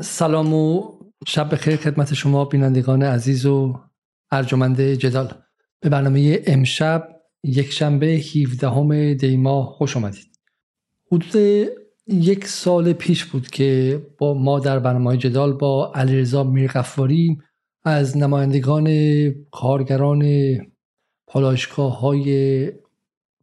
سلام و شب بخیر خدمت شما بینندگان عزیز و ارجمند جدال. به برنامه امشب یک شنبه 17 دیما خوش آمدید. حدود یک سال پیش بود که با ما در برنامه جدال با علیرضا میرغفاری از نمایندگان کارگران پالایشگاه های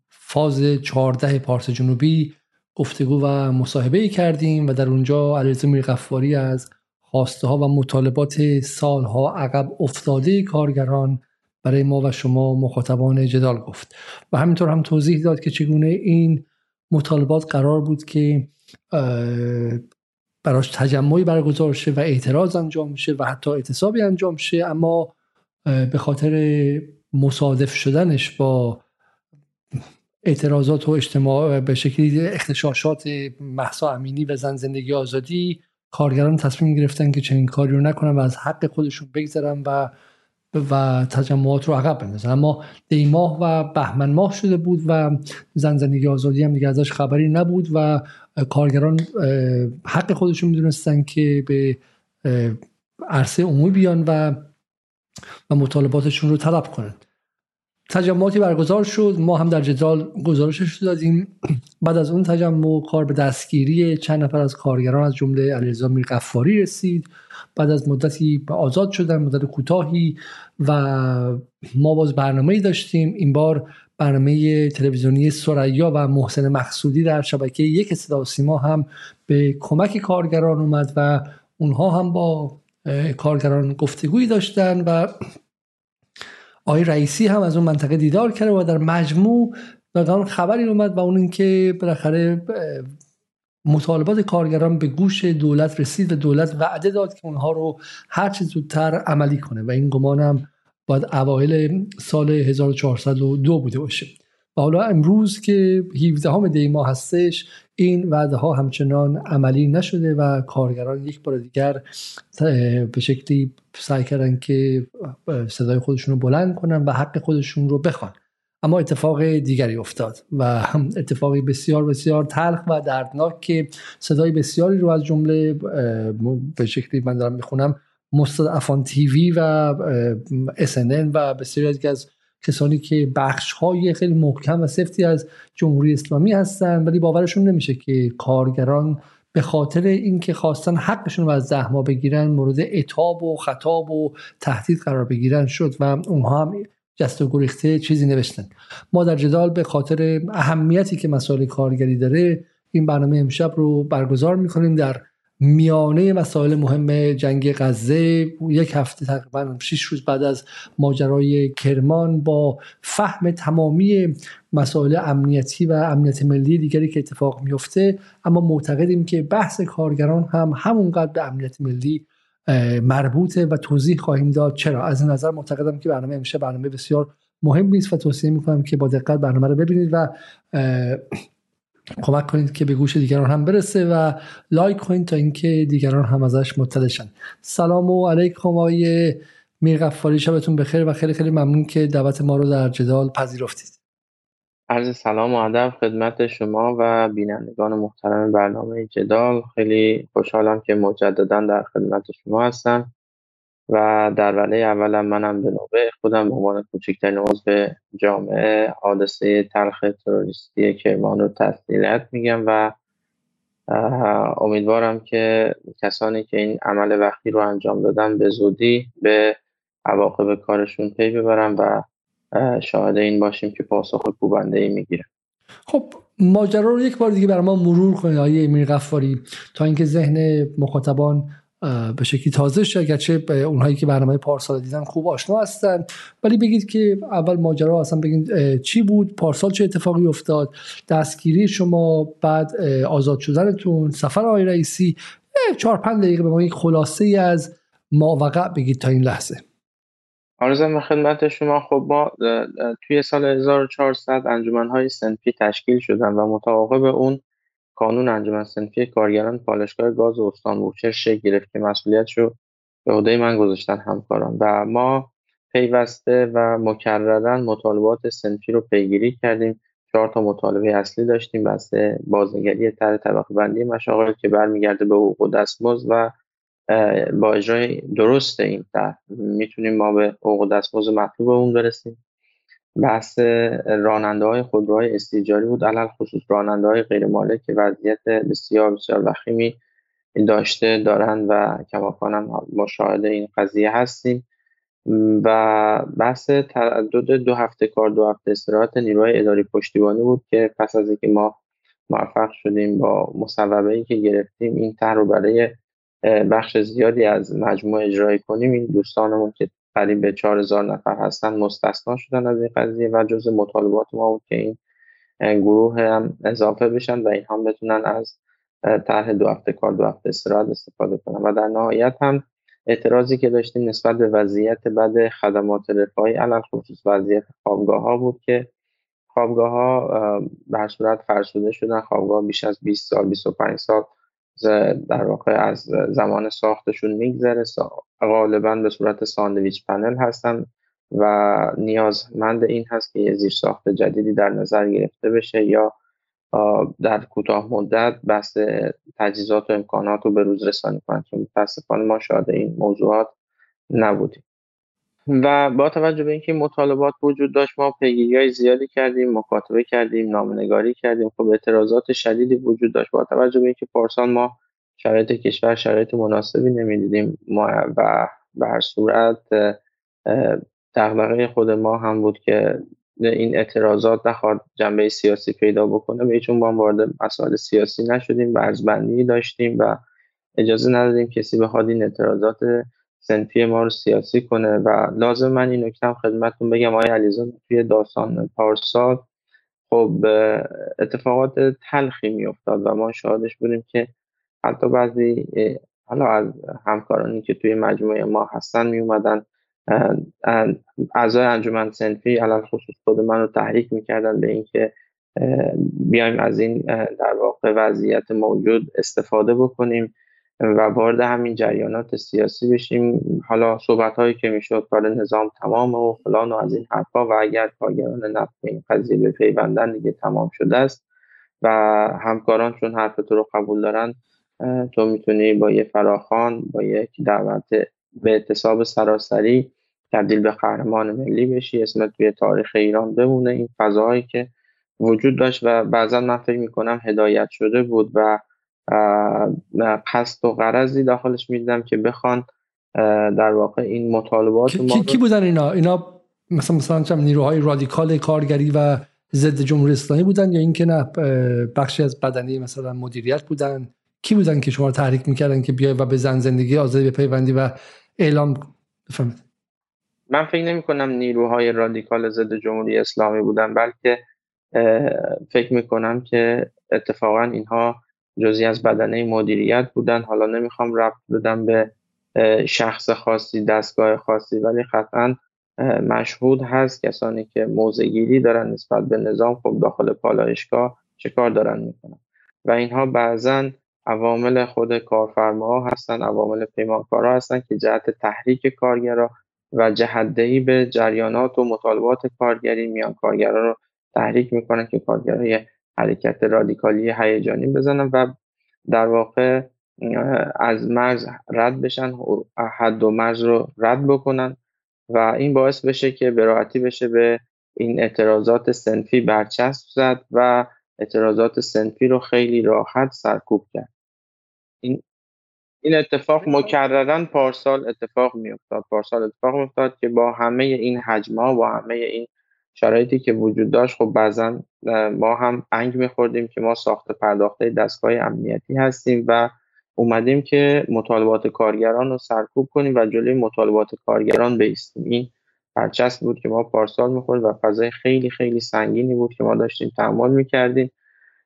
فاز 14 پارس جنوبی گفتگو و مصاحبه کردیم و در اونجا علیرضا میرغفاری از خواسته ها و مطالبات سالها عقب افتاده کارگران برای ما و شما مخاطبان جدال گفت و همینطور هم توضیح داد که چگونه این مطالبات قرار بود که براش تجمعی برگزار شه و اعتراض انجام شه و حتی اعتصابی انجام شه اما به خاطر مصادف شدنش با اعتراضات و اجتماع به شکلی اختشاشات محسا امینی و زن زندگی آزادی کارگران تصمیم گرفتن که چنین کاری رو نکنن و از حق خودشون بگذرن و و تجمعات رو عقب بندازن. اما دیماه و بهمن ماه شده بود و زن زندگی آزادی هم دیگه ازش خبری نبود و کارگران حق خودشون می‌دونستن که به عرصه عمومی بیان و و مطالباتشون رو طلب کنند. تجمعاتی برگزار شد. ما هم در جدال گزارشش دادیم. بعد از اون تجمع کار به دستگیری چند نفر از کارگران از جمله علیرضا میرغفاری رسید. بعد از مدتی آزاد شدن مدت کوتاهی و ما باز برنامه داشتیم. این بار برنامه تلویزیونی سریا و محسن مقصودی در شبکه یک صدا سیما هم به کمک کارگران اومد و اونها هم با کارگران گفتگویی داشتن و آقای رئیسی هم از اون منطقه دیدار کرده و در مجموع ناگهان خبری اومد و اون اینکه بالاخره مطالبات کارگران به گوش دولت رسید و دولت وعده داد که اونها رو هر چه زودتر عملی کنه و این گمانم باید اوایل سال 1402 بوده باشه. و حالا امروز که 17 همه دی ماه هستش این وعده ها همچنان عملی نشده و کارگران یک بار دیگر به شکلی سعی کردن که صدای خودشون رو بلند کنن و حق خودشون رو بخوان. اما اتفاق دیگری افتاد و اتفاقی بسیار بسیار تلخ و دردناک که صدای بسیاری رو از جمله به شکلی من دارم می‌خونم مستضعفان تیوی و SNN و بسیاری از کسانی که بخش های خیلی محکم و سفتی از جمهوری اسلامی هستن ولی باورشون نمیشه که کارگران به خاطر اینکه خواستن حقشون رو از زحما بگیرن مورد اتاب و خطاب و تهدید قرار بگیرن شد و اونها هم جست و گریخته چیزی نوشتن. ما در جدال به خاطر اهمیتی که مسائل کارگری داره این برنامه امشب رو برگزار می‌کنیم در میانه مسائل مهم جنگ غزه یک هفته تقریبا شش روز بعد از ماجرای کرمان با فهم تمامی مسائل امنیتی و امنیت ملی دیگری که اتفاق میفته اما معتقدیم که بحث کارگران هم همونقدر به امنیت ملی مربوطه و توضیح خواهیم داد. چرا؟ از این نظر معتقدم که برنامه امشب برنامه بسیار مهم است و توصیه می‌کنم که با دقت برنامه رو ببینید و کمک کنید که به گوش دیگران هم برسه و لایک کنید تا اینکه دیگران هم ازش مطلع شن. سلام و علیکم آقای میرغفاری شبتون بخیر و خیلی خیلی ممنون که دعوت ما رو در جدال پذیرفتید. عرض سلام و ادب خدمت شما و بینندگان محترم برنامه جدال. خیلی خوشحالم که مجددا در خدمت شما هستم. و در وله اولم منم به نوبه خودم به عنوان کوچکترین عضو جامعه حادثه تلخ تروریستی کرمان رو تسلیت میگم و امیدوارم که کسانی که این عمل وقتی رو انجام دادن به زودی به عواقب کارشون پی ببرن و شاهد این باشیم که پاسخ کوبنده ای می‌گیرن. خب ماجرا رو یک بار دیگه برای ما مرور کنید آیه امیر غفاری تا اینکه ذهن مخاطبان به شکلی تازه شه. اگرچه اونهایی که برنامه پارسال دیدن خوب آشنا هستن. ولی بگید که اول ماجرا اصلا بگید چی بود؟ پارسال چه اتفاقی افتاد؟ دستگیری شما بعد آزاد شدنتون سفر آقای رئیسی. چهار پنج دقیقه به ما یک خلاصه ای از ماوقع بگید تا این لحظه. آرزم خدمت شما خب ما توی سال 1400 انجمنهای سنفی تشکیل شدن و متعاقب اون قانون انجمن صنفی کارگران پالشگاه گاز استان بوشهر شکل گرفت که مسئولیتش رو به عهده من گذاشتن همکاران. و ما پیوسته و مکررا مطالبات سنفی رو پیگیری کردیم. چهار تا مطالبه اصلی داشتیم. بسته بازنگری طرح طبقه بندی مشاغل که برمیگرده به حقوق و دستمزد و با اجرای درست این طرح. می‌تونیم ما به حقوق دستمزد مطلوب اون برسیم. بحث راننده های خودروهای استیجاری بود علل خصوص راننده های غیر مالک وضعیت بسیار بسیار وخیمی داشته دارن و کماکانم مشاهده این قضیه هستیم. و بحث تعدد دو هفته کار دو هفته استراحت نیروهای اداری پشتیبانی بود که پس از اینکه ما موفق شدیم با مصوبه ای که گرفتیم این طرح رو برای بخش زیادی از مجموعه اجرایی کنیم. این دوستانمون که قریب به 4000 نفر هستن مستثنا شدن از این قضیه و جز مطالبات ما بود که این گروه هم اضافه بشن و این هم بتونن از طرح دو هفته کار دو هفته استراحت استفاده کنن. و در نهایت هم اعتراضی که داشتیم نسبت به وضعیت بد خدمات رفاهی علل خصوص وضعیت خوابگاه ها بود که خوابگاه ها بر صورت فرسوده شدن خوابگاه بیش از 20 سال 25 سال در واقع از زمان ساختشون میگذره. غالبا به صورت ساندویچ پنل هستن و نیازمند این هست که یه زیر ساخت جدیدی در نظر گرفته بشه یا در کوتاه مدت بحث تجهیزات و امکانات رو به روز رسانی کنند که متاسفانه ما شاهد این موضوعات نبودیم. و با توجه به اینکه مطالبات وجود داشت ما پیگیری های زیادی کردیم مکاتبه کردیم نامنگاری کردیم. خب اعتراضات شدیدی وجود داشت. با توجه به اینکه پارسال ما شرایط کشور شرایط مناسبی نمی‌دیدیم ما و به هر صورت دغدغه خود ما هم بود که این اعتراضات نخواد جنبه سیاسی پیدا بکنه. به چون با وارد مسائل سیاسی نشدیم ورزبندی داشتیم و اجازه ندادیم کسی بخواد این اعتراضات سنفی ما رو سیاسی کنه و لازم من این نکته خدمتتون بگم. آقای علیزاده توی داستان پارسال خب اتفاقات تلخی میافتاد و ما شاهدش بودیم که حتی بعضی حالا از همکارانی که توی مجموعه ما هستن می اومدن اعضای انجمن سنفی علال خصوص خود من رو تحریک می‌کردن به اینکه بیایم از این در واقع وضعیت موجود استفاده بکنیم. و وارد همین جریانات سیاسی بشیم. حالا صحبت هایی که می‌شد کار نظام تمام و فلان و از این حرفا و اگر کارگران نفت این قضیه به پیوندن دیگه تمام شده است. و همکاران چون حرف تو رو قبول دارن تو می‌تونی با یه فراخان با یک دعوت به اعتصاب سراسری تبدیل به قهرمان ملی بشی. اسمت توی تاریخ ایران بمونه. این فضاهایی که وجود داشت و بعضا من فکر می‌کنم هدایت شده بود و قصد و غرضی داخلش می‌دیدم که بخوان در واقع این مطالبات کی, کی بودن اینا؟ اینا مثلا مثلا نیروهای رادیکال کارگری و ضد جمهوری اسلامی بودن یا اینکه نه بخشی از بدنی مثلا مدیریت بودن؟ کی بودن که شما رو تحریک می‌کردن که بیای و به زن زندگی آزادی به پیوندی و اعلام بفهمید من فکر نمی کنم نیروهای رادیکال ضد جمهوری اسلامی بودن بلکه فکر می کنم که اتفاقا اینها جزی از بدنه مدیریت بودن. حالا نمی‌خوام ربط بدم به شخص خاصی دستگاه خاصی ولی قطعا مشهود هست کسانی که موزگیری دارن نسبت به نظام. خب داخل پالایشگاه چه کار دارن می‌کنن؟ و اینها بعضا عوامل خود کارفرما هستن عوامل پیمانکارا هستن که جهت تحریک کارگرا و جهدهی به جریانات و مطالبات کارگری میان کارگرا رو تحریک می‌کنن که کارگرای حرکت رادیکالی هیجانی بزنن و در واقع از مرز رد بشن حد و مرز رو رد بکنن و این باعث بشه که به راحتی بشه به این اعتراضات سنفی برچسب زد و اعتراضات سنفی رو خیلی راحت سرکوب کرد. این این اتفاق مکررن پارسال اتفاق میافتاد پارسال اتفاق میافتاد که با همه این حجم با همه این شرایطی که وجود داشت خب بعضا ما هم انگ میخوردیم که ما ساخت پرداخته دستگاه امنیتی هستیم و اومدیم که مطالبات کارگران رو سرکوب کنیم و جلوی مطالبات کارگران بیستیم. این برچسب بود که ما پارسال می‌خورد و فضای خیلی خیلی سنگینی بود که ما داشتیم تحمل می‌کردیم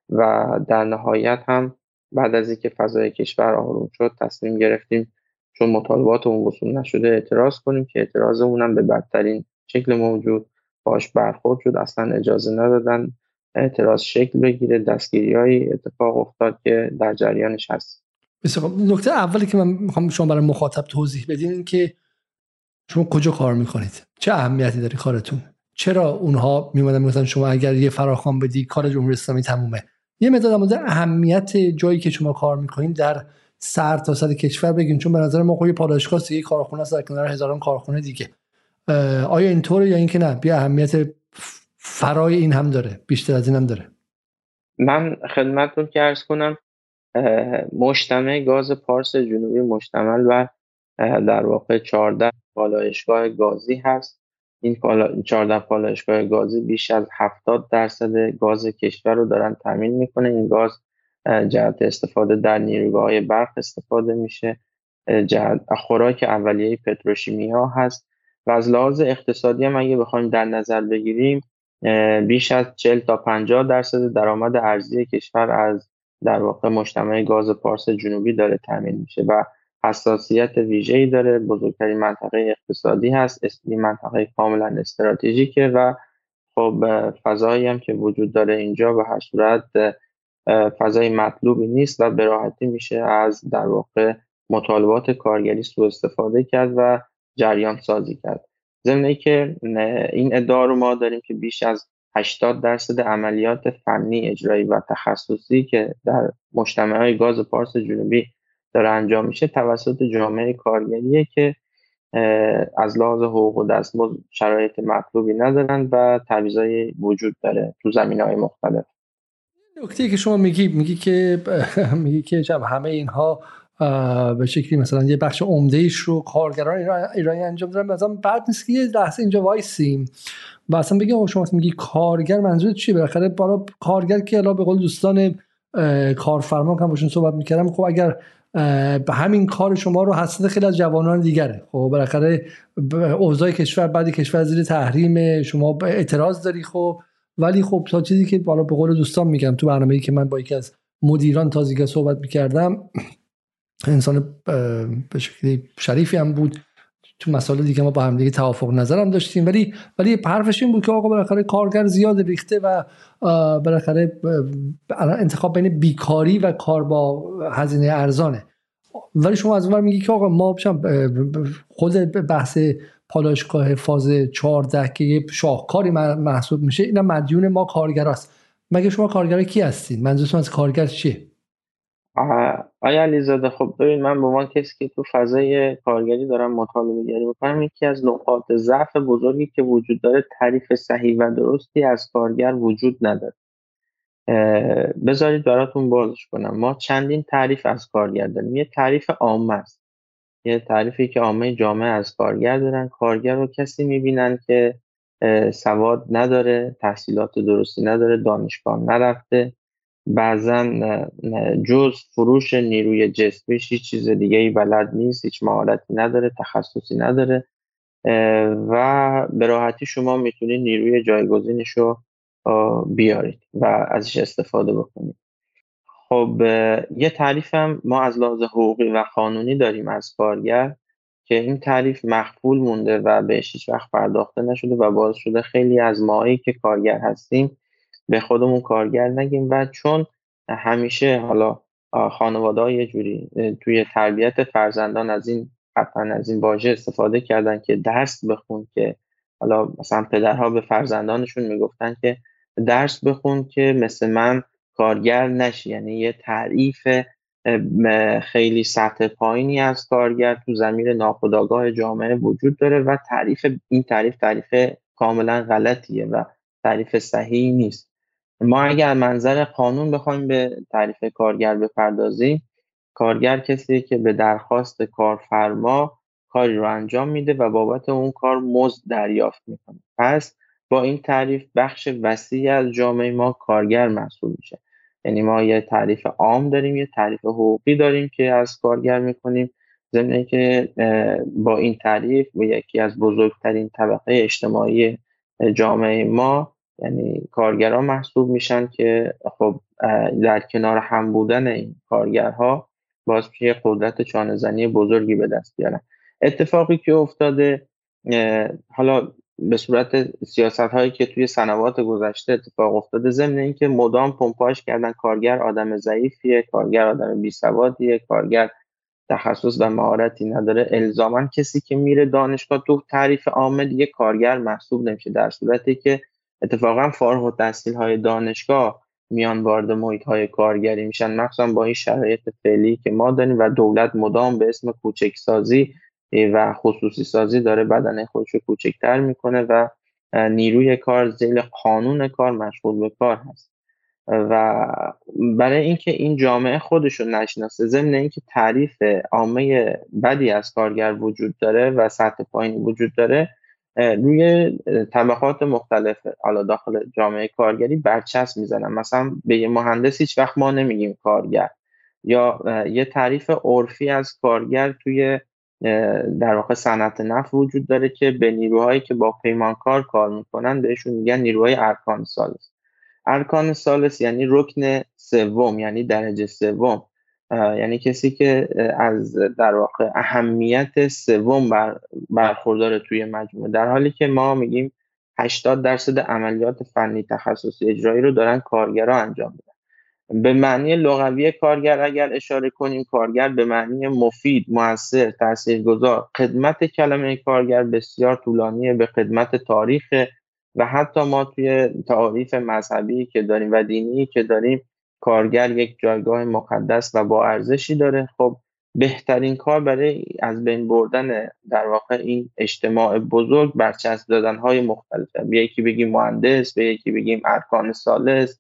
و در نهایت هم بعد از اینکه فضای کشور آروم شد تصمیم گرفتیم چون مطالبات اون وصول نشده اعتراض کنیم که اعتراض اونم به بدترین شکل موجود باش برخورد شد اصلا اجازه ندادن اعتراض شکل بگیره دستگیری اتفاق افتاد که در جریانش هست. نکته اولی که من می‌خوام شما برای مخاطب توضیح بدین این که شما کجا کار می‌کنید؟ چه اهمیتی داره کارتون؟ چرا اونها میمدن می‌گفتن شما اگر یه فراخوان بدی کار جمهوری اسلامی تمومه؟ یه مقدار در اهمیت جایی که شما کار می‌کنید در سر تا سر کشور بگین چون به نظر ما خب پاداشگاه دیگه کارخونه است در کنار هزاران کارخونه دیگه. آیا اینطوره یا اینکه نه؟ بیا اهمیت فرای این هم داره بیشتر از این هم داره. من خدمتتون که ارز کنم مجتمع گاز پارس جنوبی مشتمل و در واقع 14 پالایشگاه گازی هست. این 14 پالایشگاه گازی بیش از 70 درصد گاز کشور رو دارن تامین می‌کنه. این گاز جهت استفاده در نیروگاه های برق استفاده میشه. جهت خوراک اولیه پتروشیمی ها هست. و از لحاظ اقتصادی هم اگه بخوایم در نظر بگیریم بیش از 40 تا 50 درصد درآمد ارزی کشور از در واقع مجتمع گاز پارس جنوبی داره تامین میشه و حساسیت ویژه‌ای داره. بزرگترین منطقه اقتصادی هست این منطقه کاملا استراتژیکه و خب فضایی هم که وجود داره اینجا به هر صورت فضای مطلوبی نیست و به راحتی میشه از در واقع مطالبات کارگری سوء استفاده کرد و جریان سازی کرد. ضمن که این ادعا رو ما داریم که بیش از 80 درصد عملیات فنی اجرایی و تخصصی که در مجتمع گاز پارس جنوبی داره انجام میشه توسط جامعه کارگریه که از لحاظ حقوق و دستمزد شرایط مطلوبی ندارن و تعویضای وجود داره تو زمین های مختلف. نکته که شما میگی میگی که میگی که همه اینها به شکلی مثلا یه بخش عمده ایش رو کارگران ایرانی انجام دارن مثلا بعد نیست که یه لحظه اینجا وایسیم و اصلا بگیم شما میگی کارگر منظور چیه؟ بالاخره بالا کارگر که الان به قول دوستان کارفرما هم باشون صحبت می‌کردم خب اگر به همین کار شما رو حسد خیلی از جوانان دیگره. خب بالاخره اوضاع کشور بعد کشور زیر تحریم شما اعتراض داری خب. ولی خب تا چیزی که بالا به قول دوستان میگم تو برنامه‌ای که من با یکی از مدیران تازگی صحبت می‌کردم انسان به شکلی شریفی هم بود. تو مسائل دیگه ما با هم دیگه توافق نظرم داشتیم. ولی ولی حرفش این بود که آقا بالاخره کارگر زیاد ریخته و بالاخره انتخاب بین بیکاری و کار با هزینه ارزانه. ولی شما از اون میگی که آقا ما خود بحث پالایشگاه فاز 14 که یه شاهکاری محسوب میشه اینا مدیون ما کارگراست. مگه شما کارگر کی هستین؟ منظورتون از کارگر چیه؟ آیا علیزاده خب ببین من به عنوان کسی که تو فضای کارگری دارم مطالبه گری می‌کنم یکی از نقاط ضعف بزرگی که وجود داره تعریف صحیح و درستی از کارگر وجود نداره. بذارید براتون بازش کنم. ما چندین تعریف از کارگر داریم. یه تعریف عامه است. یه تعریفی که عامه جامعه از کارگر دارن. کارگر رو کسی می‌بینن که سواد نداره تحصیلات درستی نداره دانشگاه نرفته. بعضا جز فروش نیروی جسمیش هیچ چیز دیگه ای بلد نیست هیچ مهارتی نداره تخصصی نداره و به راحتی شما می‌تونید نیروی جایگزینش رو بیارید و ازش استفاده بکنید. خب یه تعریف هم ما از لحاظ حقوقی و قانونی داریم از کارگر که این تعریف مخفول مونده و بهش هیچ وقت پرداخته نشده و باعث شده خیلی از ماهایی که کارگر هستیم به خودمون کارگر نگیم و چون همیشه حالا خانواده یه جوری توی تربیت فرزندان از این حتما از این واژه استفاده کردن که درس بخون که حالا مثلا پدرها به فرزندانشون می‌گفتن که درس بخون که مثل من کارگر نشی. یعنی یه تعریف خیلی سطح پایینی از کارگر تو زمین ناخودآگاه جامعه وجود داره و تعریف این تعریف تعریف کاملا غلطیه و تعریف صحیحی نیست. ما اگر منظر قانون بخوایم به تعریف کارگر بپردازیم کارگر کسی که به درخواست کارفرما کاری رو انجام میده و بابت اون کار مزد دریافت می‌کنه. پس با این تعریف بخش وسیعی از جامعه ما کارگر محسوب میشه. یعنی ما یه تعریف عام داریم یه تعریف حقوقی داریم که از کارگر می‌کنیم ضمن که با این تعریف و یکی از بزرگترین طبقه اجتماعی جامعه ما یعنی کارگران محسوب میشن که خب در کنار هم بودن این کارگرها باز میشه قدرت چانه بزرگی به دست بیارن. اتفاقی که افتاده حالا به صورت سیاست هایی که توی سنوات گذشته اتفاق افتاده ضمن اینکه مدام پمپاژ کردن کارگر آدم ضعیفیه کارگر آدم بی سوادیه کارگر تخصص و مهارتی نداره. الزاما کسی که میره دانشگاه تو تعریف عامه دیگه کارگر محسوب نمیشه در صورتی که اتفاقا فارغ و تحصیل های دانشگاه میان وارد محیط های کارگری میشن. مخصوصا با این شرایط فعلی که ما داریم و دولت مدام به اسم کوچکسازی و خصوصی سازی داره بدن خودش رو کوچکتر می‌کنه و نیروی کار زیل قانون کار مشغول به کار هست. و برای اینکه این جامعه خودش رو نشناسه ضمن اینکه تعریف عامه بدی از کارگر وجود داره و سطح پایینی وجود داره روی طبقات مختلف حالا داخل جامعه کارگری برچسب می‌زنن. مثلا به یه مهندس هیچ وقت ما نمیگیم کارگر. یا یه تعریف عرفی از کارگر توی در واقع صنعت نفت وجود داره که به نیروهایی که با پیمانکار کار می‌کنن بهشون میگن نیروهای ارکان سالس. ارکان سالس یعنی رکن سوم یعنی درجه سوم. یعنی کسی که از در واقع اهمیت سوم بر برخوردار توی مجموعه در حالی که ما میگیم 80 درصد عملیات فنی تخصصی اجرایی رو دارن کارگرها انجام میدن. به معنی لغوی کارگر اگر اشاره کنیم کارگر به معنی مفید موثر تاثیرگذار خدمت کلمه کارگر بسیار طولانیه به خدمت تاریخ و حتی ما توی تعاریف مذهبی که داریم و دینی که داریم کارگر یک جایگاه مقدس و با ارزشی داره. خب بهترین کار برای از بین بردن در واقع این اجتماع بزرگ برچسب دادن های مختلفه به یکی بگیم مهندس به یکی بگیم ارکان سالس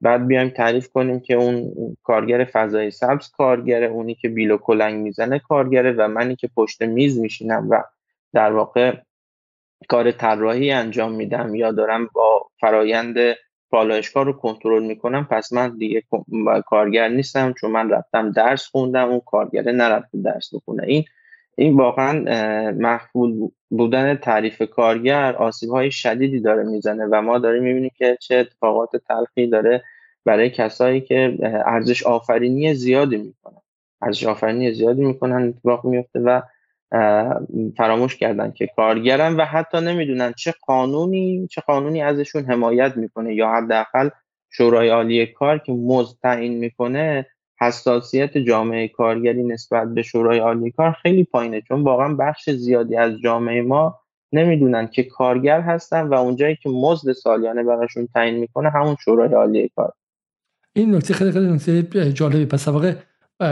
بعد بیایم تعریف کنیم که اون کارگر فضای سبز کارگره اونی که بیل کلنگ می‌زنه کارگره و منی که پشت میز میشینم و در واقع کار طراحی انجام میدم یا دارم با فرایند پالایشگاه رو کنترل می‌کنم پس من دیگه کارگر نیستم چون من رفتم درس خوندم اون کارگره نرفته درس بخونه. این این واقعا محفول بودن تعریف کارگر آسیب های شدیدی داره می‌زنه و ما داریم می‌بینیم که چه اتفاقات تلخی داره برای کسایی که ارزش آفرینی زیادی می‌کنن. ارزش آفرینی زیادی می‌کنن اتفاق میفته و فراموش کردن که کارگرن و حتی نمی‌دونن چه قانونی چه قانونی ازشون حمایت می‌کنه یا حداقل شورای عالی کار که مزد تعیین می‌کنه حساسیت جامعه کارگری نسبت به شورای عالی کار خیلی پایینه. چون واقعا بخش زیادی از جامعه ما نمی‌دونن که کارگر هستن و اونجایی که مزد سالیانه براشون تعیین می‌کنه همون شورای عالی کار. این نکته خیلی خیلی نکته جالبی. پس واقع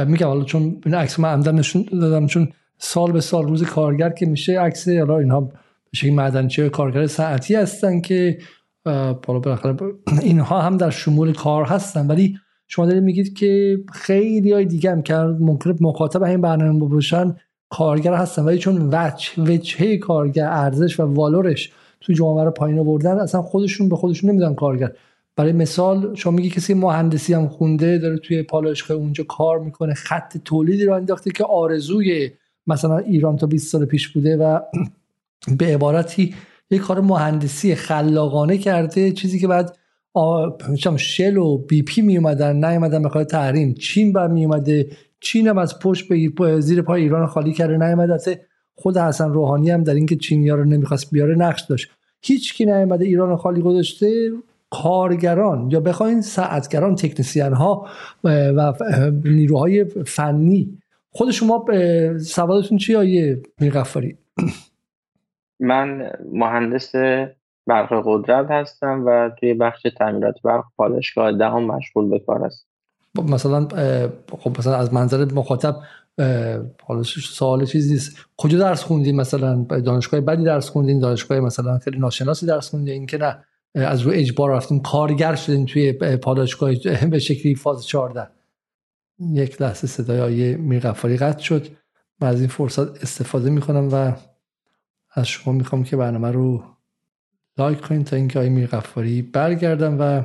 میگم حالا چون این عکس من عمدن نشون دادم چون سال به سال روز کارگر که میشه عکس حالا اینها به شکل معدنچی کارگر ساعتی هستن که بالا بالاخره اینها هم در شمول کار هستن. ولی شما دارید میگید که خیلی های دیگه هم که ممکنه مخاطب این برنامه باشن کارگر هستن. ولی چون وجه وجهه کارگر ارزش و والورش تو جامعه رو پایین آوردن اصلا خودشون به خودشون نمیدن کارگر. برای مثال شما میگی کسی مهندسی هم خونده داره توی پالایشگاه اونجا کار می‌کنه خط تولیدی رو انداخته که آرزوی مثلا ایران تا 20 سال پیش بوده و به عبارتی یک کار مهندسی خلاقانه کرده چیزی که بعد شل و بی پی می اومدن نیومدن به تحریم. چین بعد می اومده چین هم از پشت به زیر پای ایران خالی کرده نیومده خود حسن روحانی هم در اینکه چینیا رو نمی‌خواست بیاره نقش داشت. هیچ کی نیومده ایران خالی گذاشته کارگران یا بخواین ساعتگران تکنسین ها و نیروهای فنی خود شما سوادتون چی آیه میرغفاری؟ من مهندس برق قدرت هستم و توی بخش تعمیرات برق پالشگاه دهم مشغول به کار هستم. خب مثلا خب مثلا از منظر مخاطب حالا سوال چیزی نیست. کجا درس خوندین مثلا؟ دانشگاه بدی درس خوندین؟ دانشگاه مثلا خیلی ناشناسی درس خوندین؟ که نه از روی اجبار رفتیم کارگر شدین توی پالایشگاه به شکلی فاز 14 یک لحظه صدای آیه میرغفاری قطع شد. و از این فرصت استفاده می‌کنم و از شما می‌خوام که برنامه رو لایک کنید تا اینکه آیه میرغفاری برگردم و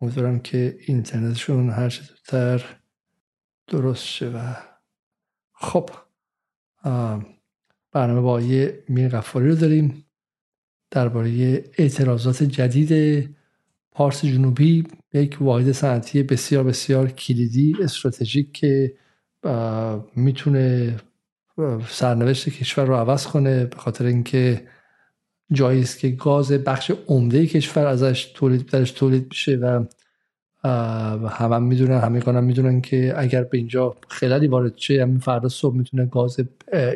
امیدوارم که اینترنتشون هر چه زودتر درست شه و خب برنامه با آیه میرغفاری رو داریم. درباره اعتراضات جدید پارس جنوبی یک واحد صنعتی بسیار بسیار کلیدی استراتژیک که می‌تونه سرنوشت کشور رو عوض کنه به خاطر اینکه جایی است که گاز بخش عمده کشور ازش تولید درش تولید میشه و همه هم می‌دونن همه کنم می‌دونن که اگر به اینجا خلالی وارد شه همین فردا صبح می‌تونه گاز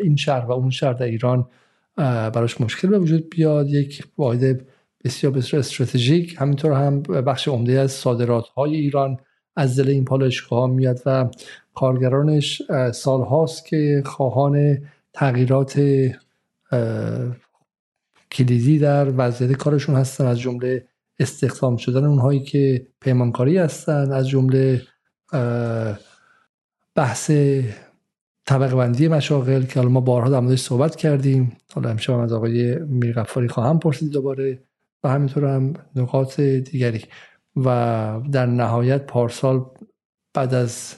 این شهر و اون شهر در ایران براش مشکل به وجود بیاد. یک واحد بسیار بسیار استراتژیک. همینطور هم بخش عمده از صادرات های ایران از دل این پالایشگاه ها میاد و کارگرانش سالهاست که خواهان تغییرات کلیدی در وضعیت کارشون هستن. از جمله استخدام شدن اونهایی که پیمانکاری هستن. از جمله بحث طبقه بندی مشاغل که حالا ما بارها در موردش صحبت کردیم. حالا امشب از آقای میرغفاری خواهم پرسید دوباره. و همینطور هم نقاط دیگری. و در نهایت پارسال بعد از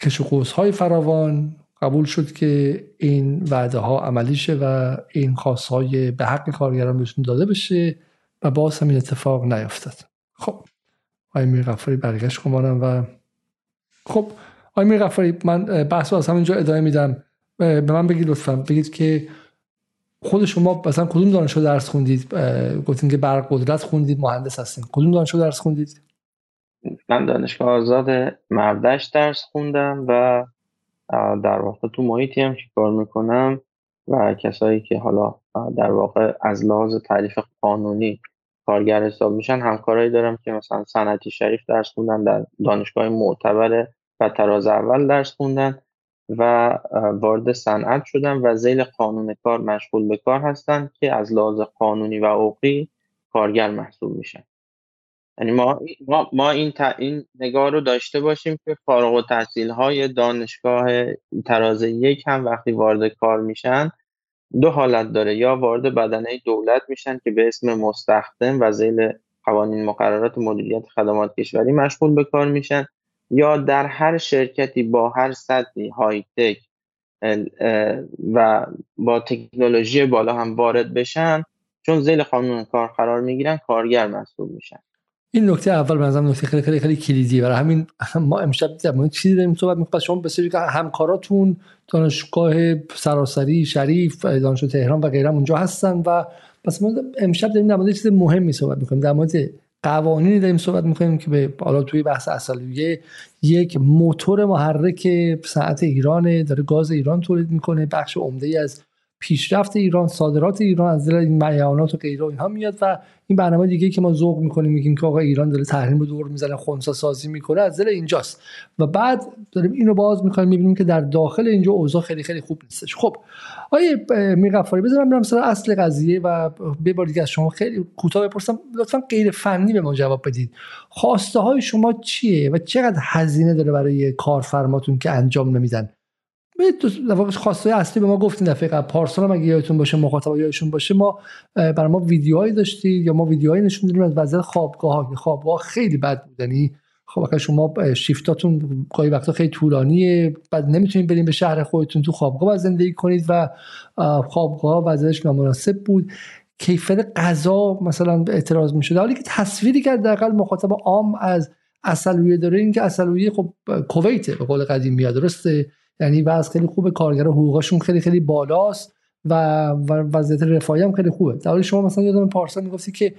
کش های فراوان قبول شد که این وعده ها عملی شه و این خواست های به حق کارگران بهشون داده بشه و باز هم این اتفاق نیفتد خب آقای میر غفاری برگشت کمانم و خب آقای میر غفاری من بحث از همینجا ادامه میدم. به من بگید لطفا. بگید که خود شما مثلا کدوم دانشگاه درس خوندید؟ گفتین که برق قدرت خوندید مهندس هستین. کدوم دانشگاه درس خوندید؟ من دانشگاه آزاد مردش درس خوندم و در واقع تو محیطی هم که کار می‌کنم و کسایی که حالا در واقع از لحاظ تعریف قانونی کارگر حساب میشن همکارایی دارم که مثلا صنعتی شریف درس خوندن در دانشگاه معتبر و تراز اول درس خوندن. و وارد صنعت شدن و زیل قانون کار مشغول به کار هستن که از لحاظ قانونی و حقوقی کارگر محسوب میشن. یعنی ما, ما, این, این نگاه رو داشته باشیم که فارغ و تحصیل های دانشگاه تراز یک هم وقتی وارد کار میشن دو حالت داره. یا وارد بدنه دولت میشن که به اسم مستخدم و زیل قوانین مقررات مدیریت خدمات کشوری مشغول به کار میشن. یا در هر شرکتی با هر سطحی های تک و با تکنولوژی بالا هم وارد بشن چون زیل قانون کار قرار می‌گیرن کارگر محسوب میشن. این نکته اول بنظرم نکته خیلی خیلی خیلی کلیدیه. برای همین ما امشب در مورد چیزی داریم صحبت می‌کنیم. شما بسیاری که همکاراتون دانشگاه سراسری شریف دانشگاه تهران و غیره اونجا هستن و پس ما امشب داریم در مورد چیز مهمی صحبت می‌کنیم. در مورد قوانینی داریم صحبت می‌کنیم که به حالا توی بحث اصلیه یک موتور محرک صنعت ایران داره گاز ایران تولید می‌کنه بخش عمده از پیشرفت ایران صادرات ایران از دل این معیانات و غیره اینها میاد و این برنامه دیگه که ما ذوق می‌کنیم میگیم که آقا ایران داره تحریم رو دور می‌زنه خونسا سازی می‌کنه از دل اینجاست. و بعد داریم اینو باز می‌کنیم می‌بینیم که در داخل اینجا اوضاع خیلی خیلی خوب نیستش. خب آیه میغفاری بذارم برم سر اصل قضیه و به بار دیگه از شما خیلی کوتاه بپرسم. لطفا غیر فنی به ما جواب بدید. خواسته های شما چیه و چقدر هزینه داره برای کارفرماتون که انجام نمیدن؟ در واقع خواسته اصلی به ما گفتین دفعه قبل پارسال هم اگه یادتون باشه مخاطب یادشون باشه ما برای ما ویدیوهایی داشتید یا ما ویدیوهایی نشون دادیم از وضعیت خوابگاه ها خوابگاه خیلی بد بود. یعنی خب اگه شما شیفتاتون گاهی وقتا خیلی طولانیه بعد نمی‌تونید بریم به شهر خودتون تو خوابگاه باید زندگی کنید و خوابگاه وضعیتش نامناسب بود. کیفیت غذا مثلا اعتراض می‌شد. حالی که تصویری که حداقل مخاطب عام از اصلویه داره این که اصلویه خب کویته به قول قدیم میاد درسته؟ یعنی وضع خیلی خوبه کارگر حقوقشون خیلی خیلی بالاست و وضعیت رفاهی هم خیلی خوبه. در شما مثلا یادم پارسال می‌گفتی که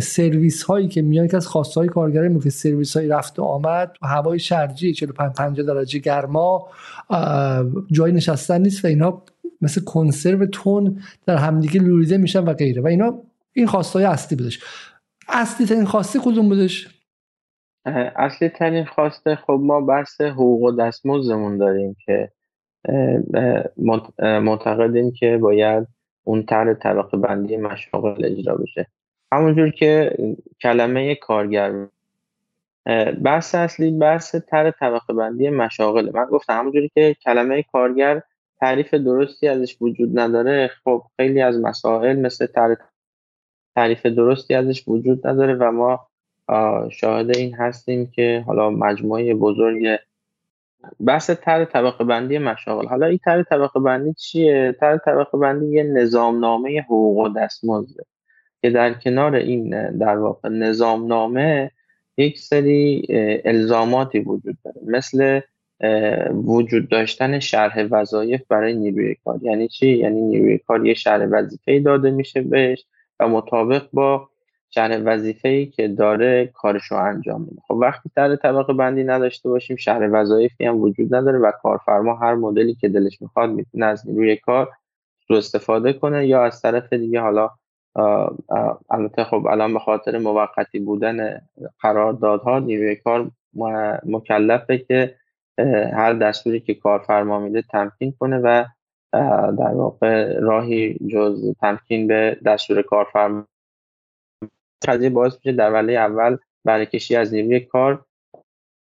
سرویس هایی که میان که از خواسته های کارگرای میگه سرویس های رفت و آمد هوای شرجی 45 50 درجه گرما جای نشستن نیست و اینا مثل کنسرو تون در همدیگه لوریده میشن و غیره. و اینا این خواسته های اصلی بودش. اصلی ترین خواسته کدوم بودش؟ اصلی ترین خواسته خب ما بحث حقوق و دستمزدمون داریم که معتقدیم که باید اون طرح طبقه بندی مشاغل اجرا بشه. همونجور که کلمه کارگر بحث اصلی بحث طرح طبقه بندی مشاغل من گفتم همونجوری که کلمه کارگر تعریف درستی ازش وجود نداره خب خیلی از مسائل مثل تعریف درستی ازش وجود نداره و ما شاهد این هستیم که حالا مجموعه بزرگ بحث تر طبقه بندی مشاغل. حالا این تر طبقه بندی چیه؟ تر طبقه بندی یه نظامنامه حقوق و دستمزده که در کنار این در واقع نظامنامه یک سری الزاماتی وجود داره. مثل وجود داشتن شرح وظایف برای نیروی کار. یعنی چی؟ یعنی نیروی کار یه شرح وظیفه داده میشه بهش و مطابق با شهر وظیفه ای که داره کارش رو انجام میده. خب وقتی در طبقه بندی نداشته باشیم شهر وظایفی هم وجود نداره و کارفرما هر مدلی که دلش می‌خواد می‌تونه از نیروی کار رو استفاده کنه یا از طرف دیگه حالا البته خب الان به خاطر موقتی بودن قراردادها نیروی کار مکلفه که هر دستوری که کارفرما میده تمکین کنه و در واقع راهی جز تمکین به دستور کارفرما قضیه باعث میشه در وله اول برکشی از نیروی کار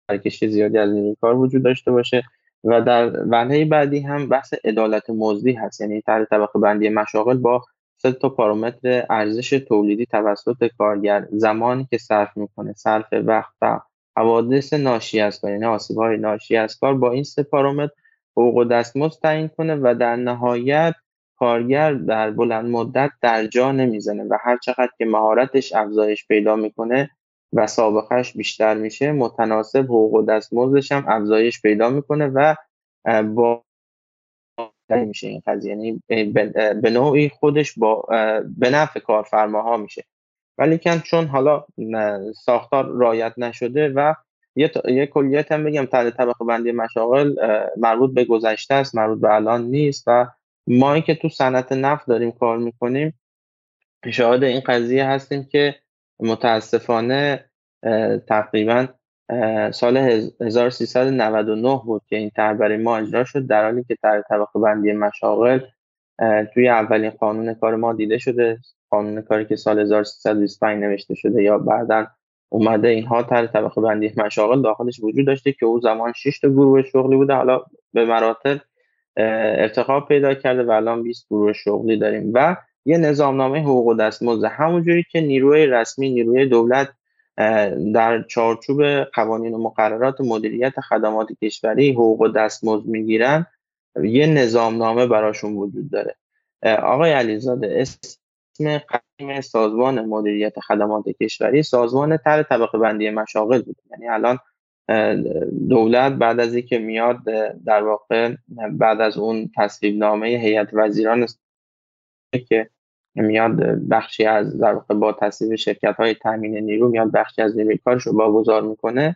برکشی زیادی از نیروی کار وجود داشته باشه و در وله بعدی هم بحث عدالت مزدی هست. یعنی تر طبقه بندی مشاغل با سه تا پارامتر ارزش تولیدی توسط کارگر. زمانی که صرف می‌کنه صرف وقت و حوادث ناشی از کار یعنی آسیب های ناشی از کار با این سه پارامتر حقوق دستمزد تعیین کنه و در نهایت کارگر در بلند مدت در جا نمی‌زنه و هر چقدر که مهارتش افزایش پیدا می‌کنه و سابقهش بیشتر میشه متناسب حقوق و دستمزدش هم افزایش پیدا می‌کنه و با میشه این قضیه. یعنی به نوعی خودش با به نفع کارفرماها میشه. ولی کن چون حالا ساختار رایت نشده و یه, یه کلیت هم بگم تحت طبقه بندی مشاغل مربوط به گذشته است مربوط به الان نیست و ما که تو صنعت نفت داریم کار می‌کنیم شاهد این قضیه هستیم که متاسفانه تقریبا سال 1399 بود که این طرح برای ما اجرا شد در حالی که طرح طبقه بندی مشاغل توی اولین قانون کار ما دیده شده قانون کاری که سال 1325 نوشته شده یا بعدا اومده اینها طرح طبقه بندی مشاغل داخلش وجود داشته که او زمان 6 تا گروه شغلی بوده حالا به مراتب ارتقا پیدا کرده و الان 20 گروه شغلی داریم. و یه نظامنامه حقوق و دستمزد. همونجوری که نیروی رسمی نیروی دولت در چارچوب قوانین و مقررات مدیریت خدمات کشوری حقوق و دستمزد می‌گیرن یه نظامنامه براشون وجود داره. آقای علیزاده اسم قدیم سازمان مدیریت خدمات کشوری سازمان تر طبقه بندی مشاغل بود. یعنی الان دولت بعد از اینکه میاد در واقع بعد از اون تصویب نامه هیئت وزیران که میاد بخشی از در واقع با تصویب شرکت های تامین نیرو میاد بخشی از نیروی کارش رو واگذار می‌کنه.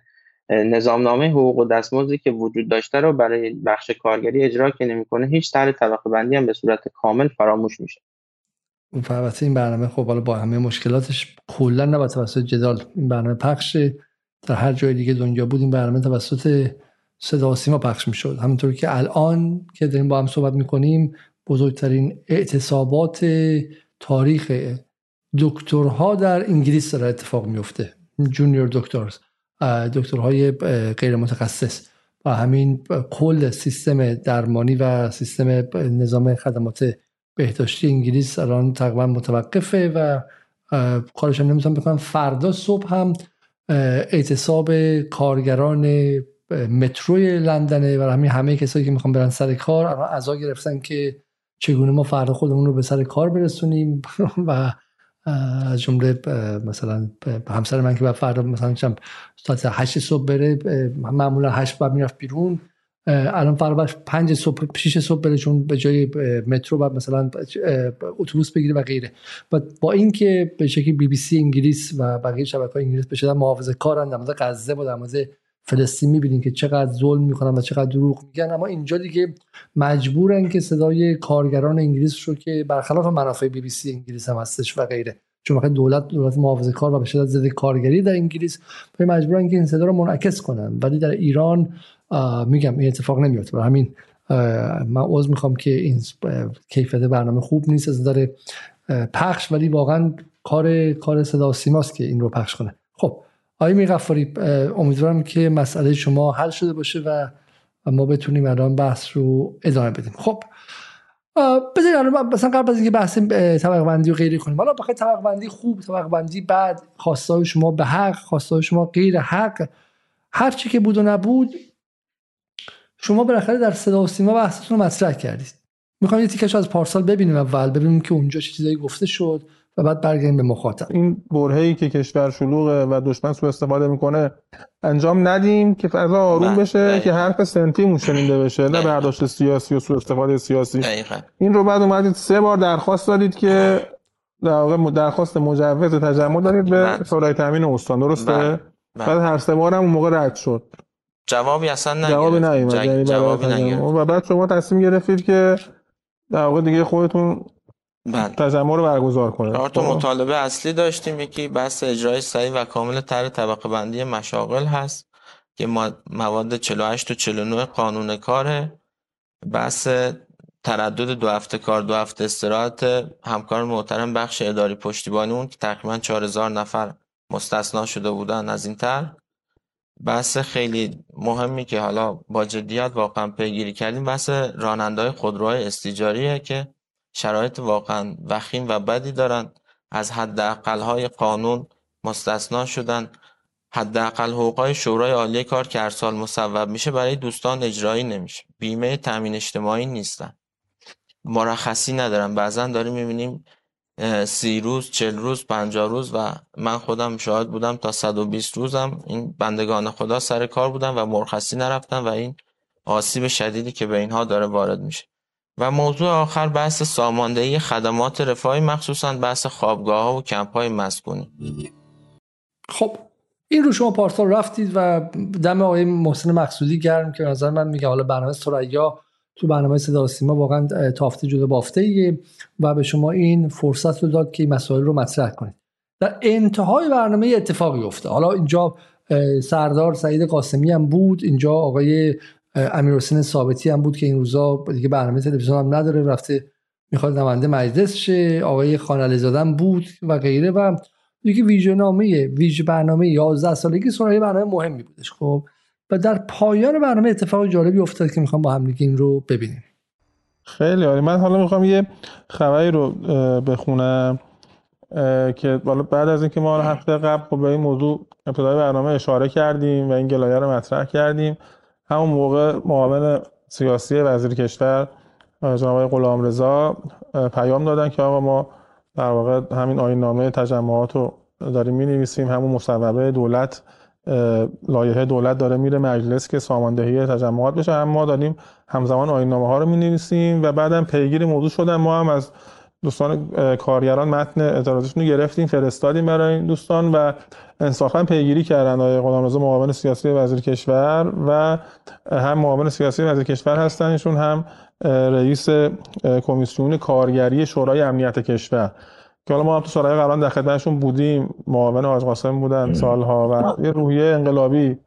نظامنامه حقوق و دستمزدی که وجود داشته رو برای بخش کارگری اجرا که نمی‌کنه هیچ طرح طبقه بندی هم به صورت کامل فراموش میشه. البته این برنامه خب حالا با همه مشکلاتش کلا نه توسط جدال این برنامه پخش در هر جای دیگه دنیا بود این برنامه توسط صدا سیما پخش می‌شد. همونطور که الان که داریم با هم صحبت می‌کنیم بزرگترین اعتصابات تاریخ دکترها در انگلیس داره اتفاق میفته جونیور دکترز دکترهای غیر متخصص و همین کل سیستم درمانی و سیستم نظام خدمات بهداشتی انگلیس الان تقریبا متوقفه و کارش هم نمی‌تونم بکنم. فردا صبح هم اعتصاب کارگران متروی لندنه و همین همه کسایی که می‌خوان برن سر کار الان عزا گرفتن که چگونه ما فردا خودمون رو به سر کار برسونیم و از جمله مثلا همسر من که بعد فردا مثلا ساعت 8 صبح بره معمولا 8 بعد می‌رفت بیرون. الان فردا 5 صبح 6 صبح بره چون به جای مترو بعد مثلا اتوبوس بگیره و غیره. و با اینکه به شکلی بی بی سی انگلیس و بقیه شبکه انگلیس به شدت محافظه کارن در مورد غزه و در مورد فلسطین می‌بینین که چقدر ظلم می‌کنن و چقدر دروغ میگن. اما اینجا دیگه مجبورن که صدای کارگران انگلیس رو که برخلاف منافع بی بی سی انگلیس هم هستش و غیره. چون وقتی دولت دولت محافظه کار و به شدت ضد کارگری در انگلیس مجبورن که این صدا رو منعکس کنن. ولی در ایران میگم این اتفاق نمیفته. و همین من عذر می‌خوام که این کیفیت برنامه خوب نیست از داره پخش ولی واقعا کار کار صدا سیماست که این رو پخش کنه. خب آقای میغفاری امیدوارم که مسئله شما حل شده باشه و ما بتونیم الان بحث رو ادامه بدیم. خب بذارید الان مثلا قبل از اینکه بحث طبقه بندی و غیره کنیم. حالا بخاطر طبقه بندی خوب طبقه بندی بعد خواسته شما به حق خواسته شما غیر حق هر چی که بود و نبود شما بالاخره در صدا و سیما بحثتون رو مطرح کردید. می‌خوام یه تیکش از پارسال ببینیم اول ببینیم که اونجا چه چیزایی گفته شد و بعد برگردیم به مخاطب. این برهه‌ای که کشور شلوغه و دشمن سوء استفاده می‌کنه انجام ندیم که فضا آروم بله، بشه که حرف سنتی شنیده بشه نه برداشت سیاسی و سوء استفاده سیاسی. این رو بعد اومدید سه بار درخواست دادید که در واقع درخواست مجوز تجمع دارید به بله. شورای تامین استان درسته؟ بله. بعد هر سه بار هم اون موقع رد شد. جوابی اصلا نگرفت. جوابی نیومد یعنی جوابی نگرفت. و بعد شما تصمیم گرفتید که در واقع دیگه خودتون بله. تجمع رو برگزار کنه چهار تا خب. مطالبه اصلی داشتیم. یکی بحث اجرای صحیح و کامل طرح طبقه بندی مشاغل هست که مواد 48 و 49 قانون کاره. بحث تردد دو هفته کار دو هفته استراحت. همکار محترم بخش اداری پشتیبانی اون که تقریبا 4000 نفر مستثنا شده بودن از این تر بحث خیلی مهمی که حالا با جدیت واقعا پیگیری کردیم بحث رانندهای خودروهای استیجاریه که شرایط واقعا وخیم و بدی دارن. از های قانون مستثنا شدن. حداقل حقوقهای شورای عالی کار که هر سال مصوب میشه برای دوستان اجرایی نمیشه. بیمه تامین اجتماعی نیستن. مرخصی ندارن. بعضا داریم می‌بینیم سی روز چل روز پنجاه روز و من خودم شاهد بودم تا 120 روزم. این بندگان خدا سر کار بودن و مرخصی نرفتن و این آسیب شدیدی که به اینها داره وارد میشه. و موضوع آخر بحث ساماندهی خدمات رفاهی مخصوصا بحث خوابگاه ها و کمپ های مسکونی. خب این رو شما پارسال رفتید و دم آقای محسن مقصودی گرم که نظر من میگه حالا برنامه سریا تو برنامه صدا سیما واقعا تافته جدا بافته ایه و به شما این فرصت رو داد که این مسائل رو مطرح کنید. در انتهای برنامه اتفاقی افته حالا اینجا سردار سعید قاسمی هم بود اینجا آقای امیر حسین ثابتی هم بود که این روزا دیگه برنامه تلویزیون هم نداره رفته می‌خواد نماینده مجلس شه. آقای خان بود و غیره و دیگه ویژه نامه ویژه برنامه 11 سالگی سرای برنامه مهمی بودش. خب و در پایان برنامه اتفاق جالبی افتاد که می‌خوام با هم این رو ببینیم. خیلی عالی. من حالا می‌خوام یه خبری رو بخونم که بالا بعد از اینکه ما هفته قبل خب به این موضوع ابتدای برنامه اشاره کردیم و این گلایه رو مطرح کردیم. همون موقع معاون سیاسی وزیر کشور جناب غلام رضا پیام دادن که آقا ما در واقع همین آیین نامه تجمعات رو داریم می نویسیم همون مصوبه دولت لایحه دولت داره میره مجلس که ساماندهی تجمعات بشه. اما ما داریم همزمان آیین نامه ها رو می نویسیم و بعدم پیگیر موضوع شدن ما هم از دوستان کارگران متن اعتراضشون رو گرفتیم فرستادیم برای این دوستان و انصافا پیگیری کردن. آقای غلامرضا معاون سیاسی وزیر کشور و هم معاون سیاسی وزیر کشور هستن. ایشون هم رئیس کمیسیون کارگری شورای امنیت کشور. که حالا ما هم تو سالهای قبلا در خدمتشون بودیم. معاون آج قاسم بودن سالها و یه روحیه انقلابی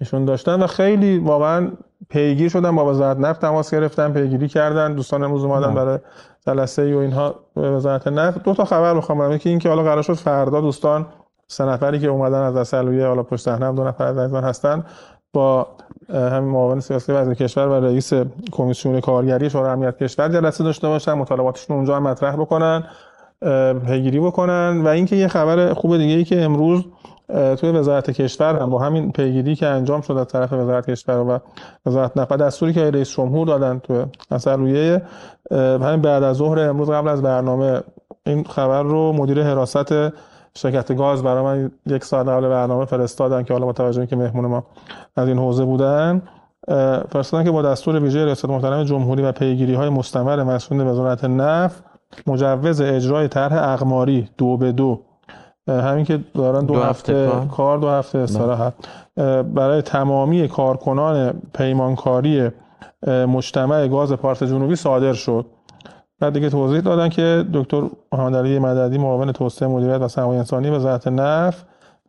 ایشون داشتن و خیلی واقعا پیگیر شدن با وزارت نفت تماس گرفتن پیگیری کردن. دوستان امروز اومدن برای جلسه و اینها وزارت نفت. دو تا خبر می‌خوام یکی اینکه حالا قرار شد فردا دوستان سه نفری که اومدن از اصلویه حالا پشت صحنه دو نفر از هستن با همین معاون سیاسی وزیر کشور و رئیس کمیسیون کارگری شورای امنیت کشور جلسه داشته باشن. مطالباتشون اونجا هم مطرح بکنن. پیگیری بکنن و اینکه یه خبر خوب دیگه ای که امروز توی وزارت کشور هم با همین پیگیری که انجام شد از طرف وزارت کشور و وزارت نفت دستوری که رئیس جمهور دادن تو اثر رویه همین بعد از ظهر امروز قبل از برنامه این خبر رو مدیر حراست شرکت گاز برای من یک ساعت قبل برنامه فرستادن که حالا متوجه که مهمون ما از این حوزه بودن فرستادن که با دستور ویژه ریاست محترم جمهوری و پیگیری های مستمر مسئول وزارت نفت مجوز اجرای طرح اقماری دو به دو. همین که دارن دو, دو هفته, کار. دو هفته استراحت. برای تمامی کارکنان پیمانکاری مجتمع گاز پارس جنوبی صادر شد. بعد دیگه توضیح دادن که دکتر محمد علی مددی معاون توسعه مدیریت و سرمایه انسانی وزارت نفت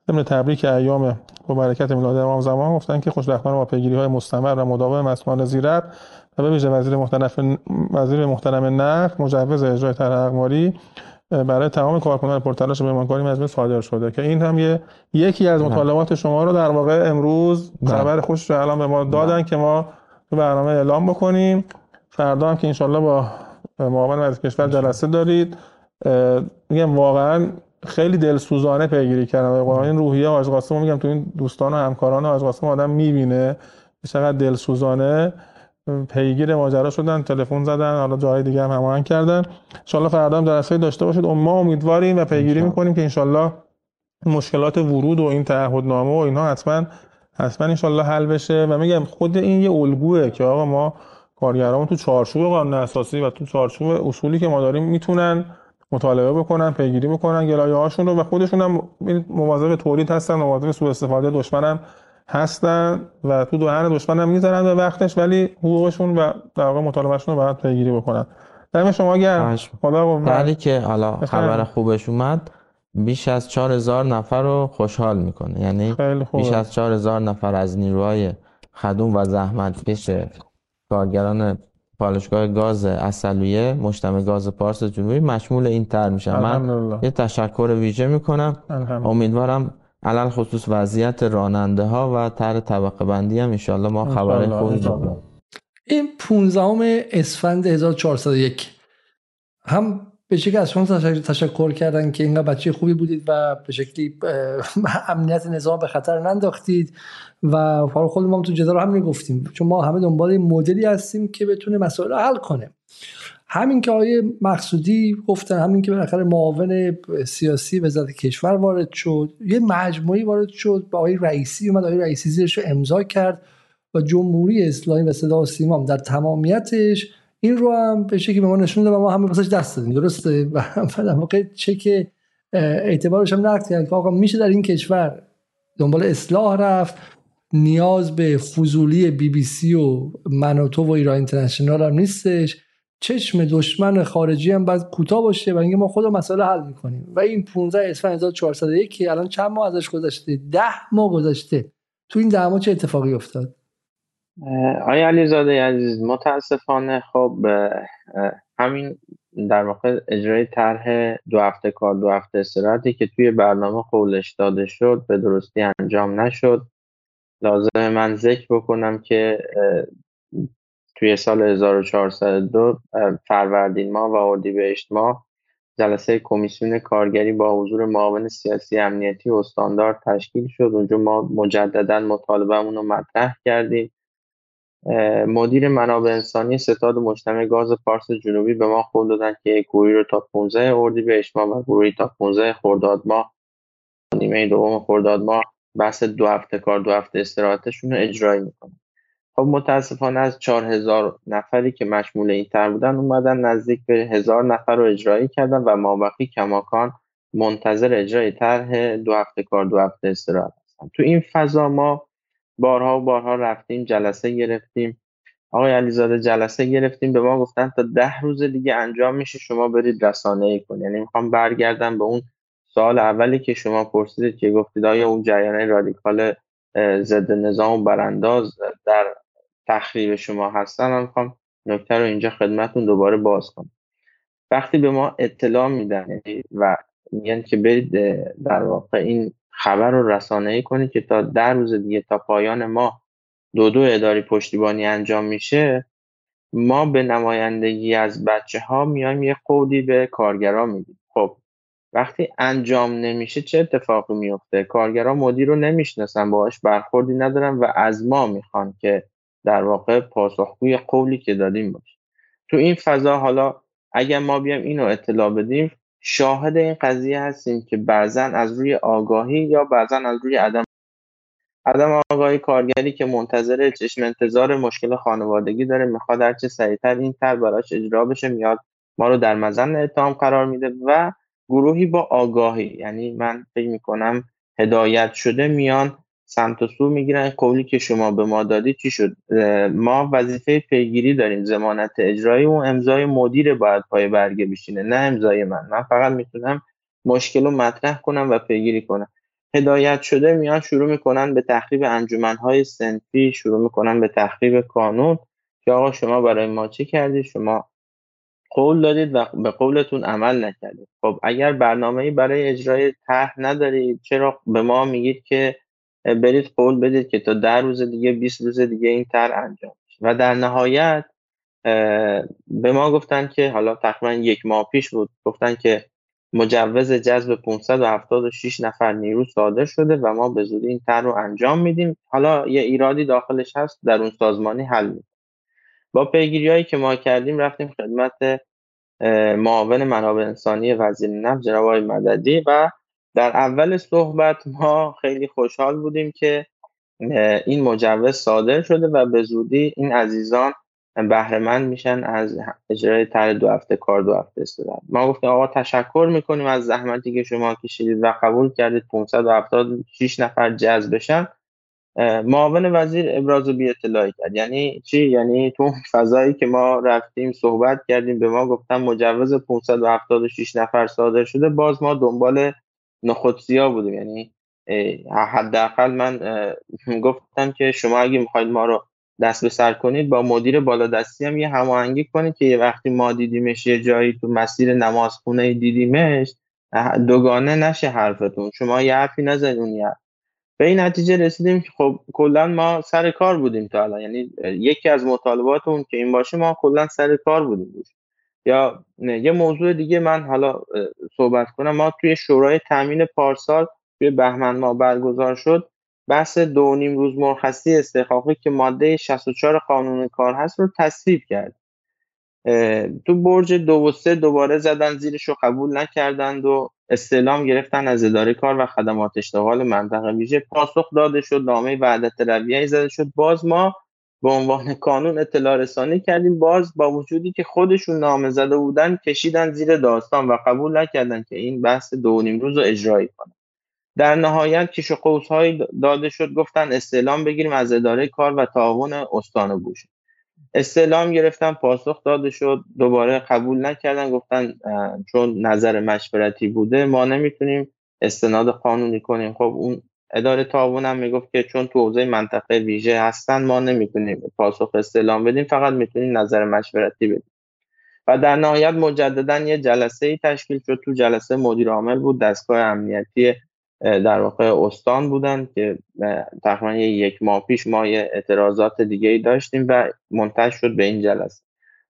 ضمن تبریک ایام با برکت میلاد امام زمان گفتن که خوشبختانه با پیگیری های مستمر و مداوم مسئولان زیرت و به ویژه وزیر محترم وزیر محترم نفت مجوز اجرای طرح اقماری برای تمام کارکنان پرتلاش پیمانکاری مجموعه صادر شده که این هم یه یکی از مطالبات شما رو در واقع امروز خبر خوش رو الان به ما دادن که ما تو برنامه اعلام بکنیم. فردا هم که انشالله با معاون وزیر کشور جلسه دارید. میگم واقعا خیلی دلسوزانه پیگیری کردن و این روحیه حاج قاسم میگم تو این دوستان و همکاران حاج قاسم آدم می‌بینه. چقدر دلسوزانه. پیگیر ماجرا شدن تلفن زدن حالا جای دیگه هم هماهنگ کردن. ان فردا هم جلسه داشته باشید. ما امیدواریم و پیگیری می‌کنیم که ان مشکلات ورود و این تعهدنامه و اینها حتما حتما ان حل بشه. و میگم خود این یه الگوه که آقا ما کارگرامون تو چارچوب قانون اساسی و تو چارچوب اصولی که ما داریم می‌تونن مطالبه بکنن پیگیری بکنن گلایه هاشون رو و خودشون هم مواظب تولید هستن مواظب سوء استفاده دشمن هستن و تو دهن دشمن هم می‌ذارن به وقتش ولی حقوقشون و در واقع مطالبهشون رو باید پیگیری بکنن. دم شما گرم. خدا که حالا خبر خوبش اومد بیش از 4000 نفر رو خوشحال می‌کنه. یعنی بیش از 4000 نفر از نیروهای خدوم و زحمت پیش کارگران پالشگاه گاز اصلویه مجتمع گاز پارس جنوبی مشمول این تر میشن. من یه تشکر ویژه می‌کنم. امیدوارم علل خصوص وضعیت راننده ها و تر طبقه بندی هم انشالله ما خبر خوبی داریم. این 15 اسفند 1401 هم به شکلی از شما تشکر کردن که اینقدر بچه خوبی بودید و به شکلی امنیت نظام به خطر ننداختید و حالا خود ما تو جدال همین گفتیم چون ما همه دنبال مدلی هستیم که بتونه مسائل حل کنه. همین که آیه مقصودی گفتن همین که بالاخره معاون سیاسی وزارت کشور وارد شد یه مجموعی وارد شد با آیه رئیسی اومد آیه رئیسی زیرش رو امضا کرد و جمهوری اسلامی و صدا و سیمام در تمامیتش این رو هم به شکلی به ما نشون داد ما همه بسش دست دادیم درسته؟ و در واقع چک اعتبارش هم نقد کرد که آقا میشه در این کشور دنبال اصلاح رفت نیاز به فضولی بی بی سی و منوتو و ایران اینترنشنال هم نیستش. چشم دشمن خارجی هم باید کوتاه باشه و اینکه ما خود مسئله حل می‌کنیم. و این 15 اسفند 1401 که الان چند ماه ازش گذشته؟ ده ماه گذشته. تو این ده ماه چه اتفاقی افتاد؟ آیا علیزاده عزیز متاسفانه خب همین در واقع اجرای طرح دو هفته کار دو هفته استراحتی که توی برنامه قولش داده شد به درستی انجام نشد. لازم من ذکر بکنم که توی سال 1402 فروردین ماه و اردیبهشت ماه جلسه کمیسیون کارگری با حضور معاون سیاسی امنیتی و استاندارد تشکیل شد. اونجا ما مجددا مطالبهمون رو مطرح کردیم. مدیر منابع انسانی ستاد مجتمع گاز پارس جنوبی به ما قول دادن که گروهی رو تا 15 اردیبهشت ماه و گروهی تا 15 خرداد ماه نیمه دوم خرداد ماه بحث دو هفته کار دو هفته استراحتشون رو اجرایی می‌کنن خب متاسفانه از 4000 نفری که مشمول این تر بودن اومدن نزدیک به هزار نفر رو اجرایی کردن و مابقی کماکان منتظر اجرای طرح دو هفته کار دو هفته استراحت هستن. تو این فضا ما بارها و بارها رفتیم جلسه گرفتیم. آقای علیزاده جلسه گرفتیم. به ما گفتن تا ده روز دیگه انجام میشه شما برید رسانه ای کنید. یعنی می‌خوام برگردم به اون سال اولی که شما پرسیدید که گفتید آیا اون جریان رادیکال ضد نظام و برانداز در تخریب شما هستن من می‌خوام نکته رو اینجا خدمتون دوباره باز کنم. وقتی به ما اطلاع میدن و میگن که برید در واقع این خبر رو رسانه ای کنید که تا در روز دیگه تا پایان ما دو دو اداری پشتیبانی انجام میشه ما به نمایندگی از بچه ها میایم یه قولی به کارگران میدیم. خب وقتی انجام نمیشه چه اتفاقی میفته کارگران مدیر رو نمی‌شناسن باهاش برخوردی ندارن و از ما می‌خوان که در واقع پاسخگوی قولی که دادیم باشه تو این فضا حالا اگر ما بیایم اینو اطلاع بدیم شاهد این قضیه هستیم که بعضا از روی آگاهی یا بعضا از روی عدم عدم آگاهی کارگری که منتظر چشم انتظار مشکل خانوادگی داره می‌خواد هرچه سریعتر این تر براش اجرا بشه میاد ما رو در مزن اتهام قرار میده و گروهی با آگاهی یعنی من فکر می‌کنم هدایت شده میان سمت و سو می‌گیرن. قولی که شما به ما دادی چی شد؟ ما وظیفه پیگیری داریم زمانت اجرایی و امضای مدیر باید پای برگه بشینه نه امضای من. من فقط می‌تونم مشکل رو مطرح کنم و پیگیری کنم. هدایت شده میان شروع می‌کنن به تخریب انجمنهای سنفی شروع می‌کنن به تخریب کانون که آقا شما برای ما چی کردید شما قول دادید و به قولتون عمل نکردید. خب اگر برنامه برای اجرای طرح ندارید چرا به ما میگید که برید قول بدید که تا ده روز دیگه 20 روز دیگه این تر انجام و در نهایت به ما گفتن که حالا تقریبا یک ماه پیش بود گفتن که مجوز جذب 576 نفر نیرو صادر شده و ما به زودی این تر رو انجام میدیم. حالا یه ایرادی داخلش هست در اون سازمانی حل میدیم با پیگیری هایی که ما کردیم رفتیم خدمت معاون منابع انسانی وزیر نفت جناب مددی و در اول صحبت ما خیلی خوشحال بودیم که این مجوز صادر شده و به زودی این عزیزان بهرهمند میشن از اجرای طرح دو هفته کار دو هفته استراحت ما گفتیم آقا تشکر می‌کنیم از زحمتی که شما کشیدید و قبول کردید 576 نفر جذب بشن. معاون وزیر ابراز بی اطلاعی کرد. یعنی چی؟ یعنی تو فضایی که ما رفتیم صحبت کردیم به ما گفتن مجوز 576 نفر صادر شده باز ما دنبال نخودسیا بودیم. یعنی حداقل من گفتم که شما اگه می‌خواید ما رو دست به سر کنید با مدیر بالادستی هم یه هماهنگی کنید که یه وقتی ما دیدیمش یه جایی تو مسیر نماز خونه دیدیمش دوگانه نشه حرفتون. شما یه حرفی نزنید اون به این نتیجه رسیدیم که خب کلا ما سر کار بودیم تا الان. یعنی یکی از مطالباتون که این باشه ما کلا سر کار بودیم. یا یه موضوع دیگه من حالا صحبت کنم. ما توی شورای تامین پارسال توی بهمن ما برگزار شد. بحث دو نیم روز مرخصی استحقاقی که ماده 64 قانون کار هست رو تصویب کرد. تو برج دو و سه دوباره زدن زیرش رو قبول نکردند و استعلام گرفتن از اداره کار و خدمات اشتغال منطقه ویژه. پاسخ داده شد نامه وعدت رویه زده شد. باز ما به عنوان قانون اطلاع رسانی کردیم. باز با وجودی که خودشون نامه زده بودن کشیدن زیر داستان و قبول نکردن که این بحث دو نیم روز رو اجرایی کنن در نهایت کش و قوس داده شد گفتن استعلام بگیریم از اداره کار و تعاون استان بوش استعلام گرفتن پاسخ داده شد دوباره قبول نکردن گفتن چون نظر مشورتی بوده ما نمی‌تونیم استناد قانونی کنیم. خب اون اداره تعاون هم می‌گفت که چون تو حوزه منطقه ویژه هستن ما نمی‌تونیم پاسخ استعلام بدیم فقط می‌تونیم نظر مشورتی بدیم. و در نهایت مجددا یه جلسه ای تشکیل شد. تو جلسه مدیر عامل بود دستگاه امنیتی در واقع استان بودن که تقریبا یک ماه پیش ما یه اعتراضات دیگه ای داشتیم و منتج شد به این جلسه.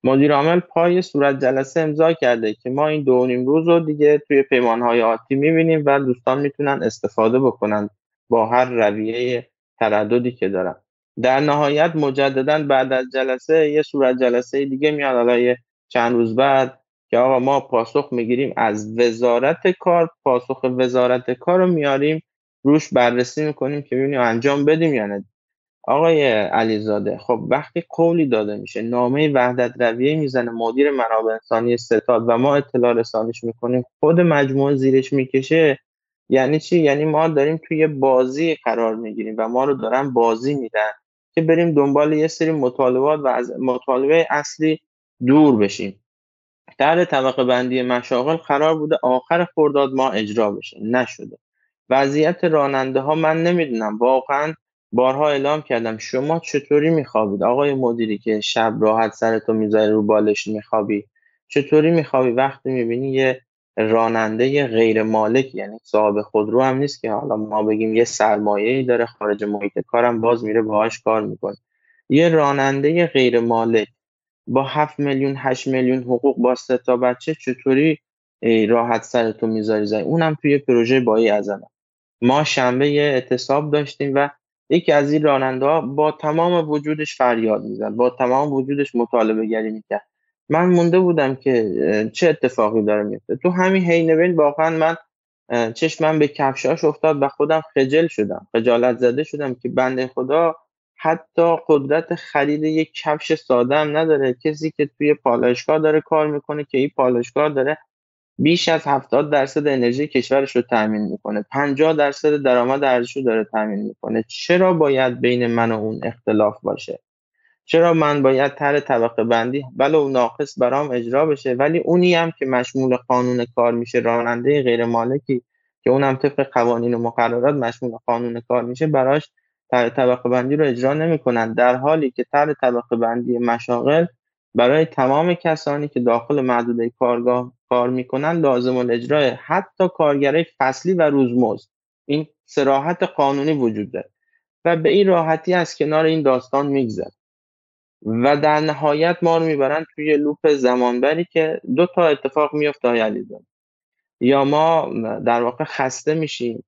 مدیر عامل پای صورت جلسه امضا کرده که ما این دو نیم روز رو دیگه توی پیمانهای آتی می‌بینیم و دوستان می‌تونن استفاده بکنن با هر رویه ترددی که دارن در نهایت مجددا بعد از جلسه یه صورت جلسه دیگه میاد. حالا چند روز بعد که آقا ما پاسخ می‌گیریم از وزارت کار پاسخ وزارت کار رو میاریم روش بررسی می‌کنیم که ببینیم انجام بدیم یا نه آقای علیزاده خب وقتی قولی داده میشه نامه وحدت رویه می‌زنه مدیر منابع انسانی ستاد و ما اطلاع رسانیش می‌کنیم خود مجموعه زیرش می‌کشه یعنی چی؟ یعنی ما داریم توی بازی قرار می‌گیریم و ما رو دارن بازی میدن که بریم دنبال یه سری مطالبات و از مطالبه اصلی دور بشیم. در طبقه بندی مشاغل قرار بوده آخر خرداد ما اجرا بشه. نشده. وضعیت راننده ها من نمی‌دونم. واقعا بارها اعلام کردم. شما چطوری میخوابید؟ آقای مدیری که شب راحت سرتو می‌ذاری رو بالش میخوابی چطوری میخوابی؟ وقتی می‌بینی یه راننده غیر مالک یعنی صاحب خودرو هم نیست که حالا ما بگیم یه سرمایه ای داره خارج محیط کارم باز میره باهاش کار می‌کنه. یه راننده غیر مالک با 7 میلیون 8 میلیون حقوق با سه تا بچه چطوری راحت سرتو می‌ذاری زنی اونم توی پروژه بایی ازنم ما شنبه یه اعتصاب داشتیم و یکی از این راننده ها با تمام وجودش فریاد می‌زد با تمام وجودش مطالبه گری می‌کرد. من مونده بودم که چه اتفاقی داره میفته. تو همین حین بین واقعا من چشمم به کفشاش افتاد و خودم خجل شدم خجالت زده شدم که بنده خدا حتی قدرت خرید یک کفش ساده هم نداره. کسی که توی پالایشگاه داره کار می‌کنه که این پالایشگاه داره بیش از 70 درصد انرژی کشورش رو تامین می‌کنه. 50 درصد درآمد ارزش داره تامین می‌کنه. چرا باید بین من و اون اختلاف باشه؟ چرا من باید تر طبقه بندی؟ بله اون ناقص برام اجرا بشه ولی اونی هم که مشمول قانون کار میشه راننده غیر مالکی که اونم طبق قوانین و مقررات مشمول قانون کار میشه براش تر طبقه بندی رو اجرا نمی‌کنن. در حالی که تر طبقه بندی مشاغل برای تمام کسانی که داخل محدوده کارگاه کار می‌کنن لازم الاجرای حتی کارگرای فصلی و روزمزد. این سراحت قانونی وجود داره. و به این راحتی از کنار این داستان میگذره. و در نهایت ما رو می‌برن توی لوپ زمانبری که دو تا اتفاق میفته های یا ما در واقع خسته میشیم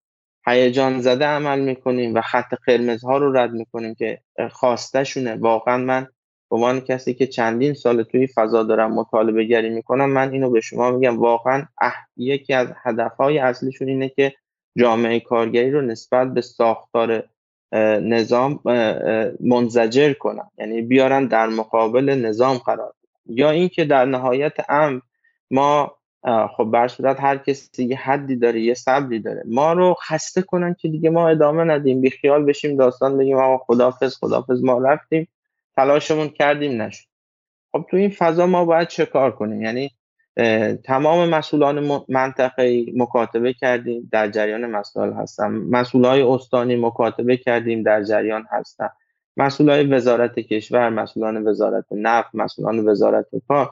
هیجان زده عمل می‌کنیم و خط قرمزها رو رد می‌کنیم که خواسته شونه واقعا من به عنوان کسی که چندین سال توی فضا دارم مطالبه گری می‌کنم من اینو به شما میگم. واقعا یکی از هدفهای اصلیشون اینه که جامعه کارگری رو نسبت به ساختار نظام منزجر کنن. یعنی بیارن در مقابل نظام قرار یا اینکه در نهایت امر ما خب بر صورت هر کسی یه حدی داره یه صبری داره. ما رو خسته کنن که دیگه ما ادامه ندیم. بی خیال بشیم داستان بگیم آقا خدافظ خدافظ ما رفتیم. تلاشمون کردیم نشد. خب تو این فضا ما باید چه کار کنیم؟ یعنی تمام مسئولان منطقه مکاتبه کردیم در جریان مسائل هستن مسئولای استانی مکاتبه کردیم در جریان هستن مسئولای وزارت کشور مسئولان وزارت نفت مسئولان وزارت کار.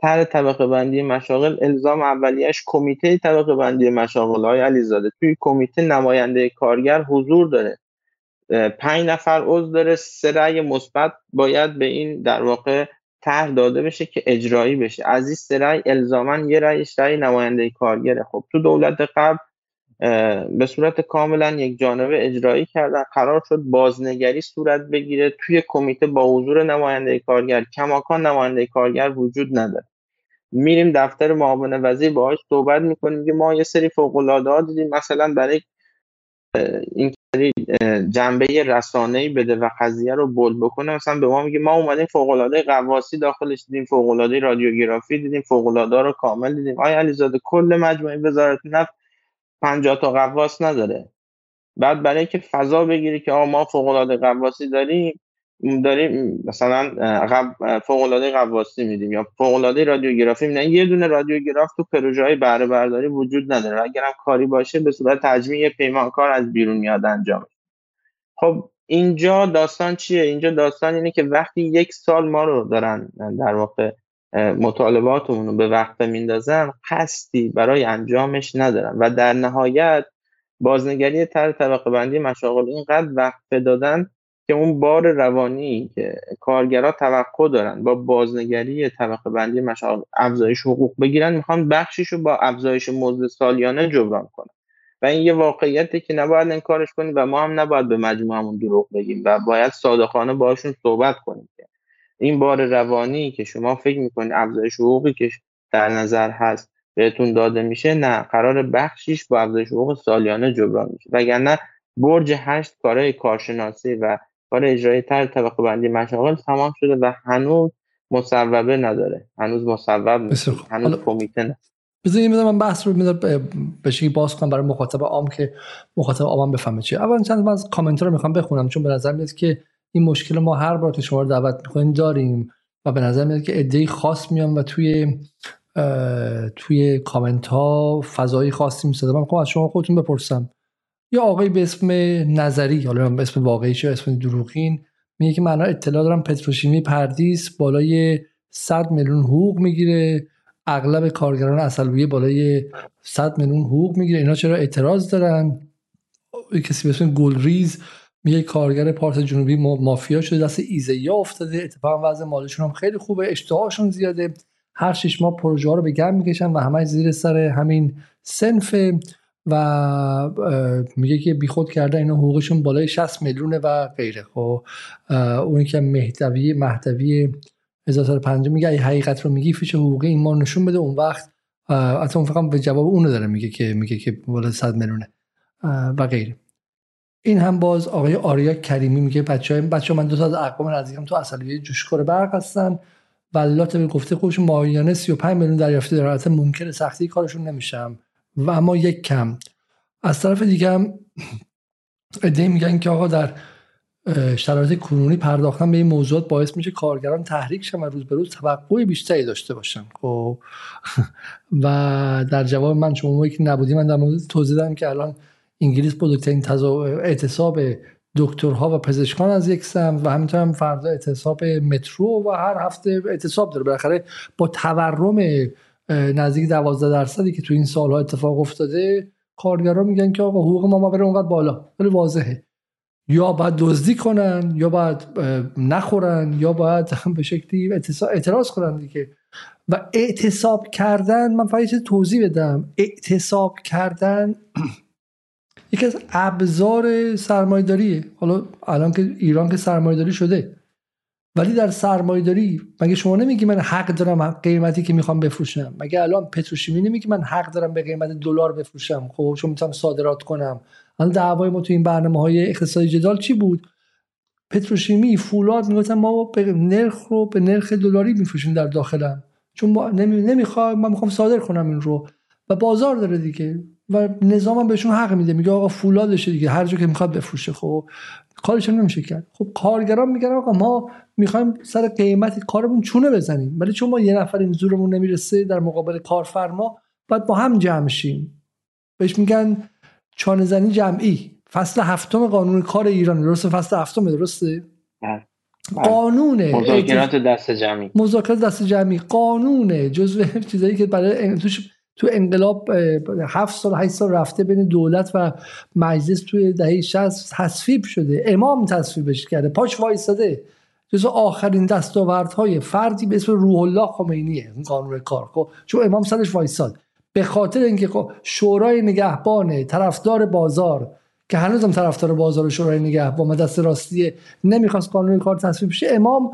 تر طبقه بندی مشاغل الزام اولیش کمیته طبقه بندی مشاغل های علیزاده. توی کمیته نماینده کارگر حضور داره. پنج نفر عضو داره. سه رأی مثبت باید به این در واقع طرح داده بشه که اجرایی بشه. از این سه الزاما یه رأیش رأی نماینده کارگره. خب تو دولت قبل به صورت کاملا یک جانبه اجرایی کردن. قرار شد بازنگری صورت بگیره. توی کمیته با حضور نماینده کارگر کماکان نماینده کارگر وجود نداره. میریم دفتر معاون وزیر باهاش صحبت می‌کنیم. که ما یه سری فوق العاده دیدیم. مثلا برای این جنبه رسانه‌ای بده و قضیه رو بول بکنه. مثلا به ما میگه ما اومدیم فوق العاده قواسی داخلش دیدیم فوق العاده رادیوگرافی دیدیم فوق العاده رو کامل دیدیم. آیا علیزاده کل مجموعه وزارت نفت 50 تا قواس نداره. بعد برای اینکه فضا بگیری که آقا ما فوق العاده قواسی داریم داریم مثلا فوق العاده قواسی میدیم یا فوق العاده رادیوگرافی میدیم یه دونه رادیوگراف تو پروژه های بهره برداری وجود نداره. اگرم کاری باشه به صورت تجمیع پیمانکار از بیرون میاد انجام. خب اینجا داستان چیه؟ اینجا داستان اینه که وقتی یک سال ما رو دارن در واقع مطالباتمون رو به وقت میندازن قصدی برای انجامش ندارن. و در نهایت بازنگری تر طبقه بندی مشاغل اینقدر وقت دادن که اون بار روانی که کارگرا توقع دارن با بازنگری طبقه بندی مشاغل افزایش حقوق بگیرن می‌خوان بخشیش رو با افزایش مزد سالیانه جبران کنن. و این یه واقعیتی که نباید انکارش کنیم و ما هم نباید به مجموعمون دروغ بگیم و باید صادقانه باشون صحبت کنیم که این بار روانی که شما فکر می‌کنید افزایش حقوقی که در نظر هست بهتون داده میشه نه قرار بخشیش با افزایش حقوق سالیانه جبران میشه. وگرنه برج هشت کارهای کارشناسی و کار اجرایی تر طبقه بندی مشاغل تمام شده و هنوز مصوبه نداره. هنوز مصوب هنوز کمیته نه بذارید من بحث رو می‌ذارم به شکلی باز کنم برای مخاطب عام که مخاطب عام بفهمه چیه. اول چند از کامنت رو می‌خوام بخونم چون به نظر میاد که این مشکل ما هر بار که شما رو دعوت می‌کنیم داریم و به نظر میاد که عده‌ای خاص میان و توی توی کامنت ها فضایی خاصی می‌سازه من از شما خودتون بپرسم. یا آقای به اسم نظری حالا به اسم واقعی اسم دروغین میگه که من اطلاع دارم پتروشیمی پردیس بالای 100 میلیون حقوق می‌گیره. اغلب کارگران اصلویه بالای 100 میلیون حقوق می‌گیره. اینا چرا اعتراض دارن؟ کسی به اسم گلریز میگه کارگر پارت جنوبی مافیا شده دست ایزیا افتاده. اتفاقا وضع مالشون هم خیلی خوبه اشتهاشون زیاده. هر شش ماه پروژه ها رو به گم می‌کشن و همه زیر سر همین سنف و میگه که بیخود کرده اینا حقوقشون بالای 60 میلیونه و غیره. خب اونی که مهدوی مهدوی 1050 میگه ای حقیقت رو میگی فیش حقوقی این ما نشون بده. اون وقت اصلا فقط به جواب اونو داره میگه که میگه که بالای 100 میلیونه و غیره. این هم باز آقای آریا کریمی میگه بچه های بچه من دو تا از اقوام نزدیکم تو اصلیه جوشکار برق هستن ولات به گفته خودشون ماهیانه 35 میلیون دریافتی دارن. ممکنه سختی کارشون نمیشم و اما یک کم. از طرف دیگه هم ایده میگن که آقا در شرایط کنونی پرداختن به این موضوعات باعث میشه کارگران تحریک شن و روز به روز توقع بیشتری داشته باشن. خب. و در جواب من شما که نبودی من در مورد توضیح دادم که الان انگلیس بزرگترین اعتصاب دکترها و پزشکان از یک سم و همینطور هم فردا اعتصاب مترو و هر هفته اعتصاب داره. بالاخره با تورم نزدیک 12 درصدی که تو این سالها اتفاق افتاده کارگران میگن که آقا حقوق ما بره اونقدر بالا خیلی واضحه. یا باید دزدی کنن یا باید نخورن یا باید به شکلی اعتراض کنن دیگه. و اعتصاب کردن من فقط توضیح بدم. اعتصاب کردن یکی از ابزار سرمایداریه حالا الان که ایران که سرمایداری شده. ولی در سرمایداری مگه شما نمیگی من حق دارم قیمتی که می‌خوام بفروشم؟ مگه الان پتروشیمی نمیگی من حق دارم به قیمت دلار بفروشم؟ خب چون می‌تونم صادرات کنم. الان دعوای ما تو این برنامه های اقتصادی جدال چی بود؟ پتروشیمی فولاد می‌گفتن ما به نرخ رو به نرخ دلاری میفروشیم در داخلم. چون نمی... نمی‌خوام من می‌خوام صادر کنم این رو. و بازار داره دیگه. و نظامم بهشون حق میده. میگه آقا فولادشه دیگه هر جا که می‌خواد بفروشه. خب کارش نمیشه کرد. خب کارگران میگن آقا ما می‌خوایم سر قیمت کارمون چونه بزنیم. ولی چون ما یه نفر این زورمون نمی‌رسه در مقابل کارفرما باید با هم جمع شیم. بهش میگن چانه زنی جمعی. فصل هفتم قانون کار ایران درسته؟ فصل هفتم درسته؟ بله. قانون مذاکرات دست جمعی. مذاکرات دست جمعی. قانون جزء چیزایی که برای توش تو انقلاب هفت سال هشت سال رفته بین دولت و مجلس توی دهه 60 تصویب شده. امام تصویبش کرده. پاش وایستاده. جز آخرین دستاوردهای فردی به اسم روح الله خمینیه. این قانون کار. خب چون امام سرش وایستاد. به خاطر اینکه خب شورای نگهبان طرفدار بازار که هنوزم طرفدار بازار شورای نگهبان و دست راستی نمی‌خواست قانون کار تصویب شه امام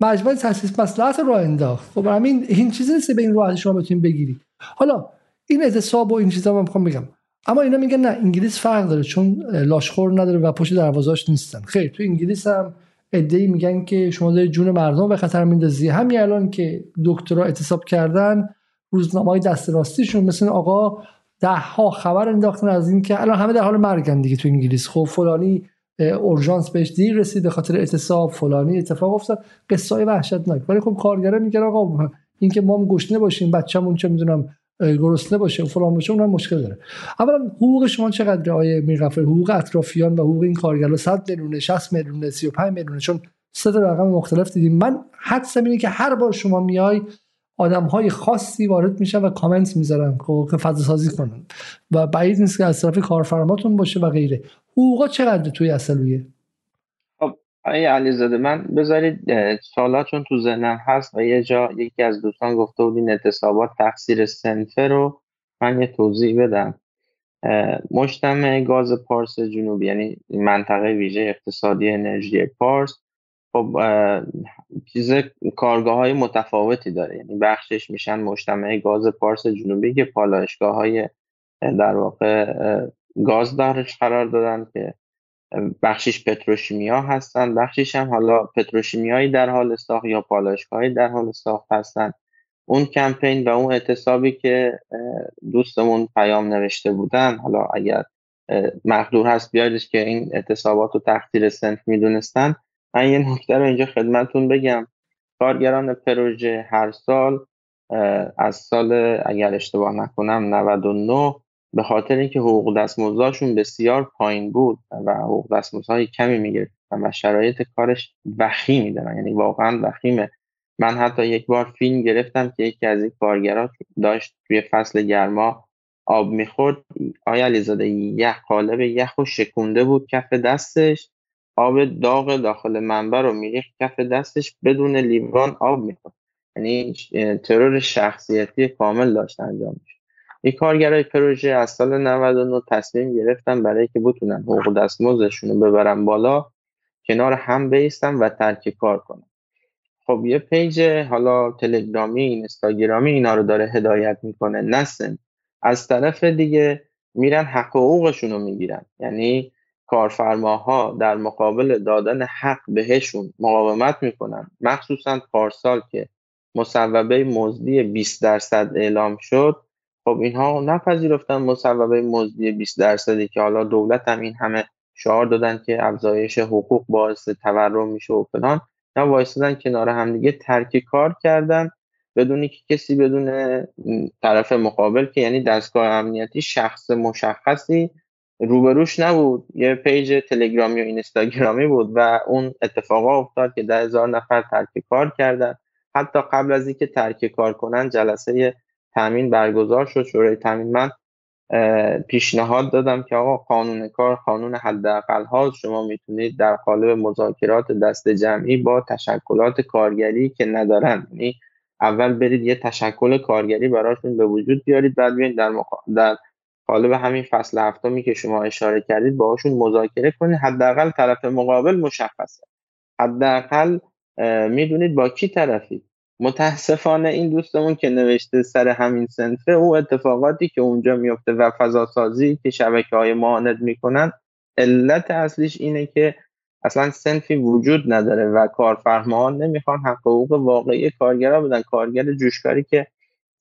مجمع تاسیس مصلحت رو انداخت. خب همین این چیزی نیست به این راحتی شما بتونید بگیری حالا این اعتصاب و این چیزا من می‌خوام بگم. اما اینا میگن نه انگلیس فرق داره چون لاشخور نداره و پشت دروازاش نیستن. خیر تو انگلیس هم ادعی میگن که شما دارید جون مردم به خطر میندازی. همین الان که دکترا اعتصاب کردن روزنامه های دست راستیشون مثل آقا ده ها خبر انداختن از اینکه الان همه در حال مرگن دیگه تو انگلیس. خب فلانی اورژانس بهش دیر رسید به خاطر اعتصاب فلانی اتفاق افتاد. قصه های وحشتناک. ولی خب کارگرا میگن آقا اینکه ما گشنه باشیم بچه‌مون چه می‌دونم گرسنه باشه و فلان باشه اونم مشکل داره. اولا حقوق شما چقدر آیه میرفه حقوق اطرافیان و حقوق این کارگرا؟ 100 میلیون 60 میلیون 35 میلیون چون سه تا رقم مختلف دیدیم. من حدسم اینه که هر بار شما میای آدم های خاصی وارد میشن و کامنت می‌ذارن خب، که فضا سازی کنن. و بعید نیست که از طرف کارفرماتون باشه و غیره. حقوقا چقدر توی اصلویه آقای علیزاده من بذارید سوالات چون تو ذهنم هست و یه جا یکی از دوستان گفته بود این اعتصابات تقصیر سنفه رو من یه توضیح بدم. مجتمع گاز پارس جنوبی یعنی منطقه ویژه اقتصادی انرژی پارس خب چیز کارگاه های متفاوتی داره. یعنی بخشش میشن مجتمع گاز پارس جنوبی که پالایشگاه های در واقع گاز دارش قرار دادن که بخشیش پتروشیمیا هستن. بخشیش هم حالا پتروشیمیایی در حال ساخت یا پالایشگاهی در حال ساخت هستن. اون کمپین و اون اعتصابی که دوستمون پیام نوشته بودن حالا اگر مقدور هست بیاریدش که این اعتصابات رو تقدیر سنف می‌دونستن. من یه نکته رو اینجا خدمتون بگم. کارگران پروژه هر سال از سال اگر اشتباه نکنم 99 به خاطر اینکه حقوق دستمزدشون بسیار پایین بود و حقوق دستمزدهای کمی می‌گرفتن و شرایط کارش وخیمی دارن. یعنی واقعا وخیمه. من حتی یک بار فیلم گرفتم که یکی از این کارگران داشت توی فصل گرما آب می‌خورد. آیا علیزاده یخ قالب یخ و شکونده بود کف دستش. آب داغ داخل منبع رو میریخت کف دستش بدون لیوان آب می‌خورد. یعنی ترور شخصیتی کامل داشت انجام میشه این کارگرای پروژه از سال 99 تصمیم گرفتن برای که بتونن حقوق دستمزدشون رو ببرن بالا کنار هم بیستن و ترک کار کنن. خب یه پیج حالا تلگرامی اینستاگرامی اینا رو داره هدایت می‌کنه. نسن از طرف دیگه میرن حق حقوقشون رو می‌گیرن. یعنی کارفرماها در مقابل دادن حق بهشون مقاومت می‌کنن. مخصوصا پارسال که مصوبه مزدی 20 درصد اعلام شد خب اینها نپذیرفتن مصوبه مزدی 20 درصدی که حالا دولت هم این همه شعار دادن که افزایش حقوق باعث تورم میشه و فلان. نه وایستادن کنار همدیگه ترک کار کردن بدونی که کسی بدون طرف مقابل که یعنی دستگاه امنیتی شخص مشخصی روبروش نبود. یه page تلگرامی و اینستاگرامی بود و اون اتفاقا افتاد که ده هزار نفر ترک کار کردن. حتی قبل از اینکه ترک کار کنن جلسه تامین برگزار شد. شورای تامین من پیشنهاد دادم که آقا قانون کار قانون حداقل ها شما می‌تونید در قالب مذاکرات دست جمعی با تشکلات کارگری که ندارن. یعنی اول برید یه تشکل کارگری براشون به وجود بیارید بعد بیاید در, در قالب همین فصل هفتمی که شما اشاره کردید باهاشون مذاکره کنید. حداقل طرف مقابل مشخصه. حداقل می‌دونید با کی طرفید. متاسفانه این دوستمون که نوشته سر همین سنفه او اتفاقاتی که اونجا میفته و فضا سازی که شبکه های معاند می‌کنن علت اصلیش اینه که اصلا سنفی وجود نداره و کارفرماها نمی‌خوان حق حقوق واقعی کارگرا بدن. کارگر جوشکاری که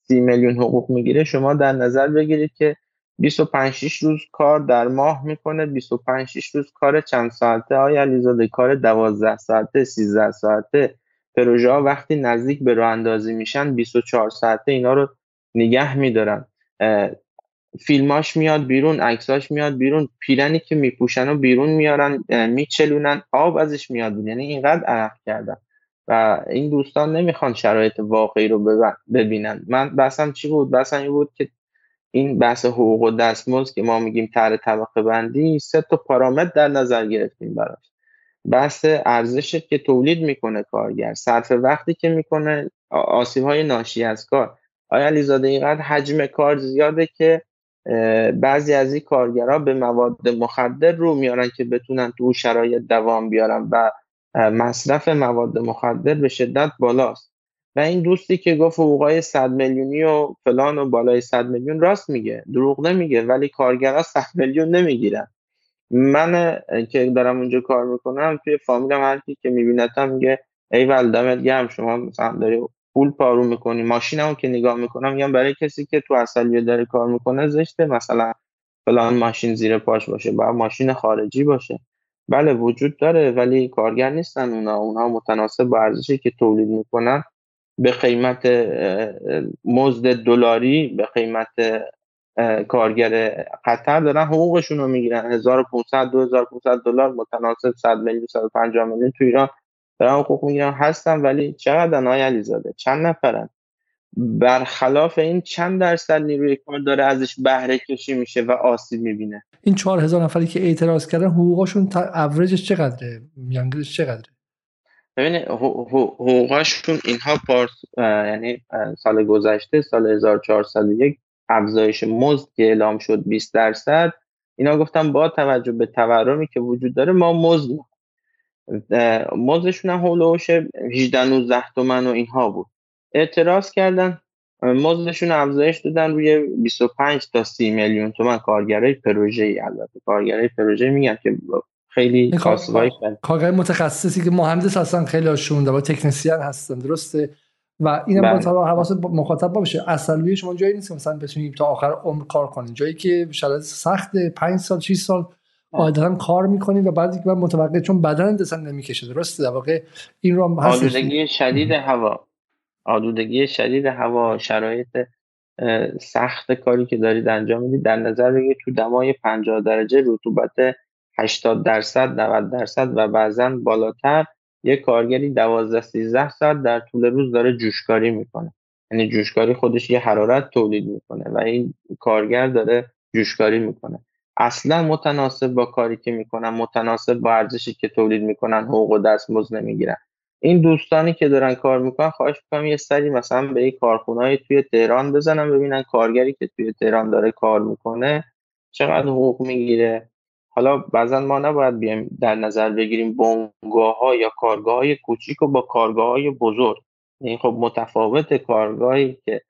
سی میلیون حقوق می‌گیره شما در نظر بگیرید که 25 6 روز کار در ماه می‌کنه 25 6 روز کار چند ساعته؟ های علیزاده کار 12 ساعته 13 ساعته؟ پروژه ها وقتی نزدیک به راه اندازی میشن 24 ساعته اینا رو نگه میدارن. فیلماش میاد بیرون عکساش میاد بیرون پیرنی که میپوشن و بیرون میارن میچلونن آب ازش میاد یعنی اینقدر عرق کردن. و این دوستان نمی‌خوان شرایط واقعی رو ببینن. من بحثم چی بود؟ بحثم این بود که این بحث حقوق و دستمزد که ما میگیم تر طبقه بندی سه تا پارامتر در نظر گرفتیم براش. بحث ارزش که تولید می‌کنه کارگر صرف وقتی که می‌کنه آسیب های ناشی از کار. آیا علیزاده اینقدر حجم کار زیاده که بعضی از این کارگرها به مواد مخدر رو میارن که بتونن تو شرایط دوام بیارن و مصرف مواد مخدر به شدت بالاست؟ و این دوستی که گفت حقوقای 100 میلیونی و فلان و بالای 100 میلیون راست میگه دروغ نمیگه ولی کارگرها 100 میلیون نمی‌گیرن. من که دارم اونجا کار می‌کنم توی فامیلم هر که میبینتم میگه ای دمت گرم شما مثلا داری پول پارو می‌کنی. ماشینمو که نگاه می‌کنم میگم برای کسی که تو اصلیه داره کار می‌کنه زشته مثلا فلان ماشین زیر پاش باشه باید ماشین خارجی باشه. بله وجود داره ولی کارگر نیستن اونا. اونها متناسب با ارزشی که تولید می‌کنن. به قیمت مزد دلاری به قیمت کارگر قطر دارن حقوقشون رو می‌گیرن. 1500 2500 دلار متناسب 100 میلیون 150 میلیون تو ایران دارن حقوق می‌گیرن. هستن ولی چقدر آقای علیزاده؟ چند نفرن؟ برخلاف این چند درصد نیروی کار داره ازش بهره کشی میشه و آسیب می‌بینه؟ این چهار هزار نفری که اعتراض کردن حقوقشون اوریجش چقدره؟ میانگیرش چقدره؟ ببینید حقوقاشون اینها پارس یعنی سال گذشته سال 1401 افزایش مزد که اعلام شد 20 درصد اینا گفتم با توجه به تورمی که وجود داره ما مزد مزدشون هم هولوش 18 19 تومن و اینها بود. اعتراض کردن مزدشون افزایش دادن روی 25 تا 30 میلیون تومن. کارگرای پروژه ای البته کارگرای پروژه میگن که خیلی کاسبای کارگر متخصصی که مهندس هستن خیلی هاشون و تکنسین هستن درسته؟ و اینم با بله. حواس مخاطب باشه. اصلیه شما جایی نیست مثلا بتونید تا آخر عمر کار کنید جایی که شرایط سخت 5 سال 6 سال قاعدتا کار می‌کنیم و بعد که متوقع چون بدن اصلا نمی‌کشه. درسته؟ در واقع این رو آلودگی شدید هوا. آلودگی شدید هوا شرایط سخت کاری که دارید انجام می‌دید در نظر بگیرید تو دمای 50 درجه رطوبت 80 درصد 90 درصد و بعضا بالاتر یه کارگری 12 13 ساعت در طول روز داره جوشکاری می‌کنه. یعنی جوشکاری خودش یه حرارت تولید می‌کنه و این کارگر داره جوشکاری می‌کنه. اصلا متناسب با کاری که می‌کنن متناسب با ارزشی که تولید می‌کنن حقوق و دستمزد نمی‌گیرن. این دوستانی که دارن کار می‌کنن خواهش می‌کنم یه سری مثلا به این کارخونه‌ای توی تهران بزنن ببینن کارگری که توی تهران داره کار می‌کنه چقدر حقوق می‌گیره. حالا بعضا ما نباید بیایم در نظر بگیریم بنگاه ها یا کارگاه های کوچیک و با کارگاه های بزرگ. این خب متفاوت کارگاهی که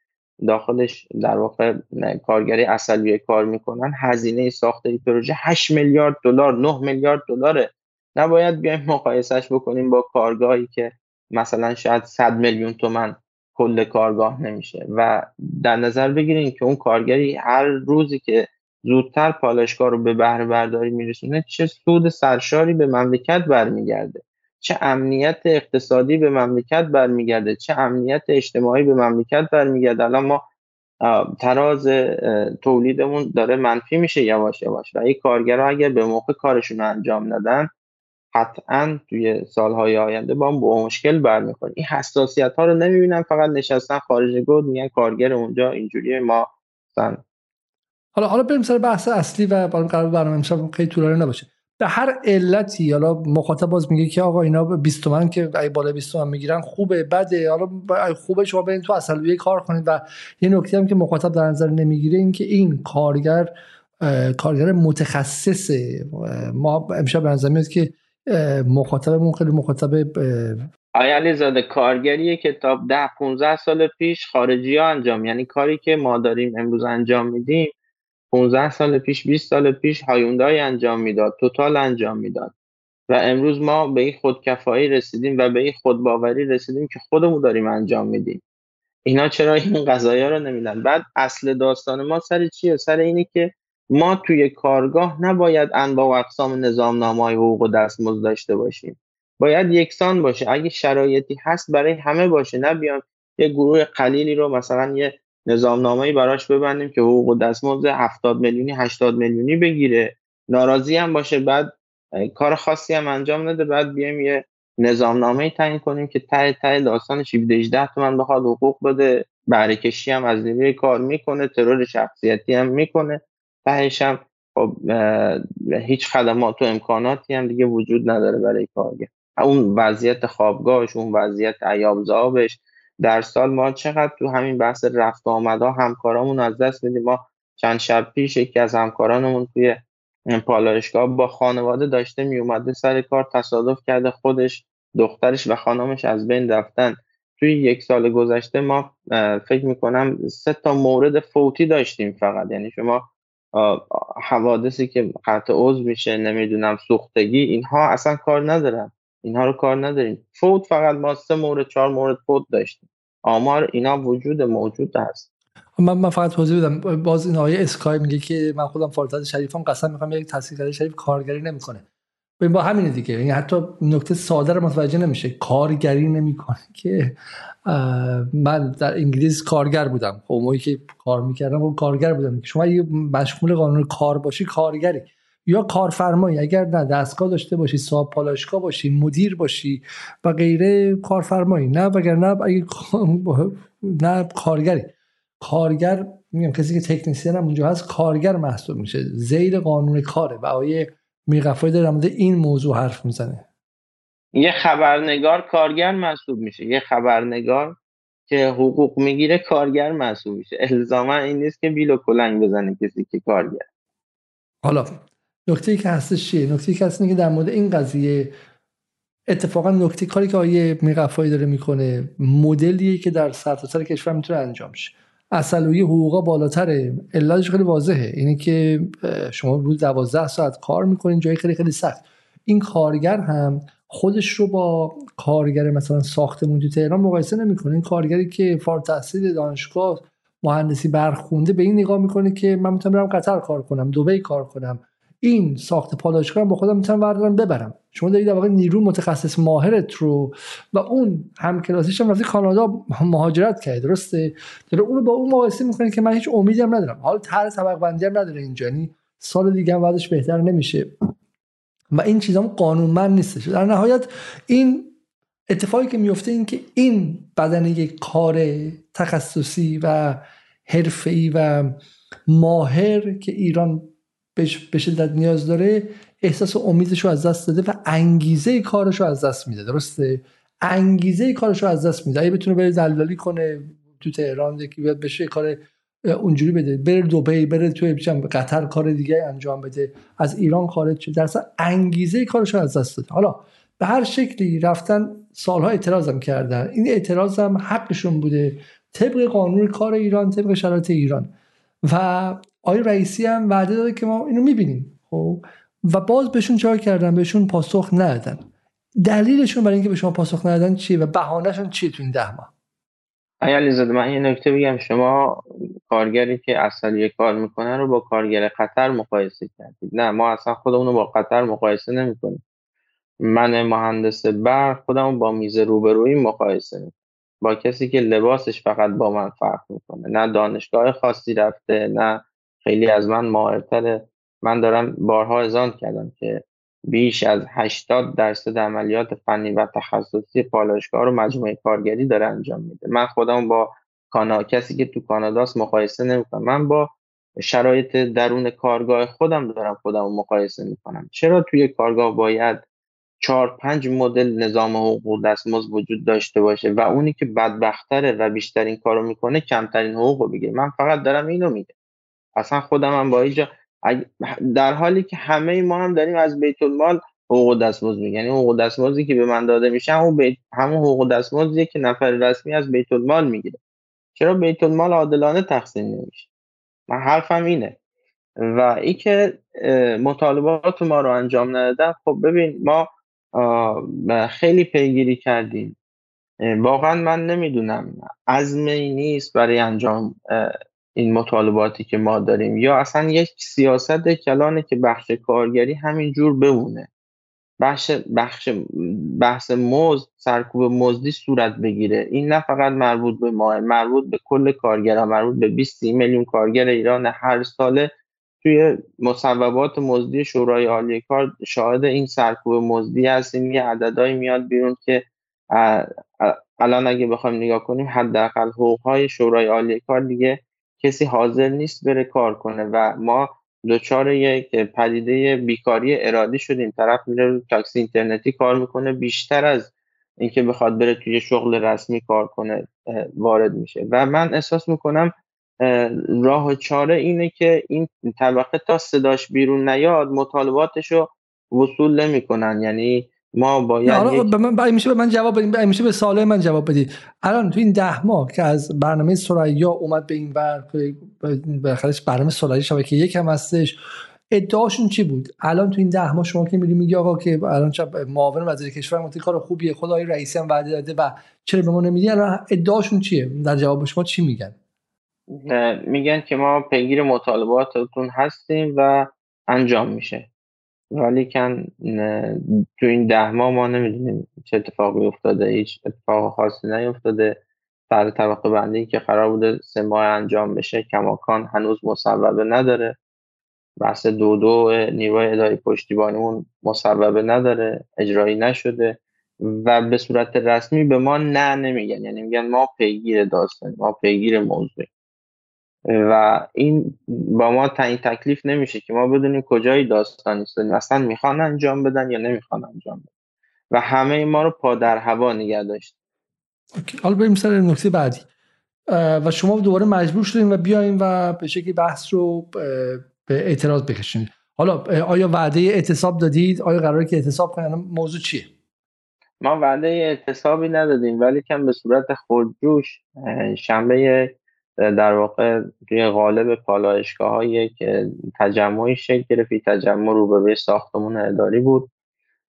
داخلش در واقع کارگری اصلی کار می‌کنن هزینه ساخت این پروژه 8 میلیارد دلار 9 میلیارد دلاره. نباید بیایم مقایسش بکنیم با کارگاهی که مثلا شاید 100 میلیون تومن کل کارگاه نمیشه. و در نظر بگیریم که اون کارگری هر روزی که زودتر پالشگاه رو به بهره برداری میرسونه چه سود سرشاری به مملکت برمیگرده چه امنیت اقتصادی به مملکت برمیگرده چه امنیت اجتماعی به مملکت برمیگرده. الان ما تراز تولیدمون داره منفی میشه یواش یواش و این کارگرها اگر به موقع کارشون رو انجام ندن قطعا توی سالهای آینده با با مشکل برمیخوریم این حساسیت ها رو نمی‌بینن فقط نشستن خارج گود میگن کارگر اونجا اینجوری ما مثلا حالا حالا بریم سر بحث اصلی و قرار برنامه امشب خیلی طولانی نباشه. به هر علتی حالا مخاطب باز میگه که آقا اینا 20 تومن که ای بالا 20 تومن می‌گیرن خوبه بده حالا خوبه شما برین تو اصلیه کار کنید. و یه نکته هم که مخاطب در نظر نمی‌گیره این که این کارگر کارگر متخصصه ما امشب به نظر که مخاطبمون خیلی مخاطب آیا علیزاده کارگریه که تا 10 15 سال پیش خارجی ها انجام یعنی کاری که ما داریم امروز انجام میدیم 15 سال پیش 20 سال پیش هایوندای انجام می‌داد توتال انجام می‌داد. و امروز ما به این خودکفایی رسیدیم و به این خودباوری رسیدیم که خودمون داریم انجام میدیم. اینا چرا این قضايا رو نمیدن بعد اصل داستان ما سر چیه؟ سر اینه که ما توی کارگاه نباید انواع و اقسام نظام های حقوق و دستمزد داشته باشیم. باید یکسان باشه. اگه شرایطی هست برای همه باشه. نه بیان یه گروه قلیلی رو مثلا یه نظامنامه‌ای براش ببندیم که حقوق دستمزد 70 میلیونی 80 میلیونی بگیره. ناراضی هم باشه. بعد کار خاصی هم انجام نده. بعد بیایم یه نظامنامه تعیین کنیم که ته ته داستان 18 تومن بخواد حقوق بده. بهره کشی هم از نیروی کار می‌کنه. ترور شخصیتی هم می‌کنه. تهش هم خب هیچ خدمات و امکاناتی هم دیگه وجود نداره برای کارگر. اون وضعیت خوابگاهش اون وضعیت ایام زابش در سال ما چقدر تو همین بحث رفت آمدها همکارامون از دست میدیم؟ ما چند شب پیش یکی از همکارانمون توی پالایشگاه با خانواده داشته میومده سر کار تصادف کرده خودش دخترش و خانمش از بین رفتن. توی یک سال گذشته ما فکر می‌کنم سه تا مورد فوتی داشتیم فقط. یعنی شما حوادثی که قطع عضو میشه نمی‌دونم سوختگی اینها اصلا کار ندارن. اینها رو کار نداریم. فوت فقط ما سه مورد چهار مورد فوت داشتیم. آمار اینا وجود موجود هست من من فقط توضیح بدم. باز این آیه اسکای میگه که من خودم فارتاد شریفم قسم می‌خوام یک تحصیل شریف کارگری نمی‌کنه. ببین با همین دیگه. یعنی حتی نکته ساده رو متوجه نمیشه. کارگری نمی‌کنه که من در انگلیس کارگر بودم. خب که کار می‌کردم خب کارگر بودم. شما یه مشمول قانون کار باشی کارگری. یا کارفرمایی اگر نه دستگاه داشته باشی صاحب پالاشگاه باشی مدیر باشی و غیره کارفرمایی. نه وگر نه اگه نه کارگری. کارگر میگم کسی که تکنیسیان هم اونجا هست کارگر محسوب میشه. زیر قانون کاره و آیه میرقفای در مورد این موضوع حرف می‌زنه. یه خبرنگار کارگر محسوب میشه. یه خبرنگار که حقوق می‌گیره کارگر محسوب میشه. الزاما این نیست که بیل و کلنگ بزنه کسی که کارگر. حالا نکته ای که هستش چیه؟ نکته ای که هست که در مورد این قضیه اتفاقا نکته کاری که آیه میقفایی داره می‌کنه مدلیه که در سرتاسر کشور می‌تونه انجام شه. اصلوی حقوقا بالاتره. علتش خیلی واضحه. اینه که شما روز دوازده ساعت کار می‌کنین جای خیلی خیلی سخت. این کارگر هم خودش رو با کارگر مثلا ساختمون تو تهران مقایسه نمی‌کنه. این کارگری که فار تحصیل دانشگاه مهندسی برخونده به این نگاه می‌کنه که من می‌تونم برم قطر کار کنم دبی کار کنم. این ساخت پالایشگاه با خودم می‌تونم بردارم ببرم. شما دارید در واقع نیرو متخصص ماهرت رو و اون هم کلاسیش هم رفته کانادا مهاجرت کرده درسته؟ داره اون رو با اون مقایسه می‌کنه که من هیچ امیدی هم ندارم. حال طرح طبق بندی هم نداره اینجا یعنی سال دیگه هم بعدش بهتر نمیشه. و این چیزا قانونمند نیستش. در نهایت این اتفاقی که میفته این که این بدن یک کار تخصصی و حرفه‌ای و ماهر که ایران به شدت نیاز داره احساس امیدش رو از دست داده و انگیزه کارش رو از دست میده درسته؟ انگیزه کارش رو از دست میده. اگه بتونه بره دلالی کنه تو تهران یکی بیاد بشه کار اونجوری بده. بره دبی بره تو قطر کار دیگه انجام بده. از ایران خارج شد در انگیزه کارش رو از دست داده. حالا به هر شکلی رفتن سالها اعتراضم کردن این اعتراض هم حقشون بوده. طبق قانون کار ایران طبق شرایط ایران. و آقای رئیسی هم وعده داده که ما اینو می‌بینیم خب؟ و باز بهشون چهار کردن؟ بهشون پاسخ ندادن. دلیلشون برای اینکه به شما پاسخ ندادن چیه و بهانهشون چیه تو این ده ماه؟ علی زاده من یه نکته بگم. شما کارگری که اصلی کار می‌کنن رو با کارگر قطر مقایسه کردید. نه ما اصلا خودمون رو با قطر مقایسه نمی‌کنیم. من مهندس برق خودم با میز روبرویی مقایسه می‌کنم. با کسی که لباسش فقط با من فرق می‌کنه. نه دانشگاه خاصی رفته نه خیلی از من ماهرتره من دارم بارها ازان کردم که بیش از 80 درصد عملیات فنی و تخصصی پالایشگاه رو مجموعه کارگری داره انجام میده. من خودم با کانا کسی که تو کاناداست مقایسه نمی‌کنم. من با شرایط درون کارگاه خودم دارم خودم مقایسه می‌کنم. چرا توی کارگاه باید چهار پنج مدل نظام حقوق دستمزد وجود داشته باشه و اونی که بدبختره و بیشترین کارو می‌کنه کمترین حقوق رو بگیره؟ من فقط دارم اینو میگم. اصلا خودم هم با اینجا در حالی که همه ما هم داریم از بیت المال حقوق دستمزد میگن یعنی حقوق دستمزدی که به من داده میشه همون بیت همون حقوق دستمزدی که نفر رسمی از بیت المال می‌گیره. چرا بیت المال عادلانه تقسیم نمیشه؟ من حرفم اینه. و ای که مطالبات ما رو انجام ندادن خب ببین ما خیلی پیگیری کردیم. واقعا من نمی‌دونم عزمی نیست برای انجام این مطالباتی که ما داریم. یا اصلا یک سیاست کلانه که بخش کارگری همین جور بمونه. بخش بخش بحث مزد سرکوب مزدی صورت بگیره. این نه فقط مربوط به ما مربوط به کل کارگران مربوط به 20 میلیون کارگر ایران هر ساله توی مصوبات مزدی شورای عالی کار شاهد این سرکوب مزدی هستیم. یه عددهایی میاد بیرون که الان اگه بخوایم نگاه کنیم حداقل حقوقهای شورای عالی کار دیگه کسی حاضر نیست بره کار کنه و ما دچار یک پدیده بیکاری ارادی شدیم. طرف میره رو تاکسی اینترنتی کار می‌کنه بیشتر از اینکه بخواد بره توی شغل رسمی کار کنه وارد میشه. و من احساس می‌کنم راه چاره اینه که این طبقه تا صداش بیرون نیاد مطالباتش رو وصول نمی‌کنن. یعنی ما باید یک... به من میشه به من جواب بدید میشه به سوال من جواب بدید الان تو این ده ماه که از برنامه سریا اومد به این ور بخرش برنامه سریا شبکه یک هم هستش. ادعاشون چی بود؟ الان تو این ده ماه شما که میری میگی آقا که الان چه معاون وزیر کشور گفت کار خوبیه خدای رئیسی هم وعده داده و چرا به ما نمیدی الان ادعاشون چیه؟ در جواب شما چی میگن؟ میگن که ما پیگیر مطالباتتون هستیم و انجام میشه. ولی کن تو این ده ماه ما نمی‌دونیم چه اتفاقی افتاده هیچ اتفاق خاصی نیفتاده. سر طبقه بندی که قرار بوده سه ماه انجام بشه کماکان هنوز مصوبه نداره. بحث دو دو نیروی اداری پشتیبانیمون مصوبه نداره اجرایی نشده و به صورت رسمی به ما نه نمیگن. یعنی میگن ما پیگیر داستان ما پیگیر موضوع و این با ما تعیین تکلیف نمیشه که ما بدونیم کجای داستان ایستادیم. اصلا می‌خوان انجام بدن یا نمی‌خوان انجام بدن. و همه ما رو پا در هوا نگه داشت. حالا بریم سر نکته بعدی. و شما دوباره مجبور شدین و بیاین و به شکلی بحث رو به اعتراض بکشین. حالا آیا وعده اعتصاب دادید؟ آیا قراره که اعتصاب کنید موضوع چیه؟ ما وعده اعتصابی ندادیم ولی کم به صورت خودجوش شنبه در واقع توی قالب پالایشگاه های یک تجمعی شکل گرفت تجمع رو به ساختمون اداری بود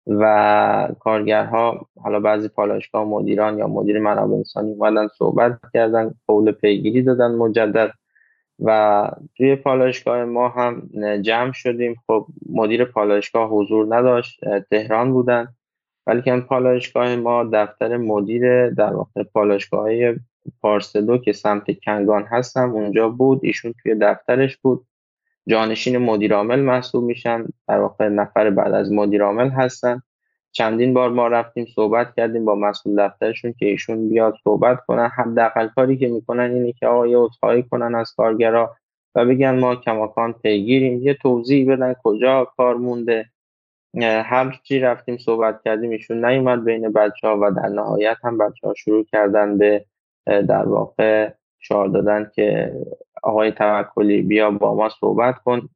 و کارگرها حالا بعضی پالایشگاه مدیران یا مدیر منابع انسانی اومدن صحبت کردن قول پیگیری دادن مجدد و توی پالایشگاه ما هم جمع شدیم. خب مدیر پالایشگاه حضور نداشت تهران بودن ولی پالایشگاه ما دفتر مدیر در واقع پالایشگاه پارسلو که سمت کنگان هستم اونجا بود. ایشون توی دفترش بود. جانشین مدیرعامل محسوب میشن. در واقع نفر بعد از مدیرعامل هستن. چندین بار ما رفتیم صحبت کردیم با مسئول دفترشون که ایشون بیاد صحبت کنن. حداقل کاری که می‌کنن اینه که آقا یه کنن از کارگرا و بگن ما کماکان پیگیریم. یه توضیح بدن کجا کار مونده. هر چی رفتیم صحبت کردیم ایشون نیومد بین بچه ها و در نهایت هم بچه ها شروع کردن به در واقع شعار دادن که آقای توکلی بیا با ما صحبت کن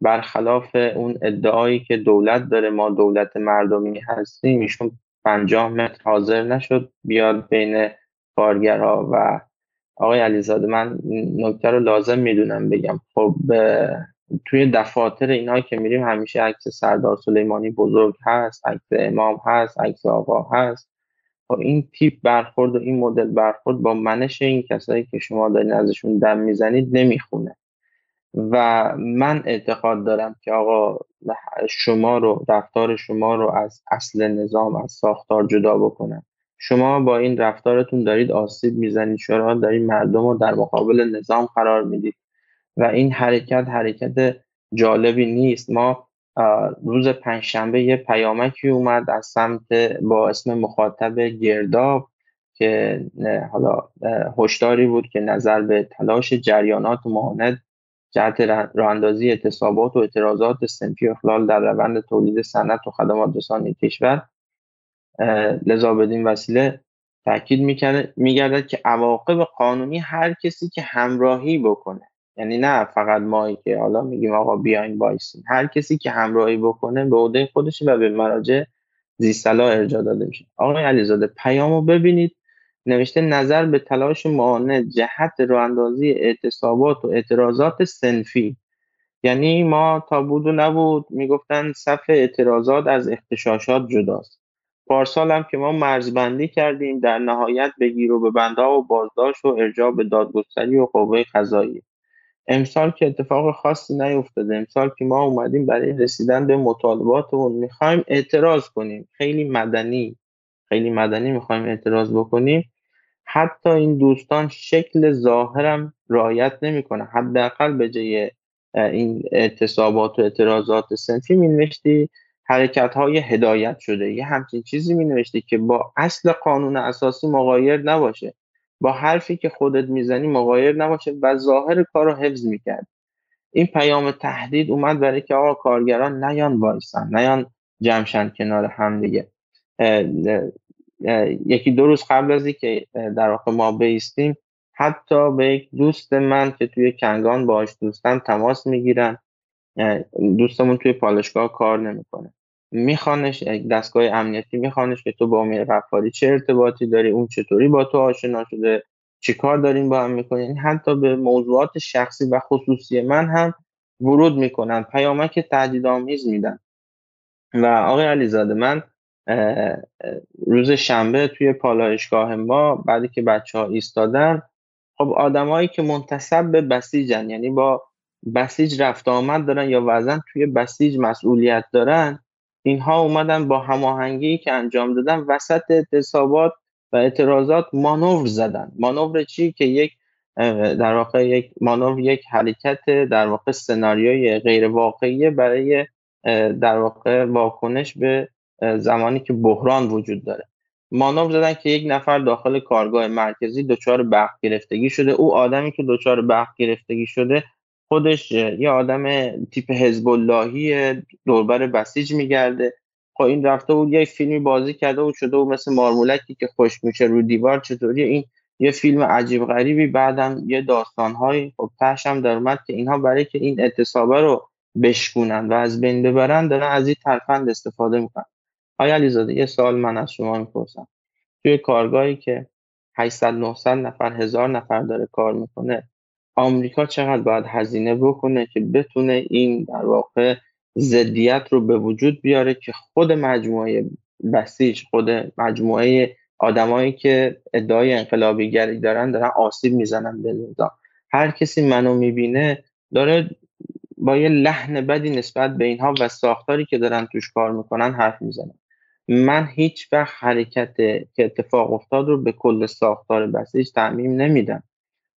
برخلاف اون ادعایی که دولت داره ما دولت مردمی هستیم ایشون پنجاه متر حاضر نشد بیاد بین کارگرها و آقای علیزاده. من نکته رو لازم می‌دونم بگم. خب توی دفاتر اینا که میریم همیشه عکس سردار سلیمانی بزرگ هست عکس امام هست عکس آقا هست. این تیپ برخورد و این مدل برخورد با منش این کسایی که شما دارین ازشون دم می‌زنید نمی‌خونه. و من اعتقاد دارم که آقا شما رو رفتار شما رو از اصل نظام از ساختار جدا بکنن. شما با این رفتارتون دارید آسیب می‌زنید شما دارید مردم رو در مقابل نظام قرار می‌دید. و این حرکت حرکت جالبی نیست. ما روز پنجشنبه یه پیامکی اومد از سمت با اسم مخاطب گرداب که حالا هشداری بود که نظر به تلاش جریانات ماند جهت راه اندازی اعتصابات و اعتراضات سنفی اخلال در روند تولید صنعت و خدمات رسانی کشور لذا بدین وسیله تاکید میگردد که عواقب قانونی هر کسی که همراهی بکنه. یعنی نه فقط مایی که حالا میگیم آقا بیاین وایسین. هر کسی که همراهی بکنه به عهده خودش و به مراجع زیستلا ارجا داده میشه. آقای علیزاده پیامو ببینید. نوشته نظر به تلاش معاند جهت رو اندازی اعتصابات و اعتراضات سنفی. یعنی ما تا بود و نبود. می‌گفتن صف اعتراضات از اختشاشات جداست. پارسال هم که ما مرزبندی کردیم در نهایت بگیر و به بنده و بازداشت و ارجاع به دادگستری و قوه قضایی امسال که اتفاق خاصی نیفتاده امسال که ما اومدیم برای رسیدن به مطالباتمون می‌خوایم اعتراض کنیم. خیلی مدنی خیلی مدنی می‌خوایم اعتراض بکنیم. حتی این دوستان شکل ظاهرم رعایت نمی‌کنه. حداقل به جای این اعتصابات و اعتراضات سنفی می نوشتی حرکت های هدایت شده. یه همچین چیزی می نوشتی که با اصل قانون اساسی مغایر نباشه. با حرفی که خودت می‌زنی مغایر نباشه و ظاهر کار رو حفظ می‌کرد. این پیام تهدید اومد برای که آقا کارگران نیان وایسن نیان جمشن کنار هم دیگه. یکی دو روز قبل از که در واقع ما بیستیم حتی به یک دوست من که توی کنگان باش دوستم تماس می‌گیرن. دوستمون توی پالشگاه کار نمی‌کنه. میخوانش دستگاه امنیتی میخوانش که تو با امیر غفاری چه ارتباطی داری اون چطوری با تو آشنا شده چی کار دارین با هم می‌کنین؟ یعنی حتی به موضوعات شخصی و خصوصی من هم ورود می‌کنن پیامک تهدیدآمیز میدن. و آقای علیزاده من روز شنبه توی پالایشگاه ما بعدی که بچه ها ایستادن خب آدمایی که منتصب به بسیجن یعنی با بسیج رفت آمد دارن یا وزن توی بسیج مسئولیت دارن اینها اومدن با هماهنگی که انجام دادن وسط اعتصابات و اعتراضات مانور زدن. مانور چی؟ که یک در واقع یک مانور یک حرکت در واقع سناریوی غیر واقعی برای در واقع واکنش به زمانی که بحران وجود داره. مانور زدن که یک نفر داخل کارگاه مرکزی دچار بخت گرفتگی شده. او آدمی که دچار بخت گرفتگی شده خودش یه آدم تیپ حزب اللهی دوربر بسیج میگرده. خب این رفته بود یک فیلمی بازی کرده و شده و مثل مارمولکی که خوش میشه رو دیوار چطوری این یه فیلم عجیب غریبی. بعدم یه داستانهایی خب هم در اومد که اینها برای که این اعتصابه رو بشکونن و از بین ببرن دارن از این ترفند استفاده می‌کنن. آیا علیزاده یه سال من از شما می‌پرسم. توی کارگاهی که 800 900 نفر هزار نفر داره کار می‌کنه آمریکا چقدر باید هزینه بکنه که بتونه این در واقع ضدیت رو به وجود بیاره که خود مجموعه بسیج خود مجموعه آدمایی که ادعای انقلابیگری دارن دارن آسیب می‌زنن به نظام. هر کسی منو می‌بینه داره با یه لحن بدی نسبت به اینها و ساختاری که دارن توش کار می‌کنن حرف می‌زنن. من هیچ وقت حرکت که اتفاق افتاد رو به کل ساختار بسیج تعمیم نمیدم.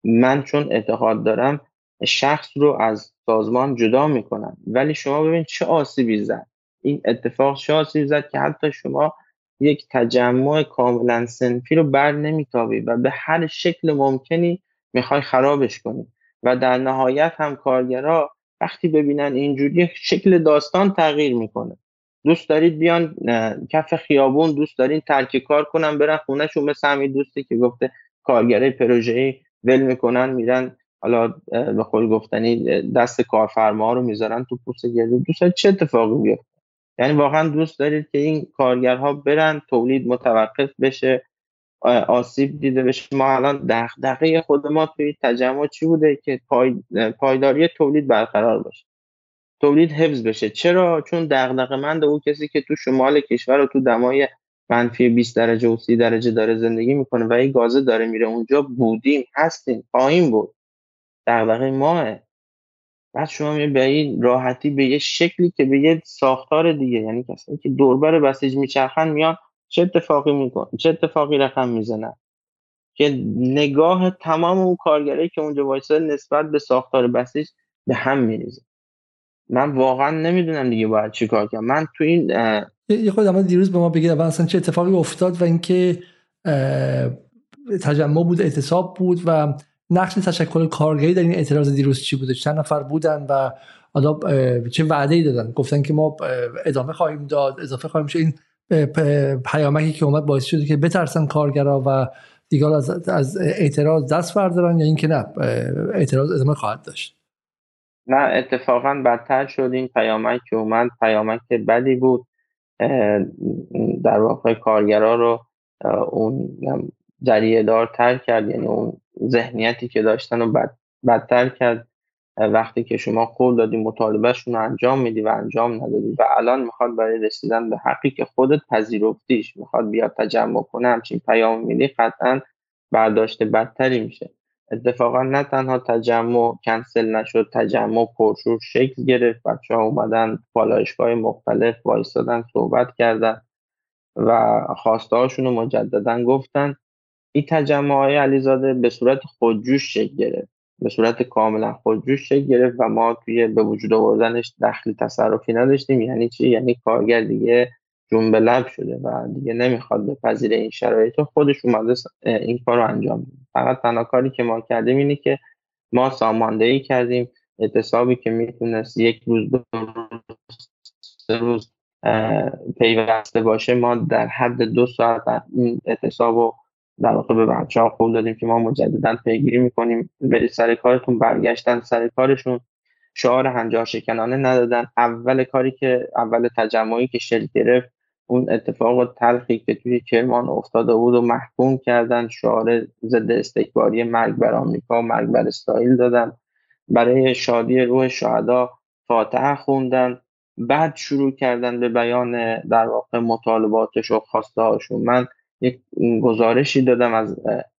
من چون اعتقاد دارم شخص رو از سازمان جدا می‌کنن. ولی شما ببین چه آسیبی زد. این اتفاق چه آسیبی زد که حتی شما یک تجمع کاملا سنفی رو بر نمیتابی و به هر شکل ممکنی می‌خوای خرابش کنی. و در نهایت هم کارگرها وقتی ببینن اینجوری شکل داستان تغییر می‌کنه. دوست دارید بیان کف خیابون دوست دارین ترک کار کنن برن خونهشون مثل همین دوستی که گفته کارگره پروژه‌ای ول می‌کنن میرن حالا به قول گفتنی دست کارفرما رو می‌ذارن تو پوست گردو. دوست چه اتفاقی بیفته؟ یعنی واقعا دوست دارید که این کارگرها برن تولید متوقف بشه آسیب دیده بشه. ما الان دغدغه خود ما توی تجمع چی بوده که پای... پایداری تولید برقرار باشه؟ تولید حفظ بشه. چرا؟ چون دغدغه مند او کسی که تو شمال کشور و تو دمای منفی 20 درجه و 30 درجه داره زندگی می‌کنه و این گازه داره میره اونجا بودیم هستیم خواهیم بود. دغدغه ماه. بعد شما می به این راحتی به یه شکلی که به یه ساختار دیگه یعنی کسایی که دوربر بسیج میچرخن میان چه اتفاقی میکن چه اتفاقی رقم می‌زنن؟ که نگاه تمام اون کارگرایی که اونجا وایساد نسبت به ساختار بسیج به هم میریزه. من واقعا نمی‌دونم دیگه باید چی کار کنم. من تو این یه خود اما دیروز به ما بگید اول اصلا چه اتفاقی افتاد و اینکه تجمع بود اعتصاب بود و نقش تشکل کارگری در این اعتراض دیروز چی بوده؟ چند نفر بودن و حالا چه وعده ای دادن؟ گفتن که ما ادامه خواهیم داد اضافه خواهیم شد. این پیامکی که اومد باعث شده که بترسن کارگرا و دیگر از, اعتراض دست بردارن یا اینکه نه اعتراض ادامه خواهد داشت؟ نه اتفاقا بدتر شد. این پیامک که اومد پیامک بدی بود. در واقع کارگرا رو اون جریه دار تر کرد یعنی اون ذهنیتی که داشتن رو بد، بدتر کرد. وقتی که شما قول دادی مطالبهشون رو انجام میدی و انجام ندادی و الان می‌خواد برای رسیدن به حقی که خودت پذیرفتیش می‌خواد بیاد تجمع کنه همچین پیام میدی قطعا برداشت بدتری میشه. اتفاقا نه تنها تجمع کنسل نشد تجمع پرشور شکل گرفت. بچه ها اومدن پالایشگاه مختلف وایستادن صحبت کردن و خواسته هاشون رو مجددا گفتن. این تجمع های علیزاده به صورت خودجوش شکل گرفت. به صورت کاملا خودجوش شکل گرفت و ما توی به وجود آوردنش دخلی تصرفی نداشتیم. یعنی چی؟ یعنی کارگر دیگه جون به لب شده و دیگه نمی‌خواد بپذیره این شرایط. خودش اومده این کار رو انجام بده فقط تنها کاری که ما کردیم اینه که ما ساماندهی کردیم. اعتصابی که می‌تونست یک روز دو روز پیوسته باشه ما در حد دو ساعت این اعتصاب رو در واقع به بچه ها قول دادیم که ما مجددا پیگیری می‌کنیم. برید سر کارتون برگشتن سر کارشون. شعار هنجار شکنانه ندادن. اول کاری که اول تجمعی که شکل گرفت اون اتفاق تلخی که توی کرمان افتاده بود و محکوم کردن شعار ضد استکباری مرگ بر آمریکا مرگ بر اسرائیل دادن. برای شادی روح شهدا فاتحه خوندن. بعد شروع کردن به بیان در واقع مطالباتش و خواسته هاشون من یک گزارشی دادم از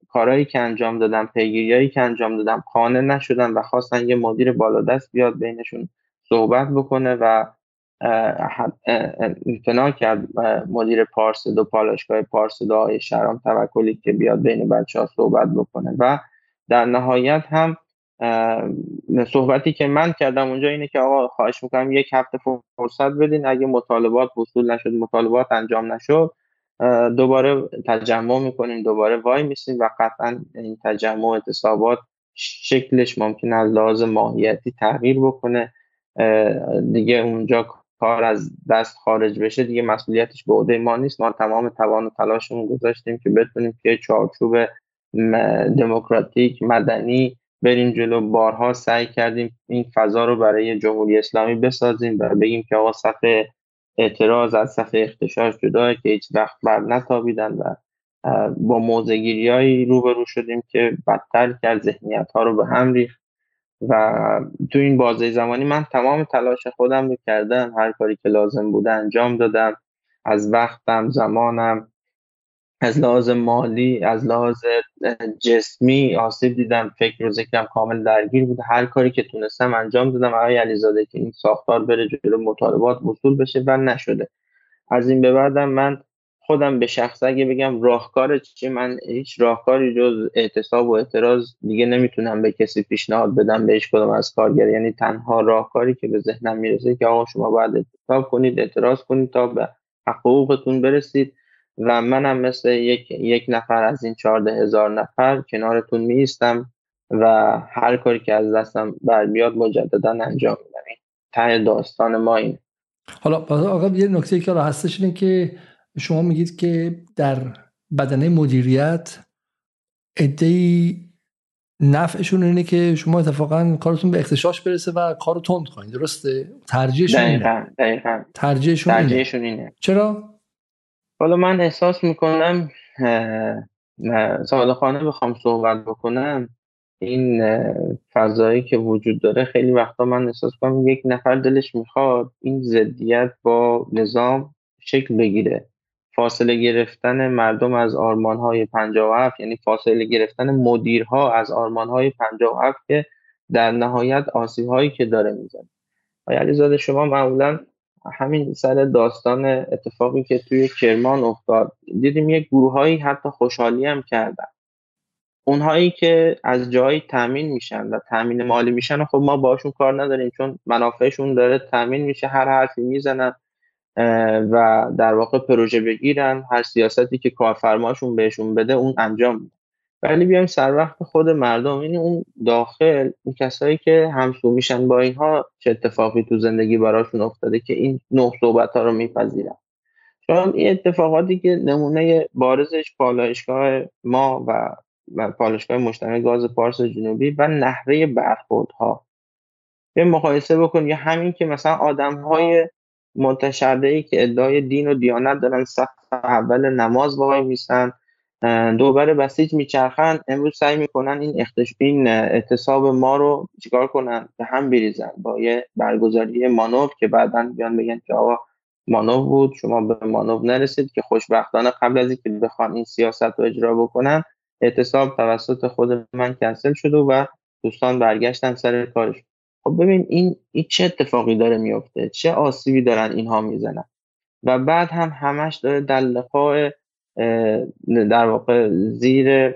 کارهایی که انجام دادم پیگیریایی که انجام دادم خانه نشدم و خواستن یه مدیر بالادست بیاد بینشون صحبت بکنه و امتناع کرد مدیر پارسد و پالاشگاه پارسد آقای شهرام توکلی که بیاد بین بچه ها صحبت بکنه. و در نهایت هم صحبتی که من کردم اونجا اینه که آقا خواهش می‌کنم یک هفته فرصت بدین. اگه مطالبات وصول نشد مطالبات انجام نشد دوباره تجمع می‌کنیم دوباره وای میسیم و قطعا این تجمع و اعتصابات شکلش ممکن از لحاظ ماهیتی تغییر بکنه. دیگه اونجا کار از دست خارج بشه دیگه مسئولیتش به عهده ما نیست. ما تمام توان و تلاشمون گذاشتیم که بتونیم که چارچوب دموکراتیک مدنی بریم جلو. بارها سعی کردیم این فضا رو برای جمهوری اسلامی بسازیم و بگیم که آقا صف اعتراض از صف اختشاش جداه که هیچ وقت بر نتابیدن و با موزگیری روبرو شدیم که بدتر کرد ذهنیت ها رو به هم ریخت. و تو این بازه زمانی من تمام تلاش خودم رو کردم. هر کاری که لازم بوده انجام دادم. از وقتم زمانم از لحاظ مالی از لحاظ جسمی آسیب دیدم فکر و ذکرم کامل درگیر بود. هر کاری که تونستم انجام دادم. آقای علیزاده که این ساختار بره جلو مطالبات وصول بشه و نشده. از این به بعدم من خودم به شخص اگه بگم راهکار چی من هیچ راهکاری جز اعتصاب و اعتراض دیگه نمی‌تونم به کسی پیشنهاد بدم به هیچ کدوم از کارگر. یعنی تنها راهکاری که به ذهنم می‌رسه که آقا شما باید اعتصاب کنید اعتراض کنید تا به حقوقتون برسید و منم مثل یک, یک نفر از این چهارده هزار نفر کنارتون میستم و هر کاری که از دستم برمیاد مجددا انجام میدم. ته داستان ما این حالا آقا یه نکته که هستش اینه که شما میگید که در بدنه مدیریت ادهی نفعشون اینه که شما اتفاقا کارتون به اختشاش برسه و کارو تند کنید. درسته؟ ترجیحشون اینه. دقیقا. ترجیحشون, ترجیحشون اینه. چرا؟ حالا من احساس می‌کنم صادقانه بخوام صحبت بکنم این فضایی که وجود داره خیلی وقتا من احساس کنم یک نفر دلش می‌خواد این ضدیت با نظام شکل بگیره. فاصله گرفتن مردم از آرمان های 57 یعنی فاصله گرفتن مدیرها از آرمان های 57 که در نهایت آسیب هایی که داره می‌زنه. آیا علیزاده شما معمولا همین سر داستان اتفاقی که توی کرمان افتاد دیدیم یک گروههایی حتی خوشحالی هم کردن. اونهایی که از جایی تامین میشن و تامین مالی میشن خب ما باشون کار نداریم چون منافعشون داره تامین میشه هر حرفی می‌زنن. و در واقع پروژه بگیرن هر سیاستی که کارفرماشون بهشون بده اون انجام میده. ولی بیایم سر وقت خود مردم این اون داخل این کسایی که همسو میشن با اینها چه اتفاقی تو زندگی براشون افتاده که این نوع صحبت ها رو میپذیرن. چون این اتفاقاتی که نمونه بارزش پالایشگاه ما و پالایشگاه مجتمع گاز پارس جنوبی و نحوه برخوردها. به مقایسه بکن یا همین که مثلا آدم های متشرعی که ادعای دین و دیانت دارن صف اول نماز وای میسن دوباره بسیج میچرخن امروز سعی می‌کنن این اختش... این اعتصاب ما رو چیکار کنن؟ به هم بریزن. با یه برگزاری مانور که بعدا بیان بگن که آقا مانو بود شما به مانو نرسید که خوشبختانه قبل از اینکه بخوان این سیاست رو اجرا بکنن اعتصاب توسط خود من کنسل شده و دوستان برگشتن سر کارش. خب ببین این, این چه اتفاقی داره میفته؟ چه آسیبی دارن اینها می‌زنن؟ و بعد هم همش داره در لقاء در واقع زیر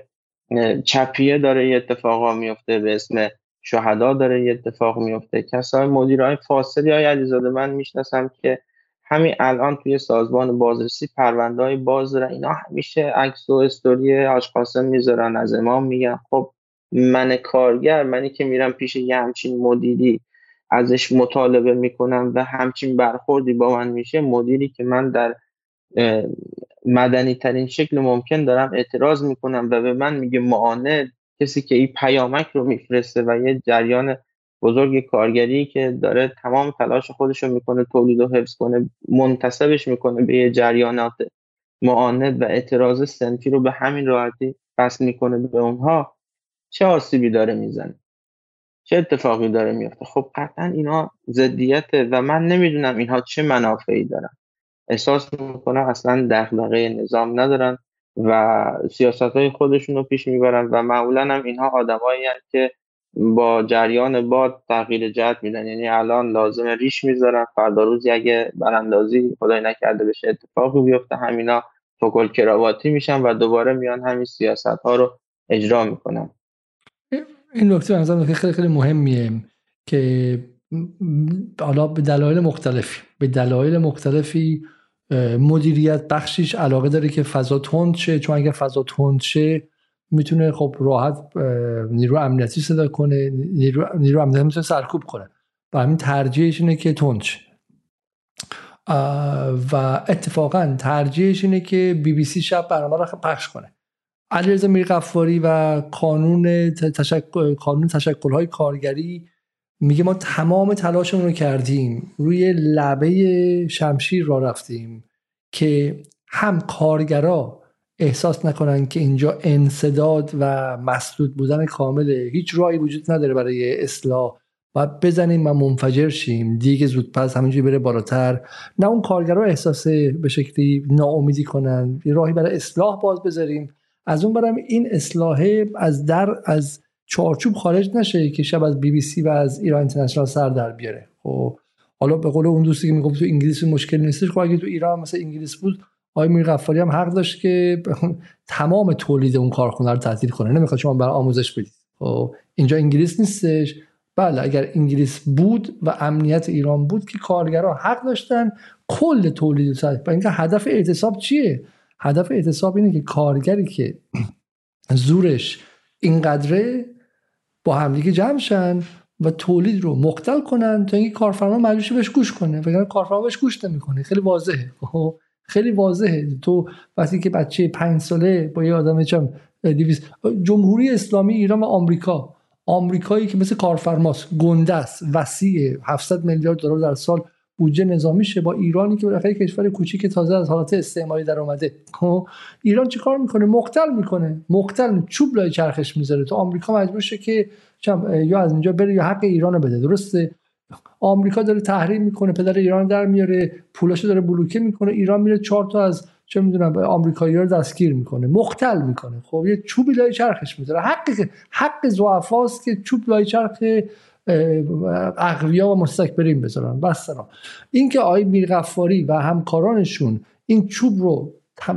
چپیه داره یه اتفاق میفته به اسم شهدا داره یه اتفاق میفته. کسای مدیرای فاصلی های علیزاده من می‌شناسم که همین الان توی سازمان بازرسی پرونده های باز دارن. اینا همیشه عکس و استوری آشقاسم می‌ذارن از امام میگن. خب من کارگر منی که میرم پیش یه همچین مدیری ازش مطالبه می‌کنم و همچین برخوردی با من میشه مدیری که من در مدنی ترین شکل ممکن دارم اعتراض می‌کنم و به من میگه معاند کسی که این پیامک رو میفرسته و یه جریان بزرگ کارگری که داره تمام تلاش خودش رو می‌کنه تولید و حفظ کنه منتصبش می‌کنه به یه جریانات معاند و اعتراض سنفی رو به همین راحتی بس می‌کنه به اونها. چه آسیبی داره می‌زنه؟ چه اتفاقی داره میفته؟ خب قطعا اینا ضدیته و من نمی‌دونم اینها چه منافعی دارن. احساس می‌کنم اصلا دغدغه نظام ندارن و سیاست های خودشون رو پیش می‌برن و معمولا هم اینها آدمایی که با جریان باد تغییر جهت میدن. یعنی الان لازم ریش می‌ذارن فردا روزی اگه براندازی خدای نکرده بشه اتفاقی بیفته. همینا فکل کراواتی میشن و دوباره میان همین سیاست ها رو اجرا می‌کنن. این نکته نظرم خیلی خیلی مهمیه که حالا به دلایل مختلفی به دلایل مختلفی مدیریت بخشیش علاقه داره که فضا تند شه. چون اگر فضا تند شه می‌تونه خب راحت نیرو امنیتی صدا کنه نیرو, نیرو امنیتی می‌تونه سرکوب کنه. و همین ترجیحش اینه که تند شه. و اتفاقا ترجیحش اینه که بی بی سی شب برنامه رو پخش کنه. علیرضا میرقفاری و قانون تشکل قانون تشکل های کارگری میگه ما تمام تلاشمون رو کردیم. روی لبه شمشیر را رفتیم که هم کارگرا احساس نکنن که اینجا انصداد و مسدود بودن کامله هیچ راهی وجود نداره برای اصلاح. و بزنیم و منفجر شیم. دیگه زود پس همینجوری بره بالاتر. نه اون کارگرا احساس به شکلی ناامیدی کنن. یه راهی برای اصلاح باز بذاریم. از اون برم این اصلاحه از در از چارچوب خارج نشه که شب از بی بی سی و از ایران اینترنشنال سر در بیاره. خب حالا به قول اون دوستی که می‌گفت تو انگلیسی مشکل نیستش خب اگه تو ایران مثل انگلیس بود آقای میر غفاری هم حق داشت که تمام تولید اون کارخونه رو تعطیل کنه. نمی‌خواد شما برای آموزش بدید. خب اینجا انگلیس نیستش. بله اگر انگلیس بود و امنیت ایران بود که کارگران حق داشتن کل تولید و اینکه هدف اعتصاب چیه؟ هدف اعتصاب اینه که کارگری که زورش اینقدره با همدیگه جمع شن و تولید رو مختل کنن تا اینکه کارفرما مجبور بهش گوش کنه. وگرنه کارفرما بهش گوش نمی‌کنه. خیلی واضحه. خب، خیلی واضحه. تو وقتی که بچه پنج ساله با یه آدم چم جمهوری اسلامی ایران و آمریکا. آمریکایی که مثل کارفرماست. گنده است. وسیع. 700 میلیارد دلار در سال بودجه نظامیشه با ایرانی که بالاخره کشور کوچیک تازه از حالات استعماری در اومده. خب ایران چیکار می‌کنه؟ مقتل می‌کنه. مقتل چوب لای چرخش می‌ذاره. تو آمریکا مجبور شه که یا از اینجا بره یا حق ایران رو بده. درسته؟ آمریکا داره تحریم می‌کنه پدر ایران در میاره پولاشو داره بلوکه می‌کنه ایران میره چهار تا از چه می‌دونم آمریکایی رو دستگیر می‌کنه. مختل می‌کنه. خب یه چوبی لای چرخش می‌ذاره. حق حق زعفاست که چوب لای چرخ اقویا و مستکبرین بذارن. بس اینکه آقای میرغفاری و همکارانشون این چوب رو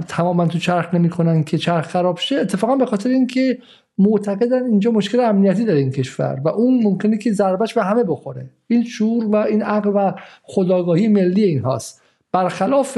تماما تو چرخ نمی‌کنن که چرخ خراب شه اتفاقا به خاطر اینکه معتقدن اینجا مشکل امنیتی داره این کشور و اون ممکنه که ضربش به همه بخوره. این شور و این عقل و خداگاهی ملی این هاست برخلاف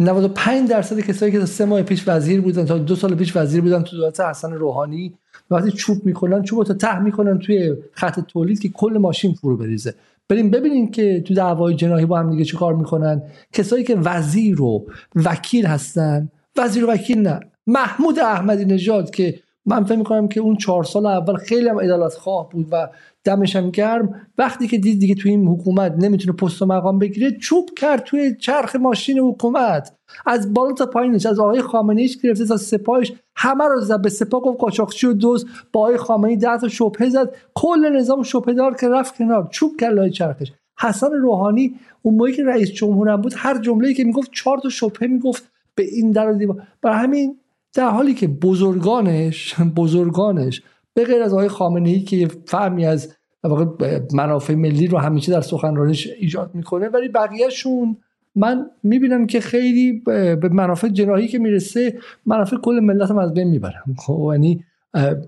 95 درصد کسایی که سه ماه پیش وزیر بودن تا دو سال پیش وزیر بودن تو دولت حسن روحانی وقتی چوب می‌کنن چوب تا ته می‌کنن توی خط تولید که کل ماشین فرو بریزه. بریم ببینیم که تو دعوای جناحی با هم دیگه چه کار می‌کنن. کسایی که وزیر و وکیل هستن. وزیر و وکیل نه. محمود احمدی نژاد که من فکر می‌کنم که اون چهار سال اول خیلی هم عدالت خواه بود و دمش هم گرم. وقتی که دید دیگه توی این حکومت نمی‌تونه پست و مقام بگیره چوب کرد توی چرخ ماشین حکومت. از بالا تا پایینش از آقای خامنه ایش گرفته تا سپاهش همه رو زد به سپاه گفت قاچاقچی و دوز با آقای خامنه‌ای ده تا شبهه زد. کل نظام شبهه دار که رفت کنار چوب کرد لای چرخش. حسن روحانی اون موقعی که رئیس جمهورم بود هر جمله‌ای که می‌گفت چهار تا شبهه می‌گفت به این در دیوار. برای همین در حالی که بزرگانش بزرگانش به غیر از آقای خامنه ای که فهمی از منافع ملی رو همیشه در سخنرانیش ایجاد می‌کنه ولی بقیهشون من می‌بینم که خیلی به منافع جناهی که می‌رسه منافع کل ملت هم از بین می‌برم خب یعنی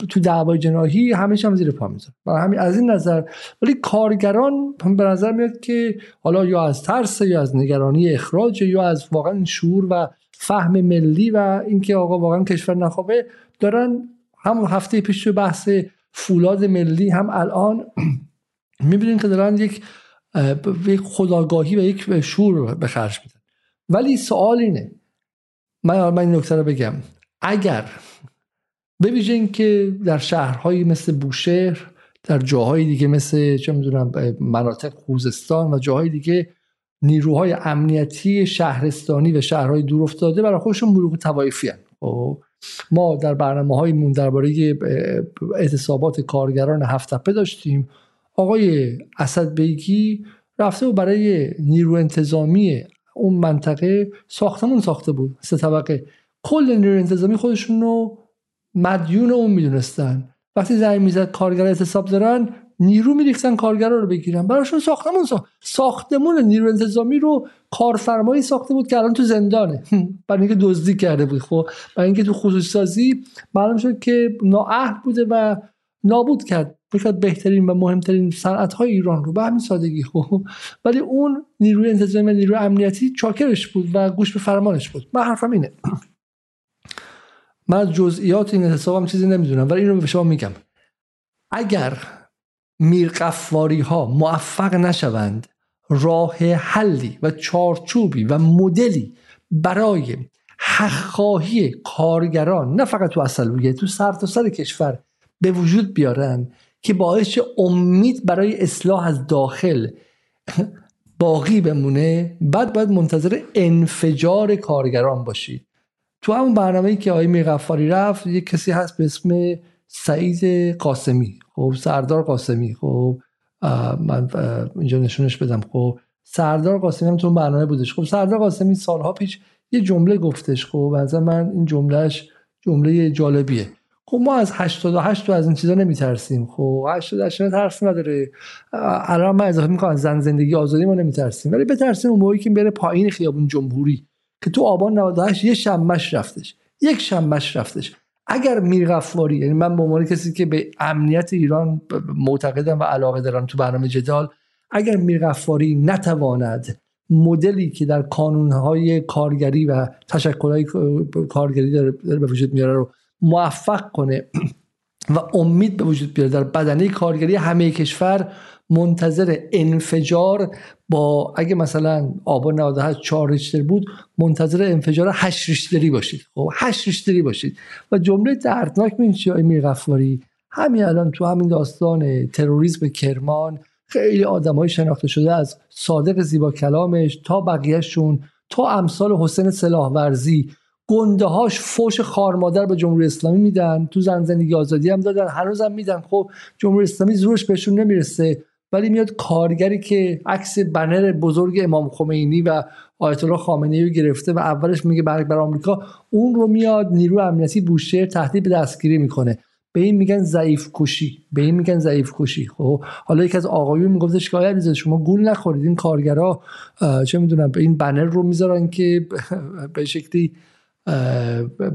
تو دعوای جناهی همیشه هم زیر پا می‌ذارم برای همین از این نظر. ولی کارگران به نظر میاد که حالا یا از ترس یا از نگرانی اخراج یا از واقعا شعور و فهم ملی و اینکه آقا واقعا کشور نخوابه دارن هم هفته پیش بحث فولاد ملی هم الان می‌بینین که دارن یک خداگاهی و یک شور به خرج میدن. ولی سوال اینه من من این نکته رو بگم. اگر ببینین که در شهرهایی مثل بوشهر در جاهای دیگه مثل چه می‌دونم مناطق خوزستان و جاهای دیگه نیروهای امنیتی شهرستانی و شهرهای دور افتاده برای خودشون ملوک توایفی خب ما در برنامه هایمون درباره اعتصابات کارگران هفت داشتیم. آقای اسد بیگی رفته و برای نیرو انتظامی اون منطقه ساختمون ساخته بود سه طبقه. کل نیرو انتظامی خودشون رو مدیون اون می‌دونستن. وقتی زنگ می‌زد کارگر اعتصاب دارن نیرو میریختن کارگرا رو بگیرن. براشون ساختمون ساخت ساختمون نیرو انتظامی رو کارفرمایی ساخته بود که الان تو زندانه. برای اینکه دزدی کرده بود خب؟ برای اینکه تو خصوصی سازی معلوم شد که نااهل بوده و نابود کرد. بخاطر بهترین و مهمترین صنعت های ایران رو. به همین سادگی خب؟ ولی اون نیروی انتظامی و نیروی امنیتی چاکرش بود و گوش به فرمانش بود. من حرفم اینه. من جزئیات این حسابم چیزی نمی‌دونم ولی این رو به شما میگم. اگر میرقفاری ها موفق نشوند راه حلی و چارچوبی و مدلی برای حقخواهی کارگران نه فقط تو اصلویه تو سر تا سر کشور به وجود بیارن که باعث امید برای اصلاح از داخل باقی بمونه. بعد باید منتظر انفجار کارگران باشید. تو همون برنامه که آقای میرقفاری رفت یک کسی هست به اسم سعید قاسمی. خب سردار قاسمی خب من اینجا نشونش بدم. خب سردار قاسمی هم تو برنامه بودش. خب سردار قاسمی سالها پیش یه جمله گفتش. خب از من این جملهش جمله جالبیه. خب ما از 88 تو از این چیزا نمیترسیم. خب 88 ترس نداره. الان من اضافه می‌کنم زن زندگی آزادی ما نمیترسیم. ولی بترسیم اون موقعی که بره پایین خیابون جمهوری که تو آبان 98 یه شمش رفتش. یک شمش رفتش. اگر میرغفاری یعنی من به عنوان کسی که به امنیت ایران معتقدم و علاقه دارم تو برنامه جدال اگر میرغفاری نتواند مدلی که در کانونهای کارگری و تشکلهای کارگری داره به وجود میاره رو موفق کنه و امید به وجود بیاره در بدنه کارگری همه کشور منتظر انفجار با اگه مثلا آبان 98 4 ریشتر بود منتظر انفجار 8 ریشتری باشید. خب 8 ریشتری باشید. و جمله دردناک من چی امیر غفاری؟ همین الان تو همین داستان تروریسم کرمان خیلی آدم های شناخته شده از صادق زیبا کلامش تا بقیهشون تا امثال حسین سلاح ورزی گنده هاش فوش خارمادر به جمهوری اسلامی میدن. تو زن زندگی آزادی هم دادن. هنوزم میدن. خب جمهوری اسلامی زورش بهشون نمی‌رسه. ولی میاد کارگری که عکس بنر بزرگ امام خمینی و آیت الله خامنه‌ای رو گرفته و اولش میگه برگ بر آمریکا اون رو میاد نیرو امنیتی بوشهر تهدید به دستگیری می‌کنه. به این میگن ضعیف کشی به این میگن ضعیف کشی خب حالا یکی از آقایون میگفتش که آیا شما گول نخورید؟ این کارگرا چه می‌دونم به این بنر رو می‌ذارن که به شکلی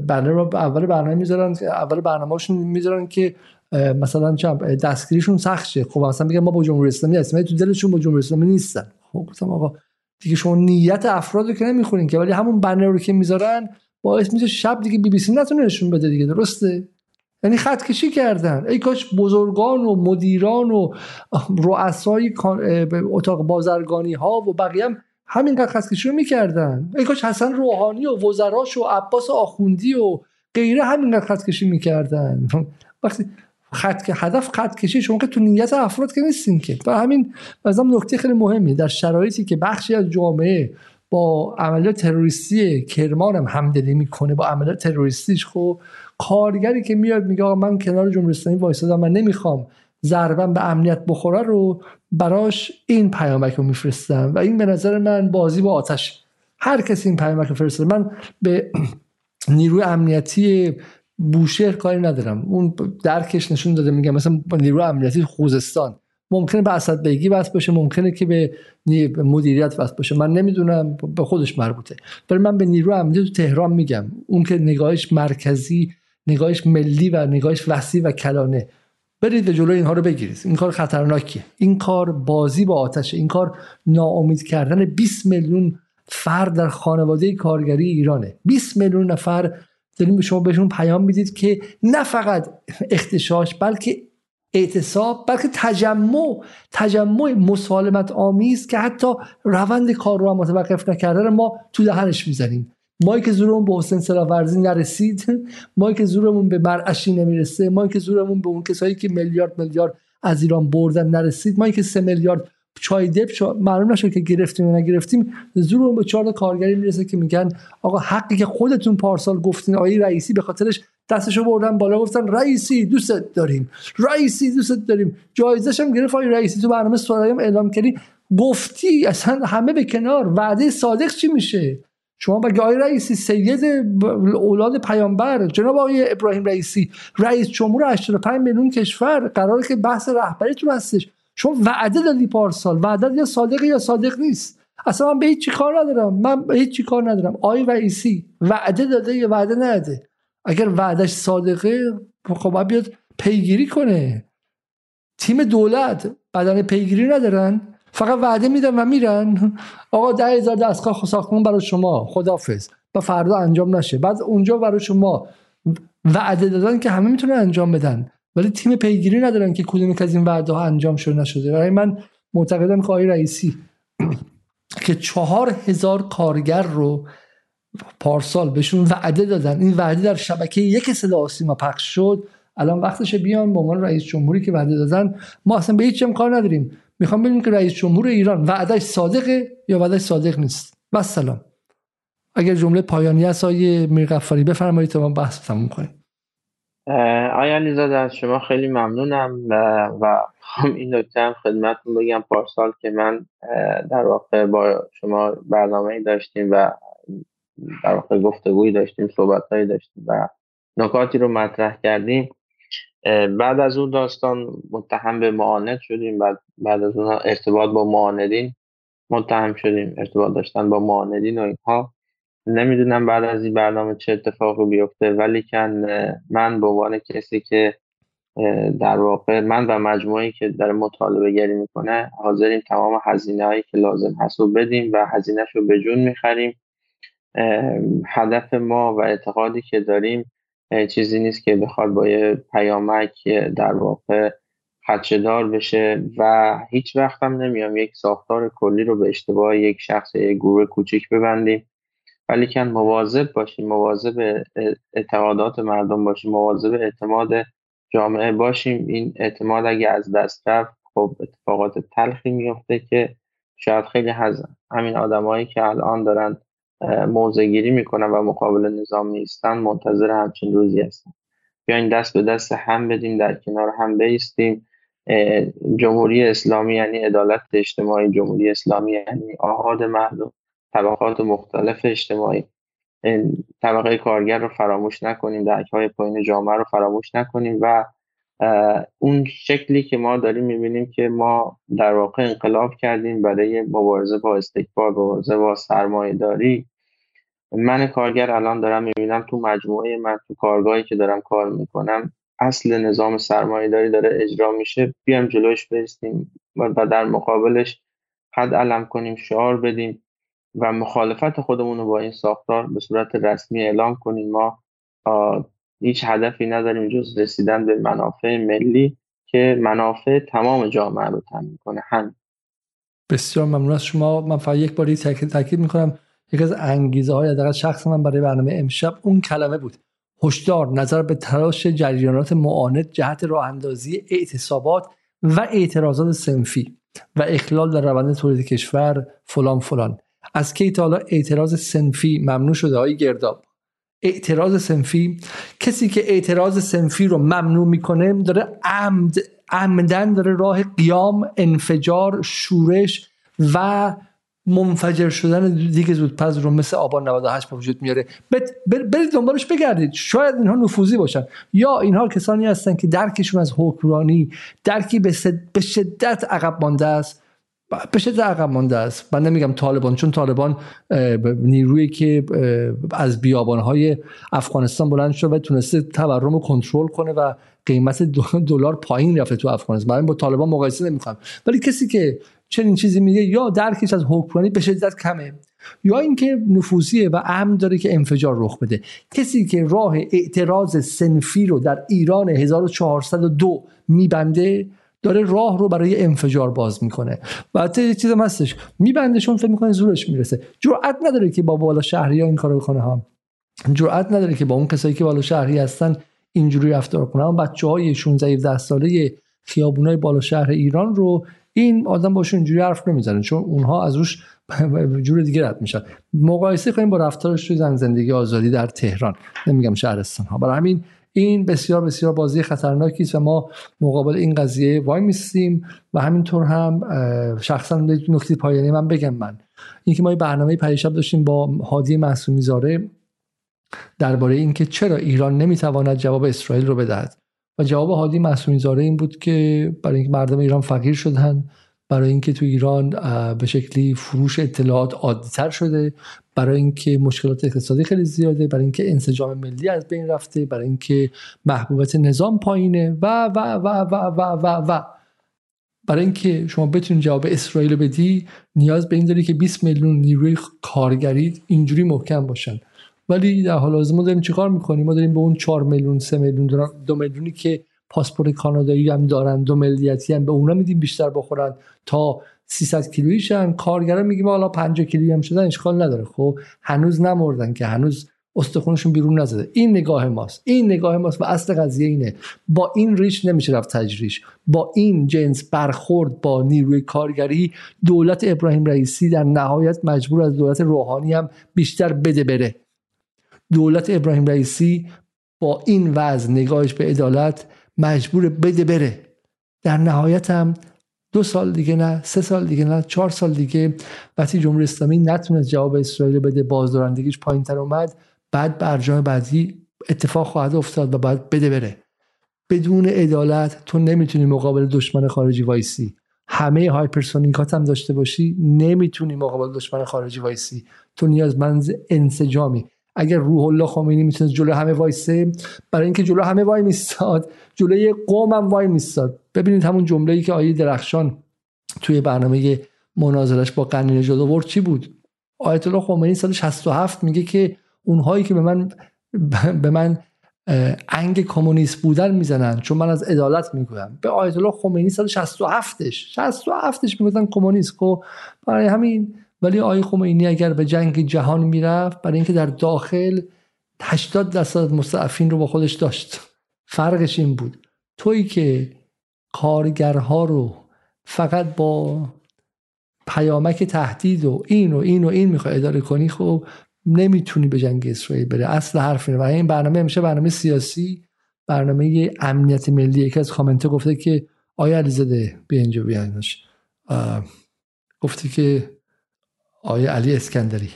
بنر رو اول برنامه می‌ذارن اول برنامه‌شون می‌ذارن که مثلا دستگیریشون سخت شه خب مثلا میگن ما با جمهوری اسلامی هستیم تو دلشون با جمهوری اسلامی نیستن. خب گفتم آقا دیگه شما نیت افراد رو که نمی‌خونین که ولی همون بنر رو که می‌ذارن باعث میشه شب دیگه بی بی سی نتونه نشون بده دیگه درسته؟ یعنی خط کشی کردن. ای کاش بزرگان و مدیران و رؤسای اتاق بازرگانی ها و بقیه هم همین خط کشی رو می‌کردن. ای کاش حسن روحانی و وزراش و عباس آخوندی و غیره همینقدر خط کشی می‌کردن. وقتی خط هدف خط کشی شما که تو نیت افراد که نیستین که. و همین مثلا نکته خیلی مهمی در شرایطی که بخشی از جامعه با عملیات تروریستی کرمان هم همدلی می‌کنه با عملیات تروریستیش خب کارگری که میاد میگه آقا من کنار جمهوری اسلامی وایسادم من نمی‌خوام ضربم به امنیت بخوره رو براش این پیامک رو میفرستم. و این به نظر من بازی با آتش. هر کسی این پیامک رو فرسته من به نیروی امنیتی بوشهر کاری ندارم. اون درکش نشون داده میگم مثلا نیروی امنیتی خوزستان. ممکنه به اسد بیگی بس باشه ممکنه که به مدیریت بس باشه من نمی‌دونم به خودش مربوطه. ولی من به نیرو امنیتی تو تهران میگم. اون که نگاهش مرکزی نگاهش ملی و نگاهش وسیع و کلانه. برید به جلو اینها رو بگیرید. این کار خطرناکیه. این کار بازی با آتشه. این کار ناامید کردن 20 میلیون فرد در خانواده کارگری ایرانه. 20 میلیون نفر داریم به شما بهشون پیام می‌دید که نه فقط اختشاش بلکه اعتصاب بلکه تجمع تجمع مسالمت آمیز که حتی روند کار رو هم متوقف نکرده ما تو دهنش می‌زنیم. ما که زورمون به حسین سلاورزی نرسید ما که زورمون به مرعشی نمی‌رسه ما که زورمون به اون کسایی که میلیارد میلیارد از ایران بردن نرسید ما که سه میلیارد چای دپ شو معلوم نشد که گرفتیم یا نگرفتیم زورمون به چهار کارگری می‌رسه که میگن آقا حقی که خودتون پارسال گفتین آقای رئیسی به خاطرش دستشو بردن بالا گفتن رئیسی دوست داریم رئیسی دوست داریم. جایزش هم گرفت آقای رئیسی تو برنامه سرایم اعلام کردی. گفتی اصلا همه به کنار. وعده صادق چی میشه؟ شما بگه آقای رئیسی سید اولاد پیامبر؟ جناب آقای ابراهیم رئیسی رئیس جمهور 85 میلیون کشور قراره که بحث رهبریتون هستش. شما وعده دادی پارسال. وعده یا صادق یا صادق نیست. اصلا من به هیچ کار ندارم. من به هیچ کار ندارم. آقای رئیسی وعده داده یا وعده نده. اگر وعدش صادقه خب بیاد پیگیری کنه. تیم دولت بدن پیگیری ندارن. فقط وعده میدن و میرن. آقا ده هزار دستگاه ساختمون برای شما. خدافز و فردا انجام نشه. بعد اونجا برای شما وعده دادن که همه می‌تونن انجام بدن. ولی تیم پیگیری ندارن که کدوم از این وعده ها انجام شده نشده. برای من معتقدم که آقای رئیسی که چهار هزار کارگر رو پارسال بهشون وعده دادن. این وعده در شبکه یک صدا سیما پخش شد. الان وقتش بیان به عنوان رئیس جمهوری که وعده دادن. ما اصلا به هیچ کار نداریم. می‌خوام ببینیم که رئیس جمهور ایران وعدهش صادقه یا وعدهش صادق نیست. و سلام. اگر جمله پایانی است آیه میرغفاری بفرمایید تا ما بحث تموم کنیم آیا علیزاده از شما خیلی ممنونم و این نکته هم خدمتتون بگم. پارسال که من در واقع با شما برنامه داشتیم و در واقع گفتگویی داشتیم صحبتهایی داشتیم و نکاتی رو مطرح کردیم. بعد از اون داستان متهم به معاند شدیم بعد بعد از اون ارتباط با معاندین متهم شدیم. ارتباط داشتن با معاندین و اینها. نمی‌دونم بعد از این برنامه چه اتفاقی بیفته ولی کن من به عنوان کسی که در واقع من و مجموعی که در مطالبه گری می‌کنه حاضریم تمام هزینه هایی که لازم هست رو بدیم و هزینهش رو به جون می‌خریم. هدف ما و اعتقادی که داریم چیزی نیست که بخواد با یه پیامک در واقع خدشدار بشه و هیچ وقت هم نمیام یک ساختار کلی رو به اشتباه یک شخص یک گروه کوچیک ببندیم. ولی کن مواظب باشیم مواظب اعتقادات مردم باشیم مواظب اعتماد جامعه باشیم این اعتماد اگه از دست رفت خب اتفاقات تلخی میفته که شاید خیلی از همین آدمایی که الان دارن موضع گیری می‌کنن و مقابل نظام نیستن منتظر همچین روزی هستن. بیاین دست به دست هم بدیم در کنار هم بیستیم. جمهوری اسلامی یعنی عدالت اجتماعی جمهوری اسلامی یعنی آهاد مردم. طبقات مختلف اجتماعی طبقه کارگر رو فراموش نکنیم درک های پایین جامعه رو فراموش نکنیم و اون شکلی که ما داریم می‌بینیم که ما در واقع انقلاب کردیم برای مبارزه با استکبار مبارزه با سرمایه داری من کارگر الان دارم می‌بینم تو مجموعه من تو کارگاهی که دارم کار می‌کنم اصل نظام سرمایه داری داره اجرا میشه. بیام جلوش برسیم و در مقابلش حد علم کنیم شعار بدیم. و مخالفت خودمون رو با این ساختار به صورت رسمی اعلام کنیم. ما هیچ هدفی نداریم جز رسیدن به منافع ملی که منافع تمام جامعه رو تامین کنه. هم بسیار ممنون از شما. من فقط یک باری تاکید می‌کنم. یکی از انگیزه های در شخص من برای برنامه امشب اون کلمه بود. هشدار نظر به تلاش جریانات معاند جهت راه اندازی اعتصابات و اعتراضات سنفی و اخلال در روند تولید کشور فلان فلان. از کی تا حالا اعتراض سنفی ممنوع شده های گرداب؟ اعتراض سنفی کسی که اعتراض سنفی رو ممنوع می‌کنه داره عمد عمدن داره راه قیام انفجار شورش و منفجر شدن دیگه زودپس رو مثل آبان 98 به وجود میاره. برید دنبالش بگردید. شاید اینها نفوذی باشن. یا اینها کسانی هستن که درکشون از حکمرانی درکی به شدت عقب مانده است. به شدت عقب مانده است. من نمیگم طالبان چون طالبان نیرویی که از بیابانهای افغانستان بلند شد و تونسته تورم رو کنترل کنه و قیمت دلار پایین رفته تو افغانستان. من با طالبان مقایسه نمی‌کنم. ولی کسی که چنین چیزی میگه یا درکش از حکمرانی به شدت کمه یا اینکه نفوذیه و امن داره که انفجار رخ بده. کسی که راه اعتراض سنفی رو در ایران 1402 میبنده داره راه رو برای انفجار باز می‌کنه. و یه چیزم هستش میبندشون فکر می‌کنه زورش می‌رسه. جرأت نداره که با بالا شهری این کارو بکنه ها. جرأت نداره که با اون کسایی که بالا شهری هستن اینجوری رفتار کنه اون بچه های 16 17 ساله خیابونای بالا شهر ایران رو این آدم باشون اینجوری حرف نمی‌زنه چون اونها از روش جور دیگه رد میشن. مقایسه کنیم با رفتارش زن زندگی آزادی در تهران. نمیگم شهرستان ها برای همین این بسیار بسیار بازی خطرناکی است و ما مقابل این قضیه وای میستیم و همینطور هم شخصا نکته پایانی من بگم من. اینکه ما برنامه پریشب داشتیم با هادی معصومی زاره درباره اینکه چرا ایران نمی‌تواند جواب اسرائیل رو بدهد. و جواب هادی معصومی زاره این بود که برای اینکه مردم ایران فقیر شدن برای اینکه تو ایران به شکلی فروش اطلاعات عادیتر شده برای اینکه مشکلات اقتصادی خیلی زیاده برای اینکه انسجام ملی از بین رفته برای اینکه محبوبیت نظام پایینه و و و و و و و. برای اینکه شما بتونید جواب اسرائیل بدی نیاز به این داری که 20 میلیون نیروی کارگری اینجوری محکم باشن. ولی در حال حاضر ما داریم چیکار می‌کنیم؟ ما داریم به اون 4 میلیون 3 میلیون دو میلیونی که پاسپورت کانادایی هم دارن دو ملیتی هم به اونا میدیم بیشتر بخورن. تا 300 کیلویشن کارگرا میگیم حالا 50 کیلویی هم شدن اشکال نداره. خب هنوز نمردن که هنوز استخونشون بیرون نزده. این نگاه ماست. این نگاه ماست و اصل قضیه اینه. با این ریش نمیشه رفت تجریش. با این جنس برخورد با نیروی کارگری دولت ابراهیم رئیسی در نهایت مجبور از دولت روحانی هم بیشتر بده بره. دولت ابراهیم رئیسی با این وضع نگاهش به عدالت مجبور بده بره. در نهایت هم دو سال دیگه نه سه سال دیگه نه چهار سال دیگه وقتی جمهوری اسلامی نتونست جواب اسرائیل بده بازدارندگیش پایین تر اومد. بعد برجام بعدی اتفاق خواهد افتاد و بعد بده بره. بدون عدالت تو نمی‌تونی مقابل دشمن خارجی وایسی. همه hypersonic ات هم داشته باشی نمی‌تونی مقابل دشمن خارجی وایسی. تو نیازمند انسجامی. اگر روح الله خمینی می‌تونه جلو همه وایسه برای اینکه جلو همه وای میستاد جلوی قوم هم وای میستاد. ببینید همون جمله ای که آیه درخشان توی برنامه مناظرش با قنی نژاد آورد چی بود؟ آیت الله خمینی سال 67 میگه که اونهایی که به من به من انگ کمونیست بودن می‌زنن چون من از عدالت می‌گویم. به آیت الله خمینی سال 67ش 67ش می‌گفتن کمونیست. خب برای همین ولی آقای خمینی اگر به جنگ جهان می‌رفت برای اینکه در داخل 80 درصد مستعفین رو با خودش داشت. فرقش این بود. تویی که کارگرها رو فقط با پیامک تهدید و این و این و این می‌خوای اداره کنی خب نمی‌تونی به جنگ اسرائیل بره. اصل حرف اینه. و این برنامه میشه برنامه سیاسی برنامه امنیت ملی. یکی از کامنته گفته که آیا علیزاده به اینجا بیانش گفته که آیه علی اسکندری.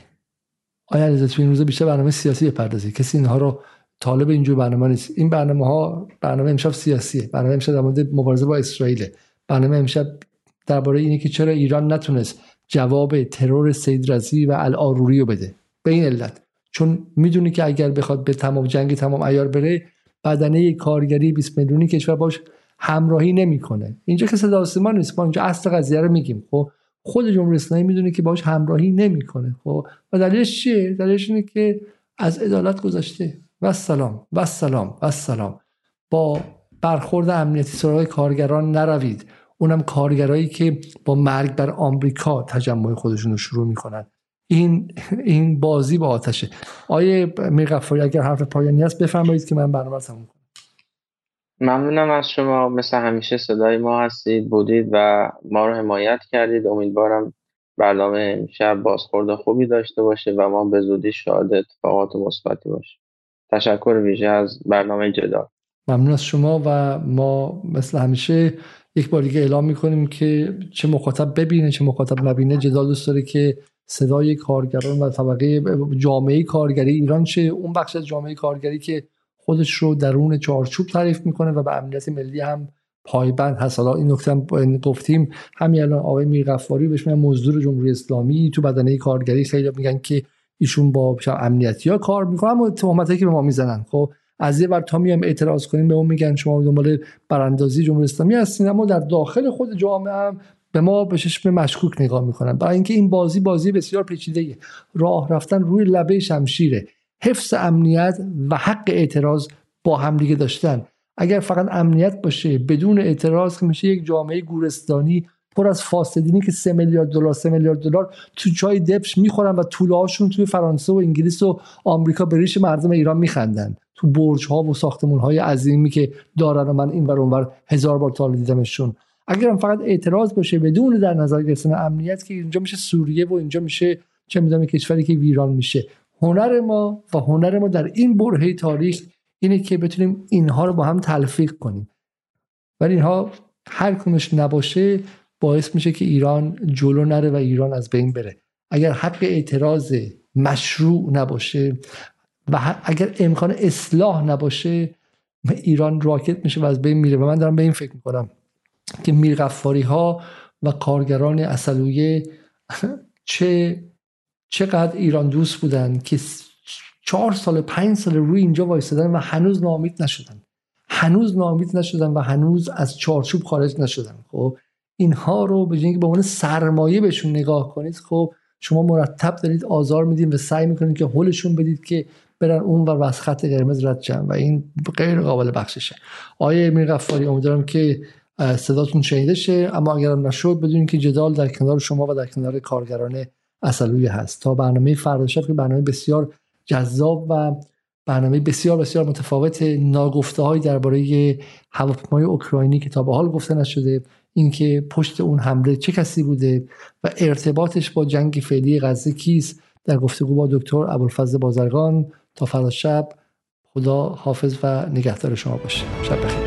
آیا علیزاده تو این روزا بیشتر برنامه سیاسی پردازی کسی اینها رو طالب اینجور برنامه نیست. این برنامه ها برنامه امشب سیاسیه. برنامه امشب در مورد مبارزه با اسرائیل برنامه امشب درباره اینه که چرا ایران نتونست جواب ترور سید رزی و الاروری رو بده. به این علت. چون می‌دونی که اگر بخواد به تمام جنگ تمام ایار بره بدنه کارگری 20 میلیونی کشور باش همراهی نمی‌کنه. اینجا که صدا نیست. ما اینجا اصل قضیه رو میگیم. خب؟ خود جمهوری اسلامی می‌دونه که باش همراهی نمی‌کنه. خب؟ و دلیلش چیه؟ دلیلش اینه که از عدالت گذاشته و سلام و سلام و سلام با برخورد امنیتی سراغ کارگران نروید. اونم کارگرایی که با مرگ بر آمریکا تجمع خودشون رو شروع می‌کنن. این این بازی با آتشه. آیه میرغفاری اگر حرف پایانی هست بفرمایید که من برنامه تموم کنم. ممنونم از شما. مثل همیشه صدای ما هستید بودید و ما رو حمایت کردید. امیدوارم برنامه امشب بازخورد خوبی داشته باشه و ما به زودی شاهد اتفاقات مثبتی باشه تشکر ویژه از برنامه جدال ممنون از شما و ما مثل همیشه یک بار دیگه اعلام می‌کنیم که چه مخاطب ببینه چه مخاطب نبینه. جدال دوست داره که صدای کارگران و طبقه جامعه کارگری ایران چه اون بخش از جامعه کارگری که خودش رو درون چارچوب تعریف می‌کنه و به امنیت ملی هم پایبند هست. حالا این نکته هم گفتیم. همین الان آقای میرغفاری بهش میگن مزدور جمهوری اسلامی. تو بدنه کارگری خیلی میگن که ایشون با امنیتی ها کار می‌کنن اما تهمتی که به ما می‌زنن. خب از یه بر تا میام اعتراض کنیم به اون میگن شما دنبال براندازی جمهوری اسلامی هستین. اما در داخل خود جامعه هم به ما به چشم مشکوک نگاه می‌کنن. برای اینکه این بازی بازی بسیار پیچیده راه رفتن روی لبه شمشیره. حفظ امنیت و حق اعتراض با همدیگه داشتن. اگر فقط امنیت باشه بدون اعتراض که میشه یک جامعه گورستانی پر از فاسدینی که سه میلیارد دلار سه میلیارد دلار تو چای دبش می‌خورن و طوله هاشون توی فرانسه و انگلیس و آمریکا به ریش مردم ایران میخندن. تو برج ها و ساختمون های عظیمی که دارن و من این ور اونور هزار بار تا دیدمشون. اگرم فقط اعتراض باشه بدون در نظر گرفتن امنیت که اینجا میشه سوریه و اینجا میشه چه می‌دونم کشوری که ویران میشه. هنر ما و هنر ما در این برهه تاریخ اینه که بتونیم اینها رو با هم تلفیق کنیم. ولی اینها هر کنش نباشه باعث میشه که ایران جلو نره و ایران از بین بره. اگر حق اعتراض مشروع نباشه و اگر امکان اصلاح نباشه ایران راکت میشه و از بین میره. و من دارم به این فکر می‌کنم که میرغفاری ها و کارگران اصلویه چه چقدر ایران دوست بودن که چهار سال پنج سال روی اینجا وایستدن و هنوز نامید نشدن. هنوز نامید نشدن و هنوز از چارچوب خارج نشدن. خب؟ اینها رو به که به عنوان سرمایه بهشون نگاه کنید خب شما مرتب دارید آزار میدین و سعی می‌کنید که حلشون بدید که برن اون و از خط قرمز رد و این غیر قابل بخششه. آیه امیر غفاری امیدوارم که صداتون شنیده شه. اما اگرم نشد بدونید که جدال در کنار شما و در کنار کارگران اصلوی هست. تا برنامه فردا که برنامه بسیار جذاب و برنامه بسیار بسیار متفاوت ناگفته های درباره هواپیمای اوکراینی که تا به حال گفته نشده اینکه پشت اون حمله چه کسی بوده و ارتباطش با جنگ فعلی غزه کیست در گفتگو با دکتر ابوالفضل بازرگان. تا فردا شب خدا حافظ و نگهدار شما باشه. شب بخیر.